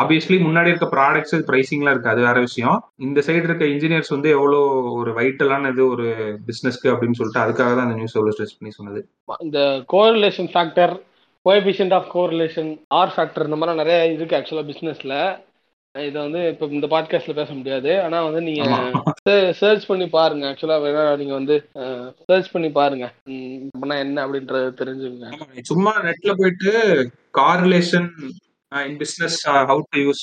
ஆப்வியஸ்லி முன்னாடி இருக்க ப்ராடக்ட்ஸ் பிரைசிங்லாம் இருக்கு அது வேற விஷயம். இந்த சைடு இருக்க இன்ஜினியர்ஸ் வந்து எவ்வளோ ஒரு வைட்டலான இது ஒரு பிசினஸ்க்கு அப்படின்னு சொல்லிட்டு அதுக்காக தான் அந்த நியூஸ் எவ்வளோ ஸ்ட்ரெஸ் பண்ணி சொன்னது. இந்த correlation factor coefficient of correlation or factor இந்த மாதிரி நிறைய இருக்கு ஆக்சுவலாக பிஸ்னஸில் இதை வந்து இப்போ இந்த பாட்காஸ்ட்ல பேச முடியாது. ஆனால் வந்து நீங்க ஆமா. சர்ச் பண்ணி பாருங்க. ஆக்சுவலாக வேணா நீங்க வந்து சர்ச் பண்ணி பாருங்க. என்ன அப்படின்றது நீ சும்மா நெட்ல போயிட்டு correlation in business how to use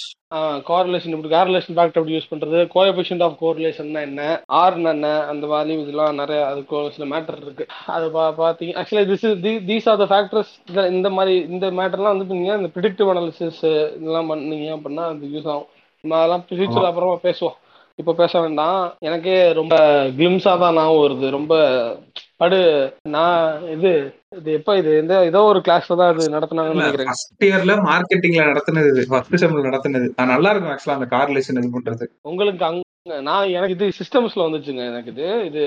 correlation இப்படி காரிலேஷன் ஃபேக்டர் எப்படி யூஸ் பண்றது. கோஎபிஷியன்ட் ஆஃப் கோரிலேஷன்னா என்ன? ஆர்னா என்ன? அந்த மாதிரி இதெல்லாம் நிறைய அதுக்கு சில மேட்டர் இருக்கு. அது பா பார்த்தீங்க actually this is these are the factors இந்த மாதிரி இந்த மேட்டர்லாம் வந்து நீங்க இந்த ப்ரிடிக்டிவ் அனாலிசிஸ் இதெல்லாம் பண்ணீங்க அப்படின்னா அது யூஸ் ஆகும். நம்ம அதெல்லாம் ஃபியூச்சர் அப்புறமா பேசுவோம். இப்போ பேச வேண்டாம். எனக்கே ரொம்ப கிளிம்ஸாக தான் ஞாபகம் வருது. ரொம்ப படு நான் இது இது எப்ப இது? எந்த ஏதோ ஒரு கிளாஸ்ல தான் இது நடத்துனாங்கன்னு நினைக்கிறேன். ஃபர்ஸ்ட் இயர்ல மார்க்கெட்டிங்ல நடத்துனது இது. ஃபர்ஸ்ட் செம்ல நடத்துனது. அது நல்லா இருக்கும் ஆக்சுவலா அந்த கார்லேஷன் இது பண்றது. உங்களுக்கு அங்க நான் எனக்கு இது சிஸ்டம்ஸ்ல வந்துச்சுங்க எனக்கு இது. இது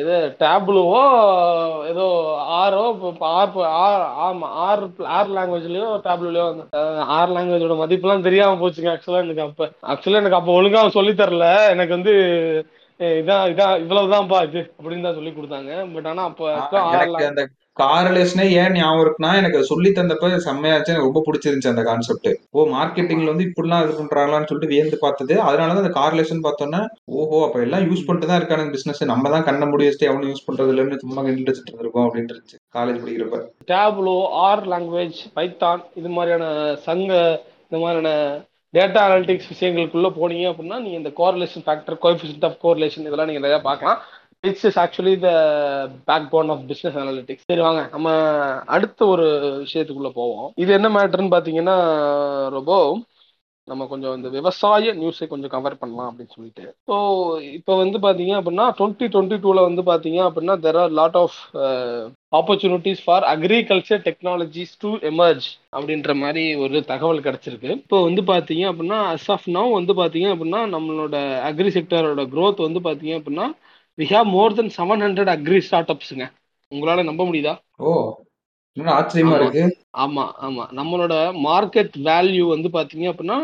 இது டேப்லுவோ ஏதோ ஆரோ ஆர் ஆமா ஆர் ஆர் லாங்குவேஜ்லயோ டேப்லூலயோ ஆர் லாங்குவேஜோட மதிப்புலாம் தெரியாம போச்சுங்க ஆக்சுவலா எனக்கு அப்ப. ஆக்சுவலா எனக்கு அப்ப ஒழுங்கா சொல்லி தரல. எனக்கு வந்து இதான் இதான் இவ்வளவுதான்ப்பா இது அப்படின்னு தான் சொல்லி கொடுத்தாங்க. பட் ஆனா அப்ப எனக்கு அந்த காரலேஷனே ஏன் ஞாபகம் இருக்குன்னா எனக்கு சொல்லி தந்தப்ப செம்மையாச்சு எனக்கு ரொம்ப பிடிச்சிருந்துச்சு அந்த கான்செப்ட் ஓ மார்க்கெட்டிங்ல வந்து இப்படிலாம் இது பண்றாங்களான்னு சொல்லிட்டு வியந்து பார்த்தது. அதனாலதான் அந்த காரலேஷன் பார்த்தோன்னே ஓஹோ அப்ப எல்லாம் யூஸ் பண்ணிட்டு தான் இருக்கானுங்க பிசினஸ் நம்ம தான் கண்ண முடி வச்சுட்டு எவனும் யூஸ் பண்றது இல்லைன்னு சும்மா கிண்டிட்டு வச்சுட்டு இருந்திருக்கோம் அப்படின்னு இருந்துச்சு காலேஜ் படிக்கிறப்ப. டேப்லோ ஆர் லாங்குவேஜ் பைத்தான் இது மாதிரியான சங்க இந்த மாதிரியான டேட்டா அனாலிட்டிக்ஸ் விஷயங்களுக்குள்ள போனீங்க அப்படின்னா நீங்க இந்த correlation factor coefficient of correlation இதெல்லாம் நீங்க நிறைய பார்க்கலாம். It's is actually the backbone of business analytics சரி வாங்க. நம்ம அடுத்த ஒரு விஷயத்துக்குள்ள போவோம். இது என்ன மேட்டர்னு பாத்தீங்கன்னா ரொம்ப நம்ம கொஞ்சம் இந்த விவசாய நியூஸை கொஞ்சம் கவர் பண்ணலாம் அப்படின்னு சொல்லிட்டு. ஸோ இப்போ வந்து பார்த்தீங்க அப்படின்னா டுவெண்ட்டி டுவெண்ட்டி டூவில் வந்து பார்த்தீங்க அப்படின்னா there are lot of opportunities for agriculture technologies to emerge அப்படின்ற மாதிரி ஒரு தகவல் கிடைச்சிருக்கு. இப்போ வந்து பார்த்தீங்க அப்படின்னா அஸ் ஆஃப் நவ் வந்து பார்த்தீங்க அப்படின்னா நம்மளோட அக்ரி செக்டரோட க்ரோத் வந்து பார்த்தீங்க அப்படின்னா we have more than seven hundred agri start அப்ஸுங்க உங்களால் நம்ப முடியுதா? ஓ ஆச்சரியமா. இருக்கு? ஆமா ஆமா. நம்மளோட மார்க்கெட் வேல்யூ வந்து பாத்தீங்க அப்படின்னா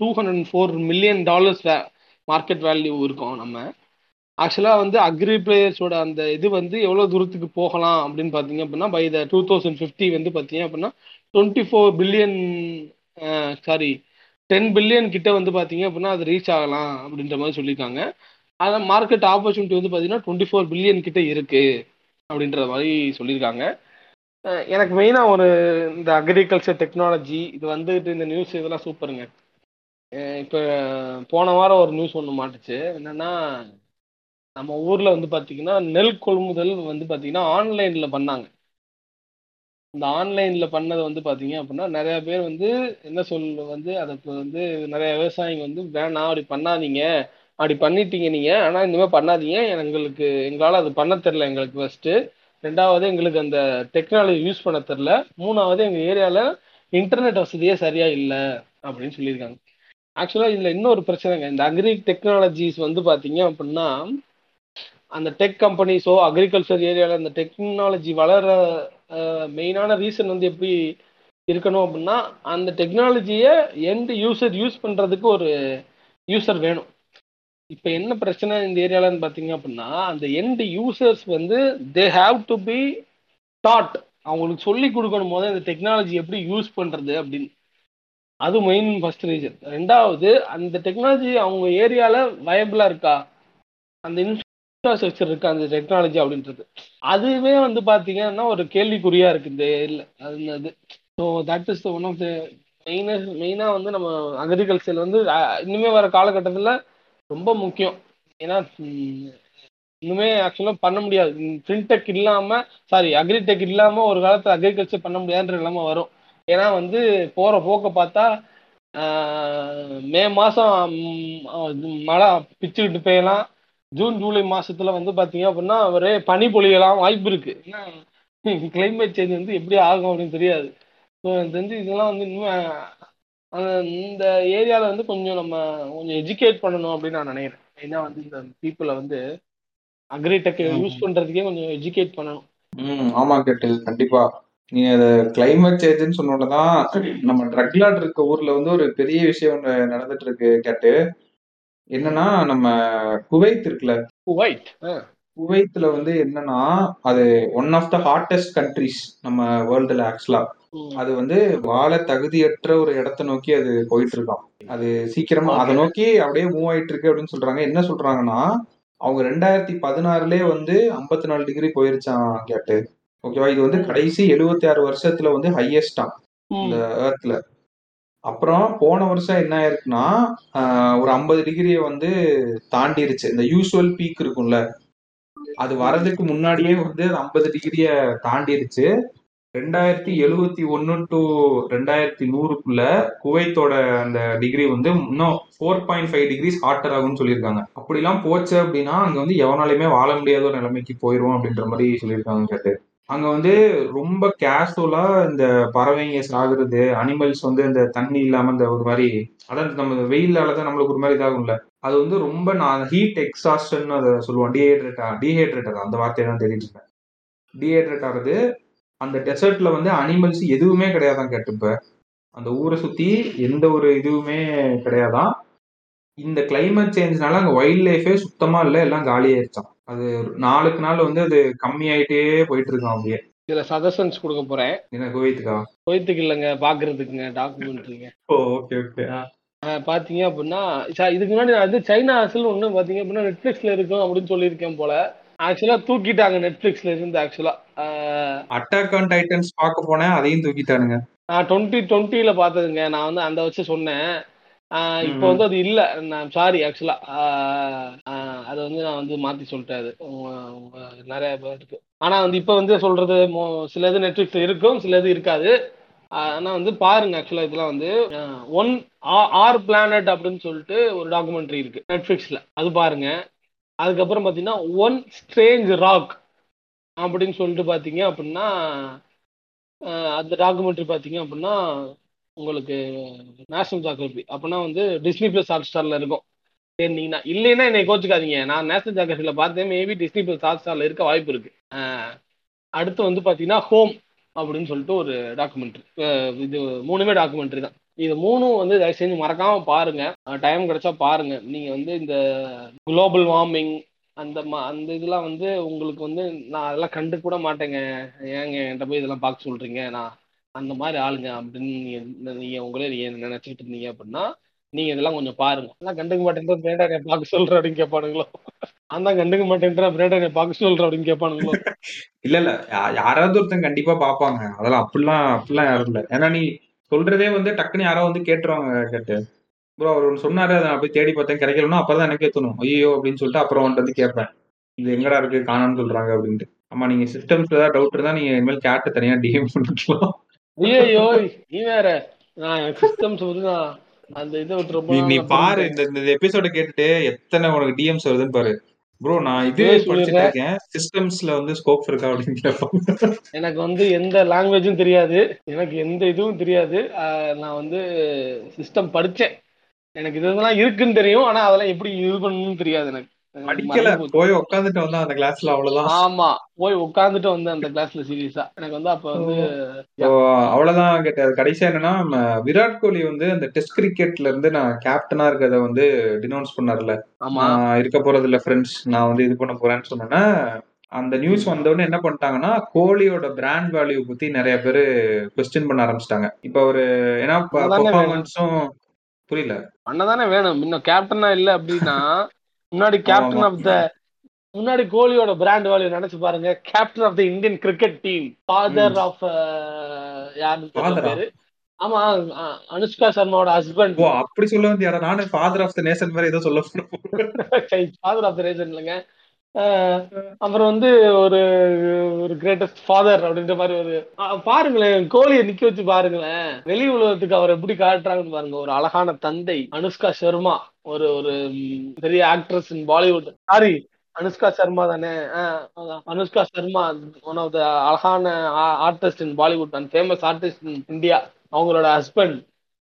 two hundred four million dollars market value இருக்கும் நம்ம. ஆக்சுவலா வந்து அக்ரி பிளேயர்ஸோட அந்த இது வந்து எவ்வளவு தூரத்துக்கு போகலாம் அப்படின்னு பாத்தீங்க அப்படின்னா by the two thousand fifty வந்து பாத்தீங்க அப்படின்னா twenty four billion sorry ten billion கிட்ட வந்து பாத்தீங்க அப்படின்னா அது ரீச் ஆகலாம் அப்படின்ற மாதிரி சொல்லியிருக்காங்க. அதான் மார்க்கெட் ஆப்பர்ச்சுனிட்டி வந்து பாத்தீங்கன்னா டுவெண்ட்டி ஃபோர் பில்லியன் கிட்ட இருக்கு அப்படின்ற மாதிரி சொல்லியிருக்காங்க. எனக்கு மெயினாக ஒரு இந்த அக்ரிகல்ச்சர் டெக்னாலஜி இது வந்துட்டு இந்த நியூஸ் இதெல்லாம் சூப்பருங்க. இப்போ போன வாரம் ஒரு நியூஸ் ஒன்று மாட்டுச்சு. என்னன்னா நம்ம ஊரில் வந்து பார்த்தீங்கன்னா நெல் கொள்முதல் வந்து பார்த்தீங்கன்னா ஆன்லைனில் பண்ணாங்க. இந்த ஆன்லைனில் பண்ணது வந்து பார்த்தீங்க அப்படின்னா நிறைய பேர் வந்து என்ன சொல்ல வந்து அதுக்கு வந்து நிறைய விவசாயிங்க வந்து வேணாம் அப்படி பண்ணாதீங்க. அப்படி பண்ணிட்டீங்க நீங்கள் ஆனால் இனிமேல் பண்ணாதீங்க. எங்களுக்கு எங்களால் அது பண்ண தெரில எங்களுக்கு ஃபஸ்ட்டு ரெண்டாவது எங்களுக்கு அந்த டெக்னாலஜி யூஸ் பண்ண தெரில மூணாவது எங்கள் ஏரியாவில் இன்டர்நெட் வசதியே சரியாக இல்லை அப்படின்னு சொல்லியிருக்காங்க. ஆக்சுவலாக இதில் இன்னொரு பிரச்சனைங்க. இந்த அக்ரி டெக்னாலஜிஸ் வந்து பார்த்தீங்க அப்படின்னா அந்த டெக் கம்பெனிஸோ அக்ரிகல்ச்சர் ஏரியாவில் அந்த டெக்னாலஜி வளர மெயினான ரீசன் வந்து எப்படி இருக்கணும் அப்படின்னா அந்த டெக்னாலஜியை எந்த யூசர் யூஸ் பண்ணுறதுக்கு ஒரு யூசர் வேணும். இப்போ என்ன பிரச்சனை இந்த ஏரியாலன்னு பார்த்தீங்க அப்படின்னா அந்த எண்ட் யூசர்ஸ் வந்து they have to be taught அவங்களுக்கு சொல்லி கொடுக்கணும் போது இந்த டெக்னாலஜி எப்படி யூஸ் பண்ணுறது அப்படின்னு. அது மெயின் ஃபர்ஸ்ட் ரீசன் ரெண்டாவது அந்த டெக்னாலஜி அவங்க ஏரியாவில் வயபிளாக இருக்கா? அந்த இன்ஃப்ராஸ்ட்ரக்சர் இருக்கா? அந்த டெக்னாலஜி அப்படின்றது. அதுவே வந்து பார்த்தீங்கன்னா ஒரு கேள்விக்குறியாக இருக்குது இந்த ஏரியில். அது so that is one of the மெயினாக மெயினாக வந்து நம்ம அக்ரிகல்ச்சர் வந்து இனிமேல் வர காலகட்டத்தில் ரொம்ப முக்கியம். ஏன்னா இன்னுமே ஆக்சுவலாக பண்ண முடியாது. ஃபின்டெக் இல்லாமல் சாரி அக்ரிடெக் இல்லாமல் ஒரு காலத்தில் அக்ரிகல்ச்சர் பண்ண முடியாதுன்ற நிலைமை வரும். ஏன்னா வந்து போகிற போக்கை பார்த்தா மே மாதம் மழை பிச்சுக்கிட்டு பெய்யலாம். ஜூன் ஜூலை மாசத்துல வந்து பார்த்தீங்க அப்படின்னா ஒரே பனி பொழியலாம் வாய்ப்பு இருக்கு. ஏன்னா கிளைமேட் சேஞ்ச் வந்து எப்படி ஆகும் அப்படின்னு தெரியாது. ஸோ எனக்கு தெரிஞ்சு இதெல்லாம் வந்து இன்னும் இந்த ஏரியாவில் வந்து கொஞ்சம் நம்ம கொஞ்சம் எஜுகேட் பண்ணணும் அப்படின்னு நான் நினைக்கிறேன். ஏன்னா வந்து இந்த பீப்புளை வந்து அக்ரிடெக். யூஸ் பண்றதுக்கே கொஞ்சம் எஜுகேட் பண்ணணும். ம் ஆமா கேட்டு கண்டிப்பா. நீ அது கிளைமேட் சேஞ்சுன்னு சொன்னோன்னதான் நம்ம ட்ரக்லாட் இருக்க ஊர்ல வந்து ஒரு பெரிய விஷயம் ஒண்ணு நடந்துட்டு இருக்கு கேட்டு. என்னன்னா நம்ம குவைத் இருக்குல்ல? ஒயிட் குவைத்ல வந்து என்னன்னா அது one of the hottest countries நம்ம வேர்ல்டுல ஆக்சுவலா அது வந்து வாழ தகுதியற்ற ஒரு இடத்தை நோக்கி அது போயிட்டு இருக்கான் அது சீக்கிரமா அதை. நோக்கி அப்படியே மூவ் ஆயிட்டு இருக்கு அப்படின்னு சொல்றாங்க. என்ன சொல்றாங்கன்னா அவங்க ரெண்டாயிரத்தி பதினாறுலயே வந்து ஐம்பத்தி நாலு டிகிரி போயிருச்சான் கேட்டு. ஓகேவா இது வந்து கடைசி எழுபத்தி ஆறு வருஷத்துல வந்து ஹையஸ்டாம் இந்த ஏர்த்ல அப்புறம் போன வருஷம் என்ன ஆயிருக்குன்னா ஆஹ், ஒரு ஐம்பது டிகிரியை வந்து தாண்டிருச்சு. இந்த யூஸ்வல் பீக் இருக்கும்ல. அது வரதுக்கு முன்னாடியே வந்து ஐம்பது டிகிரிய தாண்டிருச்சு. ரெண்டாயிரத்தி எழுவத்தி ஒன்னு டு ரெண்டாயிரத்தி நூறுக்குள்ள குவைத்தோட அந்த டிகிரி வந்து இன்னும் four point five degrees hotter ஆகும்னு சொல்லியிருக்காங்க. அப்படிலாம் போச்சு அப்படின்னா அங்க வந்து எவனாலையுமே வாழ முடியாத ஒரு நிலைமைக்கு போயிரும் அப்படின்ற மாதிரி சொல்லியிருக்காங்க கேட்டு. அங்க வந்து ரொம்ப கேஷுவலா இந்த பறவைங்க சாகுறது அனிமல்ஸ் வந்து இந்த தண்ணி இல்லாம இந்த ஒரு மாதிரி அதான் நம்ம வெயிலால தான் நம்மளுக்கு ஒரு மாதிரி இதாகும்ல. அது வந்து ரொம்ப நான் ஹீட் எக்ஸாஸ்டன் அதை சொல்லுவோம். டீஹைட்ரேட் டீஹைட்ரேட்டர் அந்த வார்த்தையை தான் தெரிஞ்சுப்பேன் டீஹைட்ரேட் ஆகுது அந்த டெசர்ட்ல வந்து அனிமல்ஸ் எதுவுமே கிடையாதான் கேட்டுப்ப அந்த ஊரை சுத்தி எந்த ஒரு இதுவுமே கிடையாதான் இந்த கிளைமேட் சேஞ்ச்னால அங்க வைல்ட் லைஃபே சுத்தமா இல்லை எல்லாம் காலியாயிருச்சான் அது நாளுக்கு நாள் வந்து அது கம்மியாயிட்டே போயிட்டு இருக்கான் அப்படியே. இதுல சஜஷன்ஸ் கொடுக்க போறேன். என்ன குவைத்துக்கா? கோயத்துக்கு இல்லைங்க பாக்குறதுக்குங்க டாக்குமெண்ட்ரிங்க ஓ ஓகே ஓகே பாத்தீங்க அப்படின்னா இதுக்கு முன்னாடி நான் வந்து சைனா அசல் ஒண்ணு பாத்தீங்க அப்படின்னா நெட்ஃபிளிக்ஸ்ல இருக்கும் அப்படின்னு சொல்லியிருக்கேன் போல. ஆக்சுவலா தூக்கிட்டாங்க நெட்ஃபிளிக்ஸ்ல இருந்து ஆக்சுவலா அட்டாக் ஆன் டைட்டன்ஸ் பார்க்க போனேன் அதையும் தூக்கிட்டானுங்க. நான் டுவெண்ட்டி டுவெண்ட்டில பார்த்ததுங்க. நான் வந்து அந்த வச்சு சொன்னேன். இப்போ. வந்து அது இல்ல. நான் சாரி ஆக்சுவலா அது வந்து நான் வந்து மாத்தி சொல்லிட்டேன் அது. நிறைய பேருக்கு. ஆனா வந்து இப்போ வந்து சொல்றது சில இது நெட்ஃபிளிக்ஸ் இருக்கும் சில இது இருக்காது. ஆனா வந்து பாருங்க ஆக்சுவலா இதெல்லாம் வந்து ஒன் ஆர் பிளானட் அப்படின்னு சொல்லிட்டு ஒரு டாக்குமெண்ட்ரி இருக்கு நெட்ஃபிளிக்ஸ்ல. அது பாருங்க. அதுக்கப்புறம் பார்த்தீங்கன்னா ஒன் ஸ்ட்ரேஞ்ச் ராக் அப்படின்னு சொல்லிட்டு பார்த்தீங்க அப்படின்னா அந்த டாக்குமெண்ட்ரி பார்த்தீங்க அப்படின்னா உங்களுக்கு நேஷனல் ஜாகிரபி அப்படின்னா வந்து டிஸ்னி ப்ளஸ் ஹாட் ஸ்டாரில் இருக்கும். சரிங்களா இல்லைன்னா என்னை கோச்சுக்காதீங்க. நான் நேஷனல் ஜாகிரபியில் பார்த்தேன் மேபி டிஸ்னி பிளஸ் ஹாட் ஸ்டாரில் இருக்க வாய்ப்பு இருக்கு. அடுத்து வந்து பார்த்தீங்கன்னா ஹோம் அப்படின்னு சொல்லிட்டு ஒரு டாக்குமெண்ட்ரி இது மூணுமே டாக்குமெண்ட்ரி தான். இது மூணும் வந்து தயவு செஞ்சு மறக்காம பாருங்க. டைம் கிடைச்சா பாருங்க. நீங்க வந்து இந்த குளோபல் வார்மிங் அந்த மா அந்த இதெல்லாம் வந்து உங்களுக்கு வந்து நான் அதெல்லாம் கண்டு கூட மாட்டேங்க. ஏங்க என்கிட்ட போய் இதெல்லாம் பார்க்க சொல்றீங்க? நான் அந்த மாதிரி ஆளுங்க அப்படின்னு நீங்க நீங்க உங்களே நீங்க நினைச்சிட்டு இருந்தீங்க அப்படின்னா நீங்க இதெல்லாம் கொஞ்சம் பாருங்க. அதெல்லாம் கண்டுக்க மாட்டேன் பிரேண்டா பார்க்க சொல்ற அப்படின்னு கேட்பானுங்களோ? நான் கண்டுக்க மாட்டேன்றா பிரேண்டா பார்க்க சொல்ற அப்படின்னு கேட்பானுங்களோ? இல்ல இல்ல. யா- யாராவது ஒருத்தன் கண்டிப்பா பாப்பாங்க அதெல்லாம் அப்படிலாம் அப்படிலாம் யாரும் இல்லை. ஏன்னா நீ சொல்றதே வந்து டக்குன்னு யாரோ வந்து கேட்டுருவாங்க கேட்டு. ப்ரோ அவர் ஒன்று சொன்னாரு அதை நான் போய் தேடி பார்த்தேன். கிடைக்கலன்னா அப்பதான் எனக்கே தோணும் ஐயோ அப்படின்னு சொல்லிட்டு அப்புறம் வந்துட்டு வந்து கேட்பேன். இது எங்கடா இருக்கு? காணான்னு சொல்றாங்க அப்படின்ட்டு. ஆமா நீங்க சிஸ்டம்ஸ்ல ஏதாவது டவுட் இருந்தா நீங்க இனிமேல் கேட்டு தனியா டிஎம் பண்ணிக்கலாம். ஐயோ நீ வேற. நான் சிஸ்டம்ஸ் வந்து நான் அந்த இதை விட்டு ரொம்ப நீ பாரு. இந்த இந்த எபிசோட கேட்டுட்டு எத்தனை உனக்கு டிஎம்ஸ் வருதுன்னு பாரு. ப்ரோ நான் இது படிச்சுட்டு. இருக்கேன் சிஸ்டம்ஸ்ல வந்து ஸ்கோப் இருக்கா அப்படின்னு எனக்கு வந்து எந்த லாங்குவேஜும் தெரியாது. எனக்கு எந்த இதுவும் தெரியாது. நான் வந்து சிஸ்டம் படிச்சேன். எனக்கு இதெல்லாம் இருக்குன்னு தெரியும். ஆனா அதெல்லாம் எப்படி இது பண்ணணும்னு தெரியாது எனக்கு. படிக்கல. போய் உட்காந்துட்டு வந்தா அந்த கிளாஸ்ல அவ்வளவுதான். ஆமா. போய் உட்காந்துட்டு வந்தேன் அந்த கிளாஸ்ல சீரியஸா எனக்கு வந்து அப்ப வந்து அவ்வளவுதான் கேட்டது கடைசியா என்னன்னா விராட் கோலி வந்து அந்த டெஸ்ட் கிரிக்கெட்ல இருந்து நான் கேப்டனா இருக்கிறத வந்து டினவுன்ஸ் பண்ணார்ல. ஆமா. இருக்க போறது இல்ல ஃப்ரெண்ட்ஸ் நான் வந்து இது பண்ண போறேன்னு சொன்னேன்னா அந்த நியூஸ் வந்தவுடனே என்ன பண்ணிட்டாங்கன்னா கோலியோட பிராண்ட் வேல்யூ பத்தி நிறைய பேரு கொஸ்டின் பண்ண ஆரம்பிச்சிட்டாங்க. இப்ப ஒரு ஏன்னா பெர்ஃபார்மன்ஸும் புரியல. பண்ணதானே வேணும். இன்னும் கேப்டனா இல்ல அப்படின்னா முன்னாடி கேப்டன் ஆஃப் த முன்னாடி கோலியோட பிராண்ட் வேல்யூ நினைச்சு பாருங்க. Captain of the Indian cricket team father of யாருன்னு? பேரு. ஆமா அனுஷ்கா சர்மாவோட ஹஸ்பண்ட் ஓ அப்படி சொல்ல வந்து யாரா? நானே ஃபாதர் ஆஃப் த நேஷன் மாதிரி ஏதோ சொல்ல ஃபாதர் ஆஃப் த ரீசன் இல்லைங்க. அப்புறம் வந்து ஒரு ஒரு கிரேட்டஸ்ட் ஃபாதர் அப்படின்ற மாதிரி ஒரு பாருங்களேன் கோலியை நிக்க வச்சு பாருங்களேன். வெளி உலகத்துக்கு அவர் எப்படி காட்டுறாங்கன்னு பாருங்க. ஒரு அழகான தந்தை அனுஷ்கா சர்மா. ஒரு ஒரு பெரிய actress in Bollywood sorry Anushka Sharma தானே. Anushka Sharma one of the அழகான artist in Bollywood and famous artist in India அவங்களோட ஹஸ்பண்ட்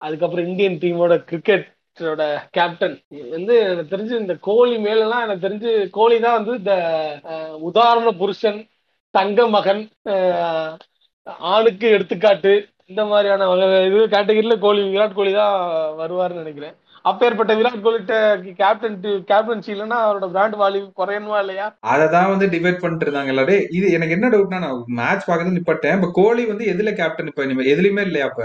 அதுக்கப்புறம் இந்தியன் டீமோட கிரிக்கெட் கிரிக்கெட்டோட கேப்டன் வந்து எனக்கு தெரிஞ்சு இந்த கோலி மேலாம் எனக்கு தெரிஞ்சு கோலி தான் வந்து இந்த உதாரண புருஷன் தங்க மகன் ஆணுக்கு எடுத்துக்காட்டு இந்த மாதிரியான வகை- இது கேட்டகரியில கோலி விராட் கோலி தான் வருவார்னு நினைக்கிறேன். அப்பேற்பட்ட விராட் கோலிட்ட கேப்டன் கேப்டன்சி இல்லைன்னா அவரோட பிராண்ட் வேல்யூ குறையணுமா இல்லையா? அததான் வந்து டிபேட் பண்ணிட்டு இருந்தாங்க எல்லாரும். இது எனக்கு என்ன டவுட்னா நான் மேட்ச் பாக்குறது நிப்பட்டேன். இப்ப கோலி வந்து எதுல கேப்டன் இப்ப இனிமே? எதுலயுமே இல்லையா அப்ப?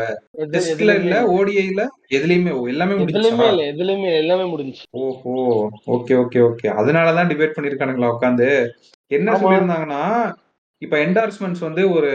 டெஸ்ட்ல இல்ல ஓடிஐல எதுலயுமே எல்லாமே எதுலயுமே முடிஞ்சா இல்ல எதுலயுமே எல்லாமே முடிஞ்சு ஓஹோ ஓகே ஓகே ஓகே அதனாலதான் டிபேட் பண்ணிருக்கானுங்களா உட்காந்து. என்ன. சொல்லியிருந்தாங்கன்னா இப்ப என்டார்ஸ்மெண்ட்ஸ் வந்து ஒரு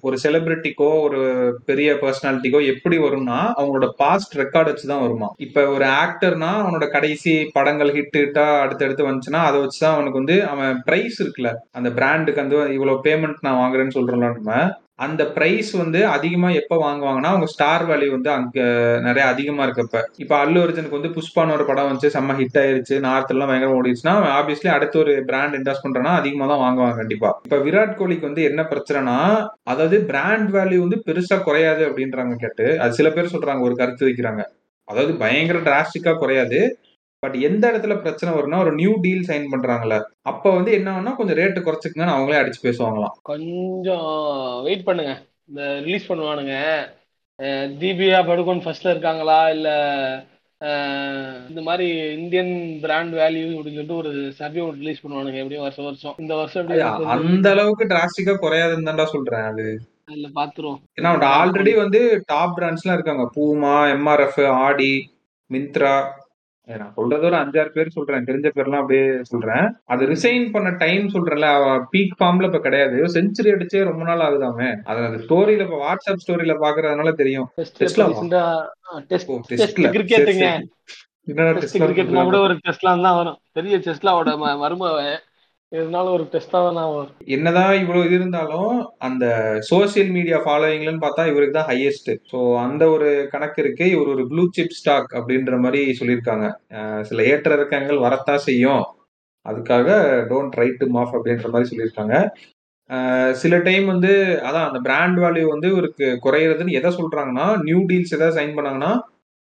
ஒரு செலிபிரிட்டிக்கோ ஒரு பெரிய பர்சனாலிட்டிக்கோ எப்படி வரும்னா அவங்களோட பாஸ்ட் ரெக்கார்ட் வச்சுதான் வருமா. இப்ப ஒரு ஆக்டர்னா அவனோட கடைசி படங்கள் ஹிட் ஹிட்டா அடுத்தடுத்து வந்துச்சுன்னா அதை வச்சுதான் அவனுக்கு வந்து அவன் பிரைஸ் இருக்குல்ல. அந்த பிராண்டுக்கு வந்து இவ்வளவு பேமெண்ட் நான் வாங்குறேன்னு சொல்றோம்ல நம்ம. அந்த பிரைஸ் வந்து அதிகமா எப்ப வாங்குவாங்கன்னா அவங்க ஸ்டார் வேல்யூ வந்து அங்க நிறைய அதிகமா இருக்கப்ப இப்ப அல்லு அர்ஜுனுக்கு வந்து புஷ்பான ஒரு படம் வந்து செம்ம ஹிட் ஆயிருச்சு நார்த் எல்லாம் பயங்கரம் ஓடிச்சுன்னா ஆப்வியஸ்லி அடுத்த ஒரு பிராண்ட் இன்வெஸ்ட் பண்றனா அதிகமா தான் வாங்குவாங்க கண்டிப்பா. இப்ப விராட் கோலிக்கு வந்து என்ன பிரச்சனைனா அதாவது பிராண்ட் வேல்யூ வந்து பெருசா குறையாது அப்படின்றாங்க கேட்டு அது சில பேர் சொல்றாங்க ஒரு கருத்து வைக்கிறாங்க. அதாவது பயங்கர டிராஸ்டிக்கா குறையாது. பட் எந்த இடத்துல பிரச்சனை வரும்னா ஒரு நியூ டீல் சைன் பண்றாங்கல்ல அப்ப வந்து என்ன கொஞ்சம் ரேட்டு குறைச்சிக்கங்கன்னு அவங்களே அடிச்சு பேசுவாங்களாம். கொஞ்சம் வெயிட் பண்ணுங்க. இந்த ரிலீஸ் பண்ணுவானுங்க. தீபிகா படுகோன் ஃபர்ஸ்ட்ல இருக்காங்களா? இல்ல இந்த மாதிரி இந்தியன் பிராண்ட் வேல்யூ அப்படின்னு சொல்லிட்டு ஒரு சர்வே ரிலீஸ் பண்ணுவானுங்க. எப்படியும் வருஷம் வருஷம். இந்த வருஷம் அந்த அளவுக்கு டிராஸ்டிக்கா குறையாதுன்னு தான்டா சொல்றேன் அது. அதுல பாத்துருவோம். ஏன்னா ஆல்ரெடி வந்து டாப் பிராண்ட்ஸ்லாம் இருக்காங்க. பூமா எம்ஆர்எஃப் ஆடி மிந்த்ரா நான் சொல்றது ஒரு அஞ்சாறு பேர் சொல்றேன். தெரிஞ்ச பேர்லாம் அப்படியே சொல்றேன். அது ரிசைன் பண்ண டைம் சொல்றேன்ல பீக் ஃபார்ம்ல இப்ப கிடையாது. செஞ்சுரி அடிச்சே ரொம்ப நாள் ஆகுதாமே. அது அந்த ஸ்டோரியில இப்ப வாட்ஸ்அப் ஸ்டோரியில பாக்குறதுனால தெரியும். கிரிக்கெட்டுங்க கூட ஒரு டெஸ்ட்லாம் தான் வரும். பெரிய டெஸ்ட்லாவோட மருமவன். இருந்தாலும் ஒரு டெஸ்டா தான் வரும். என்னதான் இவ்வளவு இது இருந்தாலும் அந்த சோசியல் மீடியா ஃபாலோவிங்லன்னு பார்த்தா இவருக்கு தான் ஹையஸ்ட் ஸோ அந்த ஒரு கணக்கு இருக்கு இவர் ஒரு ப்ளூ சிப் ஸ்டாக் அப்படின்ற மாதிரி சொல்லியிருக்காங்க. சில ஏற்ற இறக்கங்கள் வரத்தான் செய்யும். அதுக்காக டோன்ட் ரைட் டு மாஃப் அப்படின்ற மாதிரி சொல்லியிருக்காங்க. சில டைம் வந்து அதான் அந்த பிராண்ட் வேல்யூ வந்து இவருக்கு குறையிறதுன்னு எதை சொல்றாங்கன்னா நியூ டீல்ஸ் எதாவது சைன் பண்ணாங்கன்னா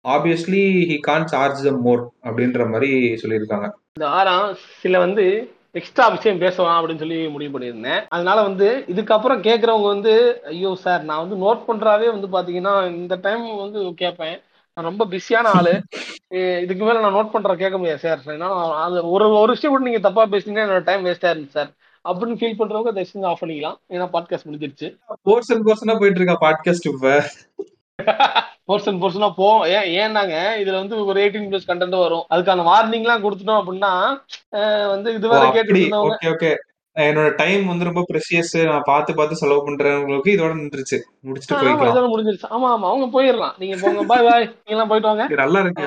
obviously he can charge the more அப்படின்ற மாதிரி சொல்லியிருக்காங்க. இந்த ஆறாம் சில வந்து எக்ஸ்ட்ரா விஷயம் பேசலாம் அப்படின்னு சொல்லி முடிவு பண்ணியிருந்தேன். அதனால வந்து இதுக்கப்புறம் கேட்குறவங்க வந்து ஐயோ சார் நான் வந்து நோட் பண்றாவே வந்து பாத்தீங்கன்னா இந்த டைம் வந்து கேட்பேன் நான் ரொம்ப பிஸியான ஆளு. [laughs] இதுக்கு மேல நான் நோட் பண்ற கேட்க முடியாது சார். என்னால அது ஒரு ஒரு விஷயம் கூட நீங்க தப்பா பேசுனீங்கன்னா என்னோட டைம் வேஸ்டா இருந்துச்சு சார். அப்படின்னு ஃபீல் பண்றவங்க தயவு செஞ்சு ஆஃப் பண்ணிக்கலாம். ஏன்னா பாட்காஸ்ட் முடிஞ்சிருச்சு. போர்ஷன் போர்ஷனா போயிட்டு இருக்கா பாட்காஸ்ட் இப்ப? போர்ஷன் போர்ஷனா போ ஏன் ஏன்னாங்க இதுல வந்து ஒரு எயிட்டீன் பிளஸ் கண்டென்ட் வரும். அதுக்கான வார்னிங்லாம் கொடுத்துட்டோம் அப்படின்னா வந்து இதுவரை ஓகே ஓகே. என்னோட டைம் வந்து ரொம்ப ப்ரெஷியஸ் நான் பார்த்து பார்த்து செலவு பண்றவங்களுக்கு இதோட நின்றுச்சு. முடிச்சுட்டு இதோட முடிஞ்சிருச்சு. ஆமா ஆமா. அவங்க போயிடலாம். நீங்க போங்க. பாய் பாய் நீங்க எல்லாம் போயிட்டு வாங்க. நல்லா இருக்கு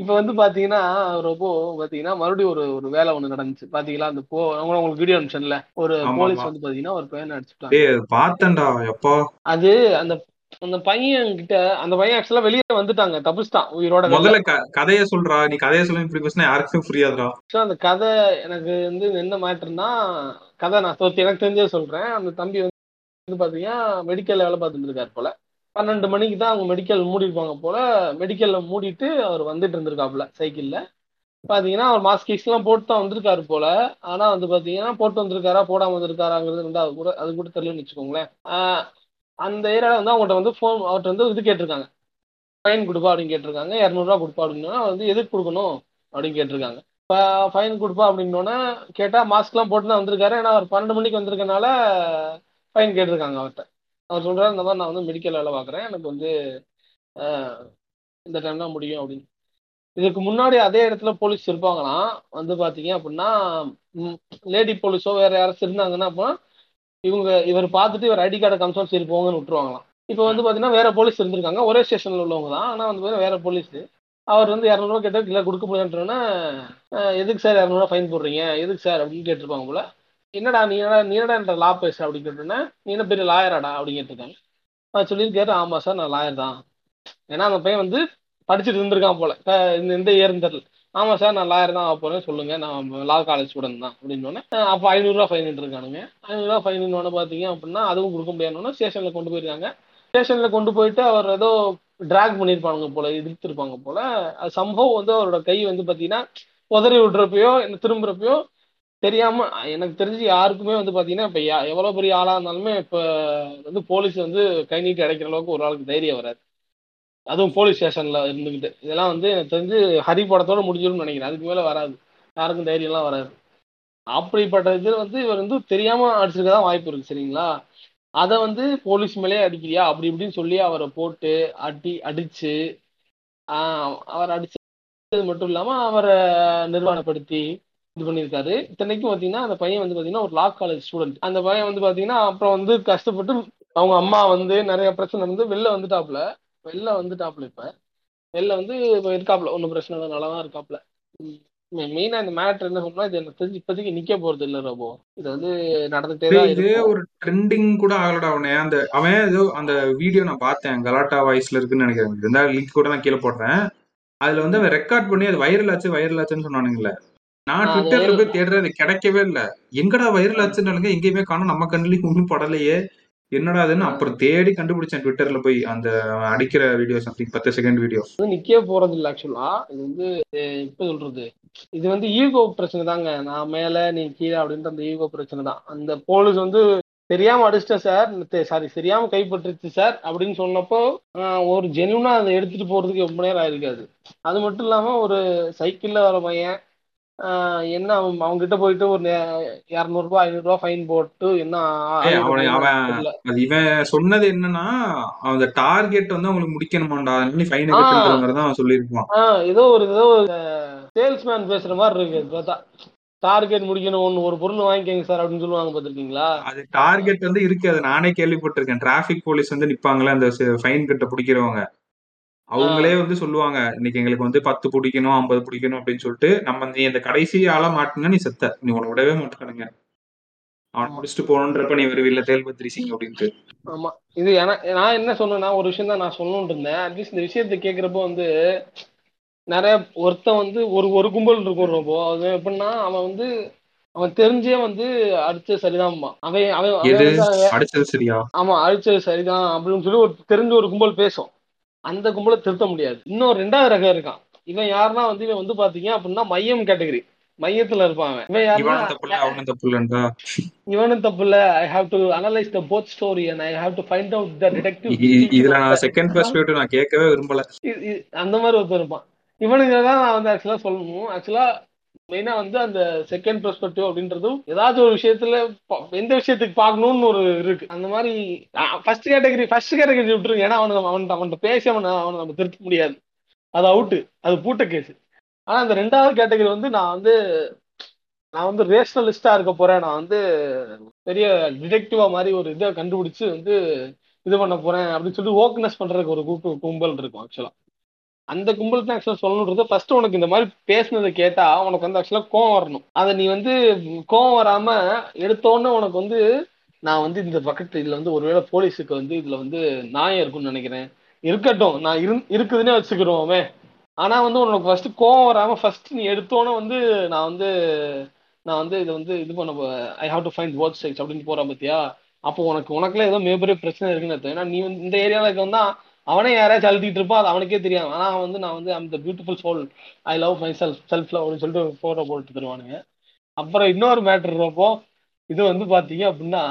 இப்ப வந்து பாத்தீங்கன்னா ரொம்ப பாத்தீங்கன்னா மறுபடியும் ஒரு ஒரு வேலை ஒண்ணு நடந்துச்சு. பாத்தீங்களா? அந்த போ உங்களுக்கு வீடியோ அனுப்பிச்சேன்ல. ஒரு போலீஸ் வந்து பாத்தீங்கன்னா ஒரு பையனை அடிச்சுட்டாங்க பார்த்தேன்டா. எப்பா? அது அந்த அந்த பையன் கிட்ட அந்த பையன் ஆக்சுவலா வெளியே வந்துட்டாங்க. தப்பிச்சிட்டான் உயிரோட முதல்ல கதைய சொல்றா நீ கதைய சொல்ல இப்படி பேசினா யாருக்குமே புரியாதுடா. ஆக்சுவலா அந்த கதை எனக்கு வந்து என்ன மேட்டர்னா கதை நான் சொத்து எனக்கு தெரிஞ்சே சொல்றேன். அந்த தம்பி வந்து பாத்தீங்கன்னா மெடிக்கல்ல வேலை பார்த்துட்டு இருக்காரு போல. பன்னெண்டு மணிக்கு தான் அவங்க மெடிக்கல் மூடிருப்பாங்க போல. மெடிக்கல்ல மூடிட்டு அவர் வந்துட்டு இருந்திருக்காப்புல சைக்கிள்ல பாத்தீங்கன்னா அவர் மாஸ்க் எல்லாம் போட்டு தான் வந்திருக்காரு போல. ஆனா வந்து பாத்தீங்கன்னா போட்டு வந்திருக்காரா போடாம வந்திருக்காராங்கிறது ரெண்டாவது கூட அது கூட தெரியலன்னு வச்சுக்கோங்களேன். அந்த ஏரியாவில் வந்து அவங்கள்ட்ட வந்து ஃபோன் அவர்கிட்ட வந்து இது கேட்டிருக்காங்க. ஃபைன் கொடுப்பா அப்படின்னு கேட்டிருக்காங்க. இரநூறுவா கொடுப்பா அப்படின்னா வந்து எதுக்கு கொடுக்கணும் அப்படின்னு கேட்டிருக்காங்க. இப்போ ஃபைன் கொடுப்பா அப்படின்னோடனே கேட்டால் மாஸ்க்லாம் போட்டு தான் வந்திருக்காரு. ஏன்னா அவர் பன்னெண்டு மணிக்கு வந்திருக்கனால ஃபைன் கேட்டிருக்காங்க அவர்கிட்ட அவர் சொல்கிறார் இந்த மாதிரி நான் வந்து மெடிக்கல் வேலை பார்க்குறேன். எனக்கு வந்து இந்த டைம் தான் முடியும் அப்படின்னு. இதுக்கு முன்னாடி அதே இடத்துல போலீஸ் இருப்பாங்களாம். வந்து பார்த்தீங்க அப்படின்னா லேடி போலீஸோ வேற யாராச்சும் இருந்தாங்கன்னா அப்போ இவங்க இவர் பார்த்துட்டு இவர் ஐடி கார்டை கம்சம் சரி போங்கன்னு விட்டுருவாங்களாம். இப்போ வந்து பார்த்தீங்கன்னா வேற போலீஸ் இருந்திருக்காங்க. ஒரே ஸ்டேஷனில் உள்ளவங்க தான். ஆனால் வந்து வேற போலீஸ் அவர் வந்து இரநூறுவா கேட்டால் இல்லை கொடுக்க முடியாதுன்றோன்னா எதுக்கு சார் இரநூறுவா ஃபைன் போடுறீங்க? எதுக்கு சார்? அப்படின்னு கேட்டிருப்பாங்க போல. என்னடா நீ என்னடா நீ என்னடா என்ற லா பேச அப்படின்னு கேட்டோன்னா நீ என்ன பெரிய லாயராடா அப்படின்னு கேட்டிருக்காங்க. அவர் சொல்லியிருக்காரு ஆமாம் சார் நான் லாயர் தான். ஏன்னா அந்த பையன் வந்து படிச்சுட்டு இருந்திருக்கான் போல. இந்த இந்த இயர்னு தெரியல. ஆமா சார் நான் லாயர் தான் ஆக போறேன். சொல்லுங்க. நான் லா காலேஜ் ஸ்டூடெண்ட் தான் அப்படின்னு அப்போ ஐநூறுரூவா ஃபைன் இருக்கானுங்க. ஐநூறுரூவா ஃபைன் பார்த்தீங்க அப்படின்னா அதுவும் கொடுக்க முடியாதுன்னு ஸ்டேஷன்ல கொண்டு போயிருக்காங்க. ஸ்டேஷன்ல கொண்டு போயிட்டு அவர் ஏதோ டிராக் பண்ணியிருப்பானுங்க போல இழுத்துருப்பாங்க போல. அது சம்பவம் வந்து அவரோட கை வந்து பார்த்தீங்கன்னா உதறி விடுறப்பயோ இல்லை திரும்புறப்பயோ தெரியாம எனக்கு தெரிஞ்சு யாருக்குமே வந்து பாத்தீங்கன்னா இப்ப யா- எவ்வளவு பெரிய ஆளா இருந்தாலுமே இப்ப வந்து போலீஸ் வந்து கை நீட்டி அடைக்கிற அளவுக்கு ஒரு ஆளுக்கு தைரியம் வராது. அதுவும் போலீஸ் ஸ்டேஷன்ல இருந்துகிட்டு. இதெல்லாம் வந்து எனக்கு தெரிஞ்சு ஹரி படத்தோட முடிஞ்சிடும்னு நினைக்கிறேன். அதுக்கு மேலே வராது. யாருக்கும் தைரியம்லாம் வராது. அப்படிப்பட்ட இது வந்து இவர் வந்து தெரியாம அடிச்சிருக்க தான் வாய்ப்பு இருக்கு சரிங்களா? அதை வந்து போலீஸ் மேலேயே அடிக்கிறியா? அப்படி இப்படின்னு சொல்லி அவரை போட்டு அடி அடிச்சு அவர் அடிச்சது மட்டும் இல்லாமல் அவரை நிர்வாணப்படுத்தி இது பண்ணியிருக்காரு. இத்தனைக்கும் பார்த்தீங்கன்னா அந்த பையன் வந்து பார்த்தீங்கன்னா ஒரு லா காலேஜ் ஸ்டூடெண்ட் அந்த பையன் வந்து பார்த்தீங்கன்னா அப்புறம் வந்து கஷ்டப்பட்டு அவங்க அம்மா வந்து நிறைய பிரச்சனை வந்து வெளில வந்துட்டாப்புல. வெளில வந்துட்டாப்ல இப்ப. வெளில வந்து இப்போ இருக்காப்ல ஒன்றும் பிரச்சனை இல்லை. நல்லா தான் இருக்காப்ல ம். மெயினா இந்த மேட்ரு என்ன சொன்னா இது எனக்கு தெரிஞ்சு இப்போதைக்கு நிக்க போறது இல்ல ரபோ. இது வந்து நடந்துட்டே தான் இது ஒரு ட்ரெண்டிங் கூட ஆகலடா அவனே அந்த அவன் ஏதோ அந்த வீடியோ நான் பார்த்தேன். கலாட்டா வாய்ஸ்ல இருக்குன்னு நினைக்கிறேன். இருந்தா லிங்க் கூட நான் கீழே போடுறேன் அதுல வந்து அவன் ரெக்கார்ட் பண்ணி அது வைரல் ஆச்சு வைரல் ஆச்சுன்னு சொன்னானுங்களே நான் ட்விட்டர்ல போய் தேடுறேன் அது கிடைக்கவே இல்ல. எங்கடா வைரல் ஆச்சுன்னாலுங்க எங்கேயுமே காணும். நம்ம கண்ணுலயும் ஒன்றும் படலையே. என்னடா அதுன்னு அப்புறம் தேடி கண்டுபிடிச்சேன் ட்விட்டர்ல போய் அந்த அடிக்கிற வீடியோ சம்திங் பத்து செகண்ட் வீடியோ வந்து நிக்கவே போறது இல்ல ஆக்சுவலா இது வந்து இப்ப சொல்றது. இது வந்து ஈகோ பிரச்சனை தாங்க. நான் மேல நீ கீழே அப்படின்ற அந்த ஈகோ பிரச்சனை தான். அந்த போலீஸ் வந்து தெரியாம அடிச்சிட்டேன் சார் சாரி தெரியாம கைப்பற்றுச்சு சார் அப்படின்னு சொன்னப்போ ஒரு ஜெனுவனா அதை எடுத்துட்டு போறதுக்கு ரொம்ப நேரம் ஆயிருக்காது. அது மட்டும் இல்லாம ஒரு சைக்கிள்ல வர பையன் என்ன அவன் அவங்க கிட்ட போயிட்டு ஒரு இரநூறு ரூபாய் ஐநூறு ரூபாய் ஃபைன் போட்டு என்ன அவனை இவன் சொன்னது என்னன்னா அந்த டார்கெட் வந்து அவங்களுக்கு முடிக்கணுமாண்டா ஃபைன் தான் அவன் சொல்லியிருப்பான். ஏதோ ஒரு ஏதோ ஒரு சேல்ஸ்மேன் பேசுற மாதிரி இருக்கு பார்த்தா. டார்கெட் முடிக்கணும் ஒன்று ஒரு பொருள் வாங்கிக்கங்க சார் அப்படின்னு சொல்லுவாங்க பார்த்துருக்கீங்களா? அது டார்கெட் வந்து இருக்கு அது நானே கேள்விப்பட்டிருக்கேன். டிராபிக் போலீஸ் வந்து நிப்பாங்களே அந்த ஃபைன் கட்ட பிடிக்கிறவங்க. அவங்களே வந்து சொல்லுவாங்க இன்னைக்கு எங்களுக்கு வந்து பத்து பிடிக்கணும் ஐம்பது பிடிக்கணும் அப்படின்னு சொல்லிட்டு நம்ம நீ அந்த கடைசி ஆளா மாட்டினா நீ செத்த. நீ உன விடவே மாட்டானுங்க அவன் முடிச்சுட்டு போகணுன்றப்ப நீ வருவில்ல தேல்பத்திரி சிங் அப்படின்ட்டு. ஆமா. இது நான் என்ன சொன்னேன்னா ஒரு விஷயம் தான் நான் சொல்லணும்னு இருந்தேன். அட்லீஸ்ட் இந்த விஷயத்தை கேட்குறப்போ வந்து நிறைய ஒருத்தன் வந்து ஒரு ஒரு கும்பல் இருக்கும் ரொம்ப. அது எப்படின்னா அவன் வந்து அவன் தெரிஞ்சே வந்து அடிச்சது சரிதான்மா அவன் அவன் அடிச்சது ஆமா அழிச்சது சரிதான் அப்படின்னு சொல்லி ஒரு தெரிஞ்ச ஒரு கும்பல் பேசும். அந்த கும்பலை திருத்த முடியாது. இன்னும் ரெண்டாவது ரகம் இருக்கான். இவன் யாருன்னா வந்து இவன் வந்து பாத்தீங்க அப்படின்னா மையம் கேட்டகரி மையத்துல இருப்பான் இவன் யாருன்னா இவனும் தப்பு இல்ல I have to analyse the both story and I have to find out the detective இதுல நான் செகண்ட் பெர்ஸ்பெக்டிவ் நான் கேட்கவே விரும்பல. அந்த மாதிரி ஒருத்தர் இருப்பான். இவனுங்க தான் நான் வந்து ஆக்சுவலா சொல்லணும். ஆக்சுவலா மெயினா வந்து அந்த செகண்ட் பெர்ஸ்பெக்டிவ் அப்படின்றதும் ஏதாவது ஒரு விஷயத்துல எந்த விஷயத்துக்கு பார்க்கணும்னு ஒரு இருக்கு. அந்த மாதிரி ஃபர்ஸ்ட் கேட்டகரி ஃபர்ஸ்ட் கேட்டகரி விட்டுருங்க. ஏன்னா அவனுக்கு அவன் அவன்கிட்ட பேசி அவனை அவனை நம்ம திருத்த முடியாது. அது அவுட்டு அது பூட்ட கேஸ் ஆனா அந்த ரெண்டாவது கேட்டகரி வந்து நான் வந்து நான் வந்து ரேஷனலிஸ்டா இருக்க போறேன். நான் வந்து பெரிய டிடெக்டிவா மாதிரி ஒரு இதை கண்டுபிடிச்சு வந்து இது பண்ண போறேன் அப்படின்னு சொல்லிட்டு ஓக்கனஸ் பண்றதுக்கு ஒரு கூட்டு கும்பல் இருக்கும் ஆக்சுவலா அந்த கும்பலுக்கு தான் ஆக்சுவலா சொல்லணுன்றது. ஃபர்ஸ்ட் உனக்கு இந்த மாதிரி பேசுனதை கேட்டா உனக்கு வந்து ஆக்சுவலா கோவம் வரணும். அதை நீ வந்து கோவம் வராம எடுத்தோன்னே உனக்கு வந்து நான் வந்து இந்த பக்கத்து இதுல வந்து ஒருவேளை போலீஸுக்கு வந்து இதுல வந்து நியாயம் இருக்கும்னு நினைக்கிறேன். இருக்கட்டும் நான் இரு இருக்குதுன்னே வச்சுக்கிறோமே ஆனா வந்து உனக்கு ஃபர்ஸ்ட் கோவம் வராம ஃபர்ஸ்ட் நீ எடுத்தோன்னே வந்து நான் வந்து நான் வந்து இதை வந்து இது பண்ண I have to find word sides அப்படின்னு போறான் பார்த்தியா அப்போ உனக்கு உனக்குள்ள ஏதோ மிகப்பெரிய பிரச்சனை இருக்குன்னு ஏன்னா நீ வந்து இந்த ஏரியாவில் இருக்க அவனே யாரையாச்சும் அழுத்திட்டு இருப்பான் அது அவனுக்கே தெரியும் ஆனா வந்து நான் வந்து அந்த beautiful soul I love myself self love அப்படின்னு சொல்லிட்டு போட்டோ போட்டு தருவானுங்க. அப்புறம் இன்னொரு மேட்டர் இருப்போ இது வந்து பாத்தீங்க அப்படின்னா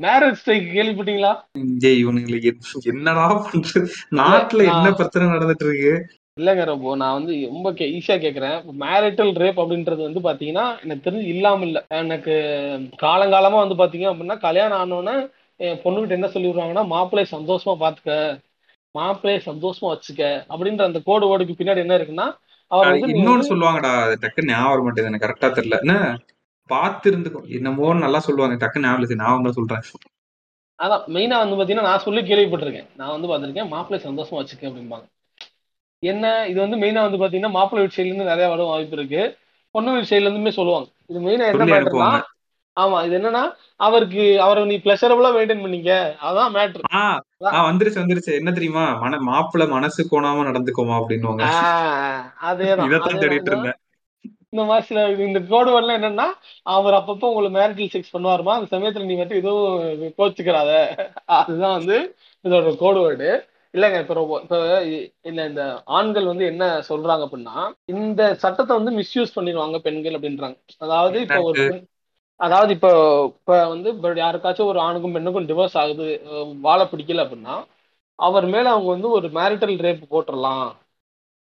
மேரேஜ் ஸ்ட்ரைக் கேள்விப்பட்டீங்களா? ஜெய் இவனுங்களுக்கு என்- என்னடா பண்றது? நாட்டுல என்ன பிரச்சனை நடந்துட்டு இருக்கு? இல்லைங்க ரொம்ப நான் வந்து ரொம்ப கே ஈஸியா கேக்குறேன். மேரிட்டல் ரேப் அப்படின்றது வந்து பாத்தீங்கன்னா எனக்கு தெரிஞ்சு இல்லாம இல்ல. எனக்கு காலங்காலமா வந்து பாத்தீங்க அப்படின்னா கல்யாணம் ஆனோன்னே என் பொண்ணுகிட்ட என்ன சொல்லி விடுறாங்கன்னா மாப்பிள்ளைய சந்தோஷமா பாத்துக்க. மாப்பிள்ளைய சந்தோஷமா வச்சுக்க அப்படின்ற அந்த கோடு வேர்டுக்கு பின்னாடி என்ன இருக்குன்னா அவர் இன்னொன்னு சொல்லுவாங்கடா அது டக்கு ஞாபகம் வர எனக்கு கரெக்டா தெரியல. என்ன? பார்த்து இருந்துக்கோ என்னமோன்னு நல்லா சொல்லுவாங்க டக்கு ஞாபகம் ஞாபகம் தான் சொல்றேன். அதான் மெயினா வந்து பாத்தீங்கன்னா நான் சொல்லி கேள்விப்பட்டிருக்கேன். நான் வந்து பார்த்திருக்கேன் மாப்பிள்ளை சந்தோஷமா வச்சுக்க அப்படிம்பாங்க. என்ன? இது வந்து மெயினா வந்து பாத்தீங்கன்னா மாப்பிள்ளை வீட்டு சைடுல இருந்து நிறைய வர வாய்ப்பு இருக்கு. பொண்ணு வீட்டு சைடுல இருந்துமே சொல்லுவாங்க. இது மெயினா என்ன அனுப்புவாங்க. ஆமா இது என்னன்னா அவருக்கு அவரை நீ பிளஷரபுளா மெயின்டைன் பண்ணீங்க. அதான் மேட்ரு வந்துருச்சு வந்துருச்சு. என்ன தெரியுமா? மன மாப்பிள்ள மனசு கோணாம நடந்துக்கோமா அப்படின்னுவாங்க. அதேதான் தேடிட்டு இருந்தேன். இந்த மாதிரி சில இந்த கோடு என்னன்னா அவர் அப்பப்போ உங்களுக்கு மேரிட்டல் செக்ஸ் பண்ணுவாருமா? அந்த சமயத்துல நீ மட்டும் எதுவும் கோச்சுக்கிறாத. அதுதான் வந்து இதோட கோடு வேர்டு இல்லைங்க இப்போ ரொம்ப இப்போ இல்ல இந்த ஆண்கள் வந்து என்ன சொல்றாங்க அப்படின்னா இந்த சட்டத்தை வந்து மிஸ்யூஸ் பண்ணிடுவாங்க பெண்கள் அப்படின்றாங்க. அதாவது இப்போ ஒரு அதாவது இப்போ இப்போ வந்து இப்போ யாருக்காச்சும் ஒரு ஆணுக்கும் பெண்ணுக்கும் டிவோர்ஸ் ஆகுது வாழ பிடிக்கல அப்படின்னா அவர் மேல அவங்க வந்து ஒரு மேரிட்டல் ரேப் போட்டுடலாம்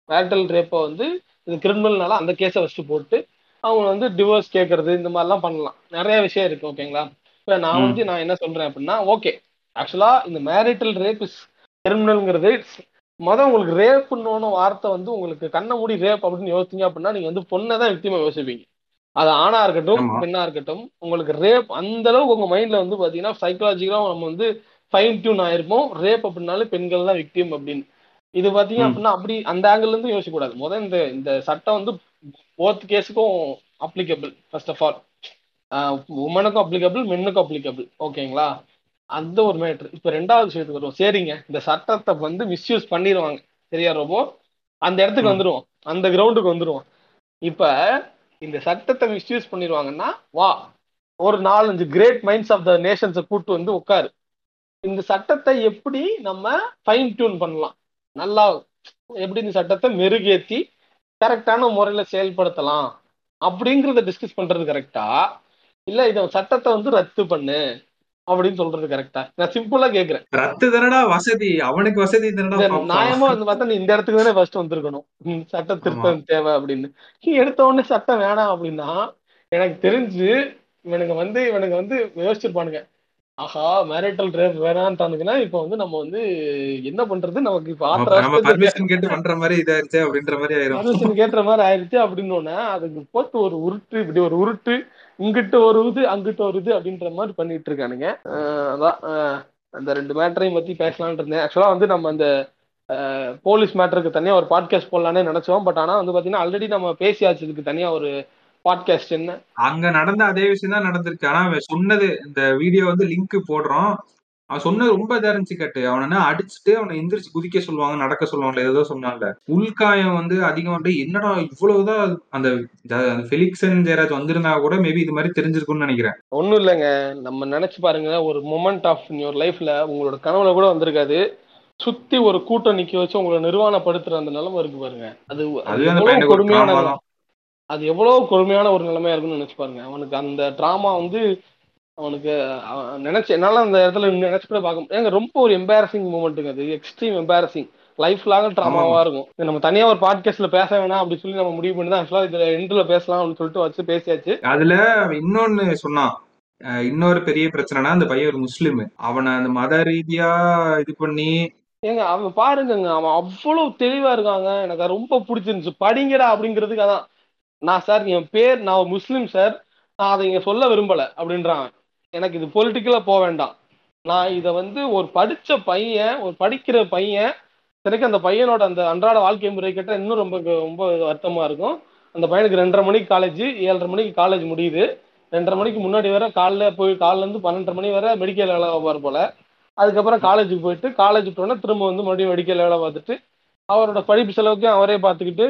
மேரிட்டல் ரேப்பை வந்து இது கிரிமினல்னால அந்த கேஸை வச்சு போட்டு அவங்க வந்து டிவோர்ஸ் கேட்கறது இந்த மாதிரிலாம் பண்ணலாம். நிறைய விஷயம் இருக்கு ஓகேங்களா இப்போ நான் வந்து நான் என்ன சொல்றேன் அப்படின்னா ஓகே ஆக்சுவலா இந்த மேரிட்டல் ரேப் இஸ் கிரிமினல்ங்கிறது மொதல் உங்களுக்கு ரேப்புன்னு வார்த்தை வந்து உங்களுக்கு கண்ணை மூடி ரேப் அப்படின்னு யோசிச்சீங்க அப்படின்னா நீங்க வந்து பொண்ணை தான் விக்திமா யோசிப்பீங்க. அது ஆணா இருக்கட்டும் பெண்ணா இருக்கட்டும் உங்களுக்கு ரேப் அந்த அளவுக்கு உங்க மைண்ட்ல வந்து பாத்தீங்கன்னா சைக்கலாஜிக்கலா நம்ம வந்து ஃபைன் டியூன் ஆயிருப்போம். ரேப் அப்படின்னாலே பெண்கள் தான் விக்டிம் அப்படின்னு. இது பாத்தீங்க அப்படின்னா அப்படி அந்த ஆங்கிள் இருந்து யோசிக்க கூடாது முதல் இந்த இந்த சட்டம் வந்து போத் கேஸுக்கும் அப்ளிகபிள் ஃபர்ஸ்ட் ஆஃப் ஆல் உமனுக்கும் அப்ளிகபிள் மென்னுக்கும் அப்ளிகபிள் ஓகேங்களா அந்த ஒரு மேட்ரு இப்போ ரெண்டாவது விஷயத்துக்கு வருவோம். சரிங்க. இந்த சட்டத்தை வந்து மிஸ்யூஸ் பண்ணிடுவாங்க. சரியா ரோபோ? அந்த இடத்துக்கு ம். வந்துருவோம். அந்த கிரவுண்டுக்கு வந்துருவோம். இப்ப இந்த சட்டத்தை மிஸ்யூஸ் பண்ணிடுவாங்கன்னா வா ஒரு நாலஞ்சு கிரேட் மைண்ட்ஸ் ஆஃப் த நேஷன்ஸை கூட்டு வந்து உட்காரு. இந்த சட்டத்தை எப்படி நம்ம ஃபைன் டியூன் பண்ணலாம்? நல்லா எப்படி இந்த சட்டத்தை மெருகேற்றி கரெக்டான முறையில் செயல்படுத்தலாம்? அப்படிங்கிறத டிஸ்கஸ் பண்ணுறது கரெக்டா இல்லை இதை சட்டத்தை வந்து ரத்து பண்ணு. அப்படின்னு சொல்றது கரெக்டா நான் சிம்பிளா கேக்குறேன். ரத்து தானடா வசதி. அவனுக்கு வசதி. நியாயமா வந்து பார்த்தா நீ இந்த இடத்துக்கு தானே ஃபர்ஸ்ட் வந்திருக்கணும். சட்ட திருத்தம் தேவை அப்படின்னு. நீ எடுத்த உடனே சட்டம் வேணாம் அப்படின்னா எனக்கு தெரிஞ்சு இவனுங்க வந்து இவனுங்க வந்து யோசிச்சிருப்பானுங்க. ஆஹா மேரிட்டல் ரேப் வேணான்ட்டானுங்கன்னா இப்போ வந்து நம்ம வந்து என்ன பண்றது? நமக்கு இப்போ நம்ம நம்ம ஆத்திர பர்மிஷன் கேட்டு பண்ற மாதிரி இதாயிருச்சு அப்படின்ற மாதிரி ஆயிரும். கேட்டுற மாதிரி ஆயிடுச்சு அப்படின்னு அதுக்கு போட்டு ஒரு உருட்டு இப்படி ஒரு உருட்டு இங்கிட்ட ஒரு இது அங்கிட்ட ஒரு இது அப்படின்ற மாதிரி பண்ணிட்டு இருக்கானுங்க. அதான் அந்த ரெண்டு மேட்டரையும் பத்தி பேசலாம்னு இருந்தேன். ஆக்சுவலா வந்து நம்ம அந்த போலீஸ் மேட்டருக்கு தனியா ஒரு பாட்காஸ்ட் போடலான்னு நினைச்சோம். பட் ஆனா வந்து பாத்தீங்கன்னா ஆல்ரெடி நம்ம பேசியாச்சு இதுக்கு தனியா ஒரு பாட்காஸ்ட் என்ன? அங்க நடந்த அதே விஷயம் தான் நடந்திருக்கு. ஆனா சொன்னது இந்த வீடியோ வந்து லிங்க் போடுறோம். அவன் சொன்னது ரொம்ப இதா இருந்துச்சு கட்டு. அவனை அடிச்சுட்டு அவனை எந்திரிச்சு குதிக்க சொல்லுவாங்க நடக்க சொல்லுவாங்க ஏதோ சொன்னான்ல. உள்காயம் வந்து அதிகம் வந்து என்னடா இவ்வளவுதான் அந்த ஃபெலிக்சன் ஜெயராஜ் வந்திருந்தா கூட மேபி இது மாதிரி தெரிஞ்சிருக்கும்னு நினைக்கிறேன். ஒன்றும் இல்லைங்க. நம்ம நினைச்சு பாருங்க ஒரு மொமெண்ட் ஆஃப் யுவர் லைஃப்ல உங்களோட கனவுல கூட வந்திருக்காது. சுத்தி ஒரு கூட்டம் நிக்க வச்சு உங்களை நிர்வாணப்படுத்துற அந்த நிலைமை இருக்கு பாருங்க. அது கொடுமையான அது எவ்வளவு கொடுமையான ஒரு நிலைமையா இருக்குன்னு நினைச்சு பாருங்க. அவனுக்கு அந்த டிராமா வந்து அவனுக்கு அவன் நினைச்சு என்னால அந்த இடத்துல நினைச்சு கூட பார்க்க. ஏங்க ரொம்ப ஒரு எம்பாரசிங் மூமெண்ட்டுங்க அது. எக்ஸ்ட்ரீம் எம்பாரசிங் லைஃப் லாங் ட்ராமாவா இருக்கும். நம்ம தனியா ஒரு பாட்காஸ்ட்ல பேச வேணாம் அப்படி சொல்லி நம்ம முடிவு பண்ணி தான் ஆக்சுவலா இதுல எண்ட்ல பேசலாம் அப்படின்னு சொல்லிட்டு வச்சு பேசியாச்சு. அதுல இன்னொன்னு சொன்னான். இன்னொரு பெரிய பிரச்சனைனா அந்த பையன் ஒரு முஸ்லீம். அவனை அந்த மத ரீதியா இது பண்ணி ஏங்க அவன் பாருங்கங்க. அவன் அவ்வளவு தெளிவா இருக்காங்க. எனக்கு ரொம்ப பிடிச்சிருந்துச்சு. படிங்கடா அப்படிங்கிறதுக்கு அதான். நான் சார் என் பேர் நான் முஸ்லீம் சார். நான் அதை இங்க சொல்ல விரும்பல அப்படின்றான். எனக்கு இது பொலிட்டிக்கலா போக வேண்டாம். நான் இதை வந்து ஒரு படிச்ச பையன் ஒரு படிக்கிற பையன் எனக்கு அந்த பையனோட அந்த அன்றாட வாழ்க்கை முறை கேட்டால் இன்னும் ரொம்ப ரொம்ப வருத்தமா இருக்கும். அந்த பையனுக்கு ரெண்டரை மணிக்கு காலேஜ் ஏழரை மணிக்கு காலேஜ் முடியுது. ரெண்டரை மணிக்கு முன்னாடி வர காலைல போய் காலைல இருந்து பன்னெண்டரை மணி வரை மெடிக்கல் வேலை பார்ப்பார் போல. அதுக்கப்புறம் காலேஜுக்கு போயிட்டு காலேஜ் விட்டோன்னே திரும்ப வந்து மறுபடியும் மெடிக்கல் வேலை பார்த்துட்டு அவரோட படிப்பு செலவுக்கு அவரே பார்த்துக்கிட்டு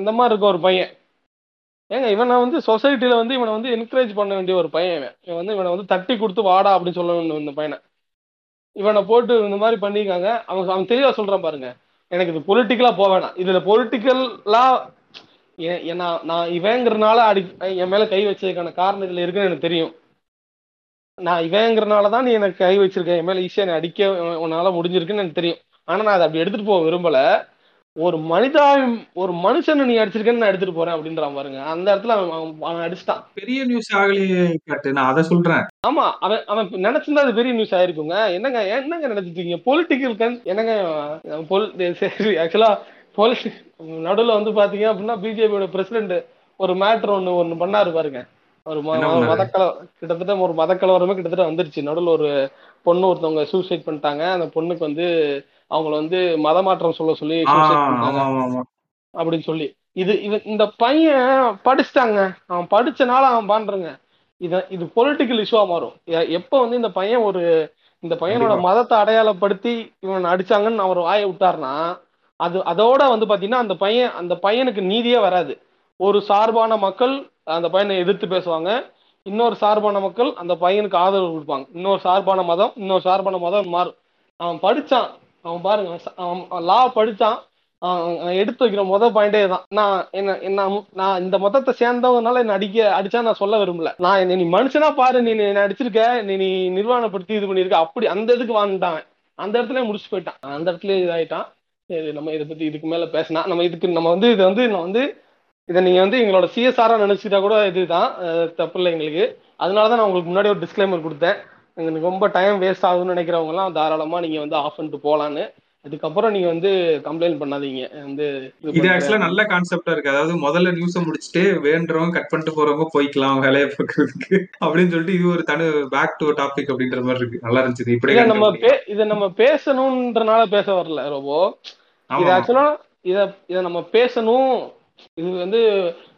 இந்த மாதிரி இருக்க ஒரு பையன். ஏங்க இவனை வந்து சொசைட்டில வந்து இவனை வந்து என்கரேஜ் பண்ண வேண்டிய ஒரு பையன் இவன். இவன் வந்து இவனை வந்து தட்டி கொடுத்து வாடா அப்படின்னு சொல்ல வேண்டும் இந்த பையனை. இவனை போட்டு இந்த மாதிரி பண்ணியிருக்காங்க. அவன் அவன் தெளிவா சொல்றான் பாருங்க. எனக்கு இது பொலிட்டிக்கலா போக வேணாம். இதுல பொலிட்டிக்கலா நான் நான் இவங்கிறனால அடி என் மேல கை வச்சதுக்கான காரணம் இதுல இருக்குன்னு எனக்கு தெரியும். நான் இவங்கிறனால தான் நீ எனக்கு கை வச்சிருக்க. என் மேல ஈஸியா நீ அடிக்க உன்னால முடிஞ்சிருக்குன்னு எனக்கு தெரியும். ஆனா நான் அதை அப்படி எடுத்துட்டு போக விரும்பல. ஒரு மனிதா ஒரு மனுஷனை நீ அடிச்சிருக்கேன்னு நான் எடுத்துட்டு போறேன் அப்படின்றான் பாருங்க. அந்த இடத்துல அவன் அடிச்சிட்டான். பெரிய நியூஸ் ஆகலையே கட்டு நான் அதை சொல்றேன். ஆமா அவன் அவன் நினைச்சிருந்தா அது பெரிய நியூஸ் ஆயிருக்குங்க. என்னங்க என்னங்க நினைச்சிட்டீங்க பொலிட்டிக்கல் கன் என்னங்க பொல் சரி ஆக்சுவலா பொலிட்டி நடுவுல வந்து பாத்தீங்க அப்படின்னா பிஜேபியோட பிரசிடென்ட் ஒரு மேட்ரு ஒண்ணு ஒண்ணு பண்ணாரு பாருங்க. ஒரு? மதக்கல கிட்டத்தட்ட ஒரு மதக்கலவரமே கிட்டத்தட்ட வந்துருச்சு. நடுவுல ஒரு பொண்ணு ஒருத்தவங்க சூசைட் பண்ணிட்டாங்க. அந்த பொண்ணுக்கு வந்து அவங்கள வந்து மத மாற்றம் சொல்ல சொல்லி அப்படின்னு சொல்லி. இது இவன் இந்த பையன் படிச்சிட்டாங்க. அவன் படிச்சனால அவன் பண்றங்க. இத இது பொலிட்டிக்கல் இஷ்யூவா மாறும். எப்ப வந்து இந்த பையன் ஒரு இந்த பையனோட. மதத்தை அடையாளப்படுத்தி இவன் அடிச்சாங்கன்னு அவர் வாயை விட்டாருன்னா அது அதோட வந்து பாத்தீங்கன்னா அந்த பையன் அந்த பையனுக்கு நீதியே வராது. ஒரு சார்பான மக்கள் அந்த பையனை எதிர்த்து பேசுவாங்க. இன்னொரு சார்பான மக்கள் அந்த பையனுக்கு ஆதரவு கொடுப்பாங்க. இன்னொரு சார்பான மதம் இன்னொரு சார்பான மதம் மாறும். அவன் படிச்சான். அவன் பாருங்க அவன் லா படிச்சான். அவன் எடுத்து வைக்கிற முத பாயிண்டே தான். நான் என்ன என்ன நான் இந்த மொத்தத்தை சேர்ந்தவனால என்ன அடிக்க அடிச்சா நான் சொல்ல விரும்பல. நான் நீ மனுஷனா பாரு நீ என்ன அடிச்சிருக்க நீ நீ நிர்வாணப்படுத்தி இது பண்ணிருக்க. அப்படி அந்த இதுக்கு வாழ்ந்துட்டான் அந்த இடத்துல முடிச்சு போயிட்டான். அந்த இடத்துல இதாயிட்டான். சரி நம்ம இதை பத்தி இதுக்கு மேல பேசினா நம்ம இதுக்கு நம்ம வந்து இதை வந்து நான் வந்து இதை நீங்க வந்து எங்களோட சிஎஸ்ஆரா நினைச்சுட்டா கூட இதுதான் தப்பு இல்லை எங்களுக்கு. அதனாலதான் நான் உங்களுக்கு முன்னாடி ஒரு டிஸ்கிளைமர் கொடுத்தேன். எனக்கு ரொம்ப டைம் வேஸ்ட் ஆகுதுன்னு நினைக்கிறவங்க எல்லாம் தாராளமா நீங்க வந்து ஆஃப் பண்ணிட்டு போலான்னு. அதுக்கப்புறம் நீங்க வந்து கம்ப்ளைண்ட் பண்ணாதீங்க. வந்து இது. ஆக்சுவலா நல்ல கான்செப்டா இருக்கு. அதாவது முதல்ல நியூஸ முடிச்சுட்டு வேண்டுறவங்க கட் பண்ணிட்டு போறவங்க போய்க்கலாம் வேலையை பார்க்கறதுக்கு அப்படின்னு சொல்லிட்டு இது ஒரு தனி பேக் டு டாபிக் அப்படின்ற மாதிரி இருக்கு. நல்லா இருந்துச்சு. இதை நம்ம இதை நம்ம பேசணும்ன்றனால பேச வரல ரோபோ. இது. ஆக்சுவலா இத இத நம்ம பேசணும். இது வந்து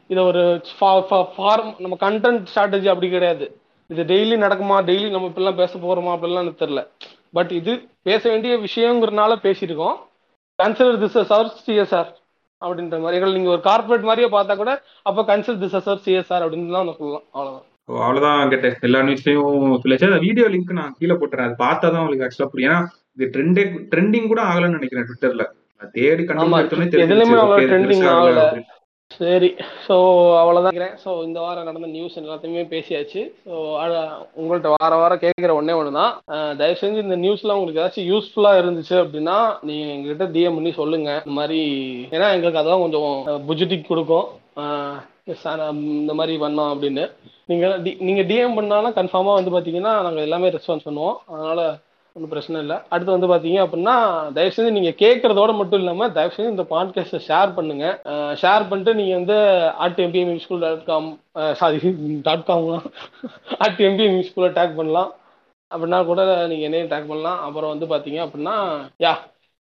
இதை ஒரு ஃபார்ம் நம்ம கண்டென்ட் ஸ்ட்ராட்டஜி அப்படி கிடையாது. இது டெய்லி நடக்குமா? டெய்லி நம்ம இப்படிலாம் பேச போறோமா? அப்படிலாம் எனக்கு தெரியல. பட் இது பேச வேண்டிய விஷயங்கிறனால பேசியிருக்கோம். கன்சிடர் திஸ் அவர் சிஎஸ்ஆர் அப்படின்ற மாதிரி. எங்களை நீங்க ஒரு கார்பரேட் மாதிரியே பார்த்தா கூட அப்போ கன்சிடர் திஸ் அவர் சிஎஸ்ஆர் அப்படின்னு தான் சொல்லலாம் அவ்வளவுதான். அவ்வளவுதான் கேட்டேன் எல்லா நியூஸ்லயும் சொல்லிச்சு அந்த வீடியோ லிங்க் நான் கீழே போட்டுறேன். அது பார்த்தா தான் உங்களுக்கு ஆக்சுவலா புரியும். ஏன்னா இது ட்ரெண்டே ட்ரெண்டிங் கூட ஆகலன்னு நினைக்கிறேன் ட்விட்டர்ல தேடி ஆமா, சரி ஸோ அவ்வளோதான் ஸோ இந்த வாரம் நடந்த நியூஸ் எல்லாத்தையுமே பேசியாச்சு. ஸோ உங்கள்கிட்ட வார வாரம் கேட்குற ஒன்றே ஒன்று தான் தயவு செஞ்சு இந்த நியூஸ்லாம் உங்களுக்கு ஏதாச்சும் யூஸ்ஃபுல்லாக இருந்துச்சு அப்படின்னா நீங்கள் எங்ககிட்ட டிஎம் பண்ணி சொல்லுங்கள் இந்த மாதிரி ஏன்னா எங்களுக்கு அதெல்லாம் கொஞ்சம் புஜிட்டிக் கொடுக்கும். சார், இந்த மாதிரி பண்ணோம் அப்படின்னு. நீங்கள் டி நீங்கள் டிஎம் பண்ணாலும் கன்ஃபார்மாக வந்து பார்த்தீங்கன்னா நாங்கள் எல்லாமே ரெஸ்பான்ஸ் பண்ணுவோம். அதனால் ஒன்றும் பிரச்சனை இல்லை. அடுத்து வந்து பார்த்தீங்க அப்படின்னா தயவு செஞ்சு நீங்கள் கேட்குறதோட மட்டும் இல்லாமல் தயவு செஞ்சு இந்த பாட்காஸ்ட்டை ஷேர் பண்ணுங்க. ஷேர் பண்ணிட்டு நீங்கள் வந்து at MBM school dot com sorry dot com at MBM ஸ்கூலில் டேக் பண்ணலாம். அப்படின்னா கூட நீங்கள் என்னையும் டேக் பண்ணலாம். அப்புறம் வந்து பார்த்தீங்க அப்படின்னா யா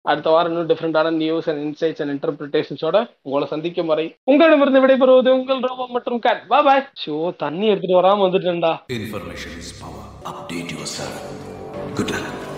அடுத்த வாரம் இன்னும் டிஃப்ரெண்டான நியூஸ் அண்ட் இன்சைட்ஸ் அண்ட் இன்டர்பிரிட்டேஷன்ஸோட உங்களை சந்திக்கும் வரை உங்களிடமிருந்து விடைபெறுவது உங்கள் ரோபோ மற்றும் கேட் பா பாய் ஷோ தண்ணி எடுத்துட்டு வராம வந்துட்டேன்டா. Information is power update yourself Good night.